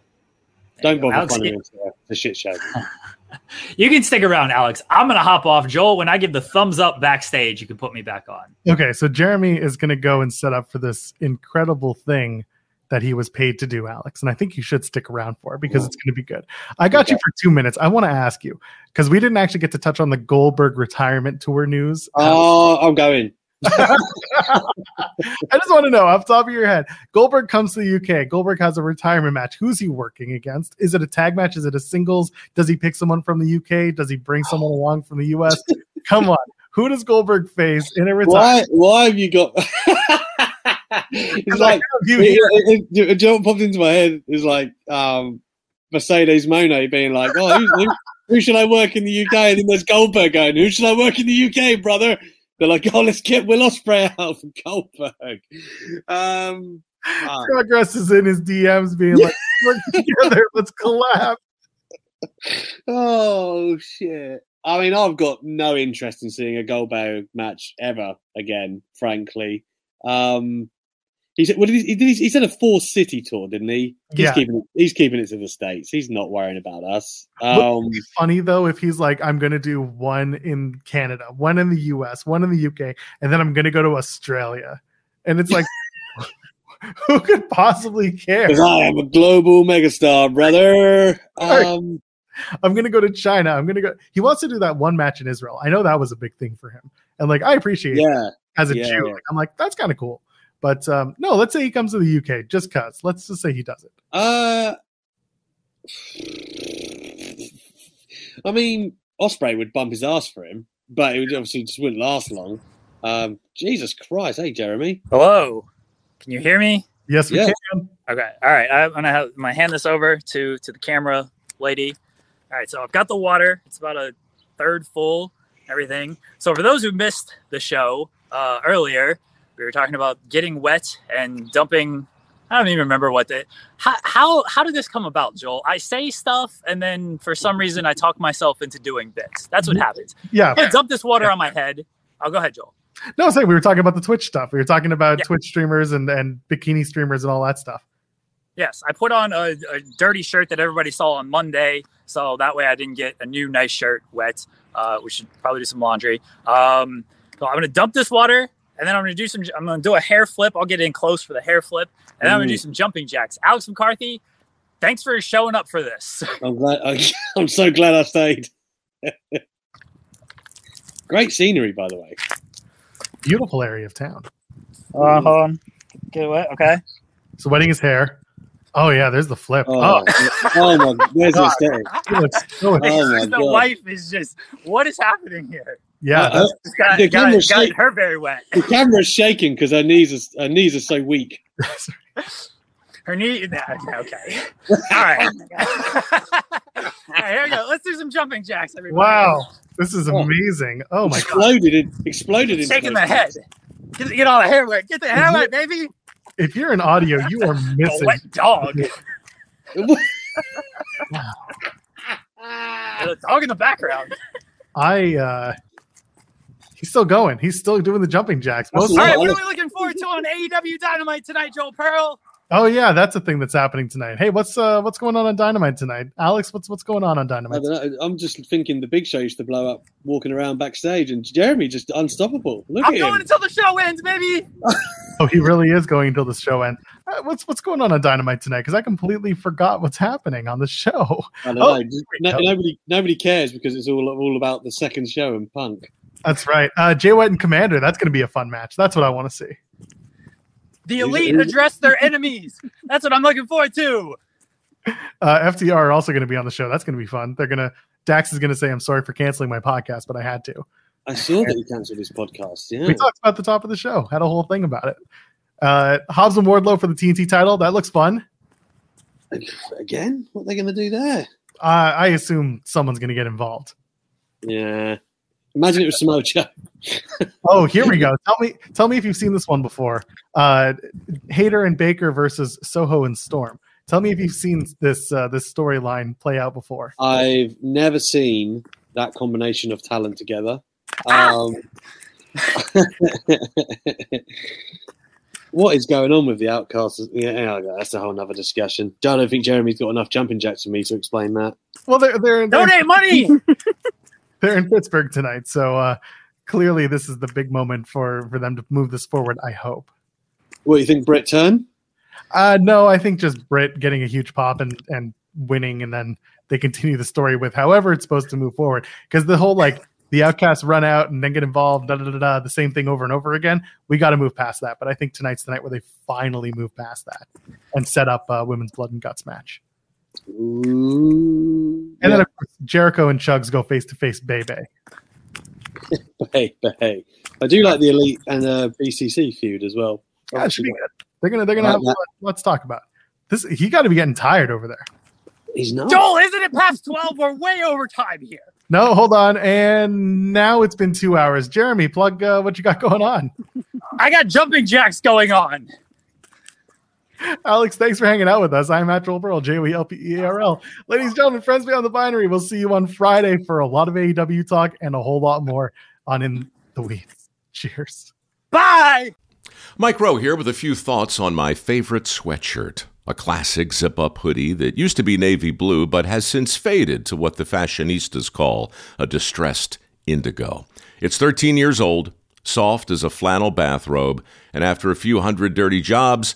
Don't bother finding me. It's a shit show. You can stick around, Alex. I'm gonna hop off. Joel, when I give the thumbs up backstage, you can put me back on. Okay, so Jeremy is going to go and set up for this incredible thing that he was paid to do, Alex. And I think you should stick around for it because it's going to be good. I got you for two minutes. I want to ask you because we didn't actually get to touch on the Goldberg retirement tour news. Oh, I'm going. I just want to know off the top of your head Goldberg comes to the UK. Goldberg has a retirement match. Who's he working against? Is it a tag match? Is it a singles? Does he pick someone from the UK? Does he bring someone along from the US? Come on. Who does Goldberg face in a retirement? Why? Why have you got? it's like you it, it, it, popped into my head is like um, Mercedes Moné being like, "Oh, who, who, who should I work in the UK?" And then there's Goldberg going, "Who should I work in the UK, brother?" They're like, "Oh, let's get Will Ospreay out for Goldberg." Um, ah. Progress is in his DMs being like, work together, let's collab. oh shit! I mean, I've got no interest in seeing a Goldberg match ever again. Frankly, um, he said, "What did he, he, did he, he said a four city tour, didn't he? He's Yeah. keeping it, he's keeping it to the states. He's not worrying about us." Um, be funny though if he's like, I'm gonna do one in Canada, one in the US, one in the UK, and then I'm gonna go to Australia. And it's like who could possibly care? Because I am a global megastar, brother. Um, I'm gonna go to China. I'm gonna go. He wants to do that one match in Israel. I know that was a big thing for him, and like I appreciate it yeah, as a yeah, Jew. yeah. Like, I'm like that's kind of cool. But um, no, let's say he comes to the UK just cause. Let's just say he does it. uh, I mean, Ospreay would bump his ass for him, but it would obviously just wouldn't last long. Um, Jesus Christ, hey Jeremy. Hello. Can you hear me? Yes, we Yeah. can. Okay. All right. I'm gonna have I'm gonna hand this over to to the camera lady. All right. So I've got the water. It's about a third full. Everything. So for those who missed the show uh, earlier, we were talking about getting wet and dumping. I don't even remember what the how how how did this come about, Joel? I say stuff and then for some reason I talk myself into doing bits. That's what happens. Yeah. I'm dump this water on my head. I'll go ahead, Joel. No, say we were talking about the Twitch stuff. We were talking about Yeah. Twitch streamers and and bikini streamers and all that stuff. Yes, I put on a, a dirty shirt that everybody saw on Monday, so that way I didn't get a new nice shirt wet. Uh, we should probably do some laundry. Um, so I'm gonna dump this water, and then I'm gonna do some. I'm gonna do a hair flip. I'll get in close for the hair flip, and then I'm gonna do some jumping jacks. Alex McCarthy, thanks for showing up for this. I'm glad. I, I'm so glad I stayed. Great scenery, by the way. Beautiful area of town. Uh, hold on. Get away. Okay. So wetting his hair. Oh yeah, there's the flip. Oh, Oh, oh my! There's the aesthetic. he looks so Oh my the wife is just. What is happening here? Yeah. Uh, that's- It's got, The got, camera's got her very wet. The camera's shaking because her knees are her knees are so weak. Her knee. nah, Okay. All right. All right. Here we go. Let's do some jumping jacks, everybody. wow, this is Oh. amazing. Oh my god. exploded it exploded into Shaking the head. Get, get all the hair wet. Get the hair wet, baby. If you're in audio, you are missing. A missing. wet dog. things. There's a dog in the background. I uh he's still going. He's still doing the jumping jacks. Most- All Yeah, right. What are we looking forward to on AEW Dynamite tonight, Joel Pearl? oh yeah, that's a thing that's happening tonight. Hey, what's uh what's going on on Dynamite tonight? Alex, what's what's going on on I Dynamite? don't know. I'm just thinking the Big Show used to blow up walking around backstage, and Jeremy just unstoppable. Look I'm at going him. until the show ends, baby. Oh, he really is going until the show ends. Uh, what's what's going on on Dynamite tonight? Because I completely forgot what's happening on the show. I don't Oh, know. No- nobody nobody cares because it's all all about the second show and Punk. That's right. Uh, Jay White and Komander. That's going to be a fun match. That's what I want to see. The elite address their enemies. That's what I'm looking forward to. Uh, FTR are also going to be on the show. That's going to be fun. They're going to. Dax is going to say, "I'm sorry for canceling my podcast, but I had to." I saw that he cancelled his podcast. Yeah. We talked about the top of the show. Had a whole thing about it. Uh, Hobbs and Wardlow for the TNT title. That looks fun. Again, what are they going to do there? Uh, I assume someone's going to get involved. Yeah. Imagine it was Samoa Joe. Oh, here we go. Tell me, tell me if you've seen this one before. Uh, Hayter and Baker versus Soho and Storm. Tell me if you've seen this uh, this storyline play out before. I've never seen that combination of talent together. Um, what is going on with the outcasts? Yeah, that's a whole other discussion. I don't think Jeremy's got enough jumping jacks for me to explain that. Well, they're they're they're, Donate money. they're in Pittsburgh tonight, so uh, clearly this is the big moment for for them to move this forward. I hope. What do you think, Britt Turn? Uh, no, I think just Britt getting a huge pop and and winning, and then they continue the story with however it's supposed to move forward. Because the whole like the outcasts run out and then get involved, da, da, da, da, the same thing over and over again. We got to move past that. But I think tonight's the night where they finally move past that and set up a women's blood and guts match. Ooh, And then of course, Jericho and Chugs go face to face, Bebe. hey, hey, I do like the elite and uh, BCC feud as well. Yeah, it should be good. They're gonna they're gonna Like have. that. Let's talk about it. this. He got to be getting tired over there. He's not. Joel, isn't it past 12? We're way over time here. No, hold on. And now it's been two hours. Jeremy, plug uh, what you got going on. I got jumping jacks going on. Alex, thanks for hanging out with us. I'm Matt Joel Pearl, J O E L P E A R L. Ladies and gentlemen, friends beyond the binary, we'll see you on Friday for a lot of AEW talk and a whole lot more on In the Weeds. Cheers. Bye. Mike Rowe here with a few thoughts on my favorite sweatshirt. A classic zip up hoodie that used to be navy blue but has since faded to what the fashionistas call a distressed indigo. It's 13 years old, soft as a flannel bathrobe, and after a few hundred dirty jobs,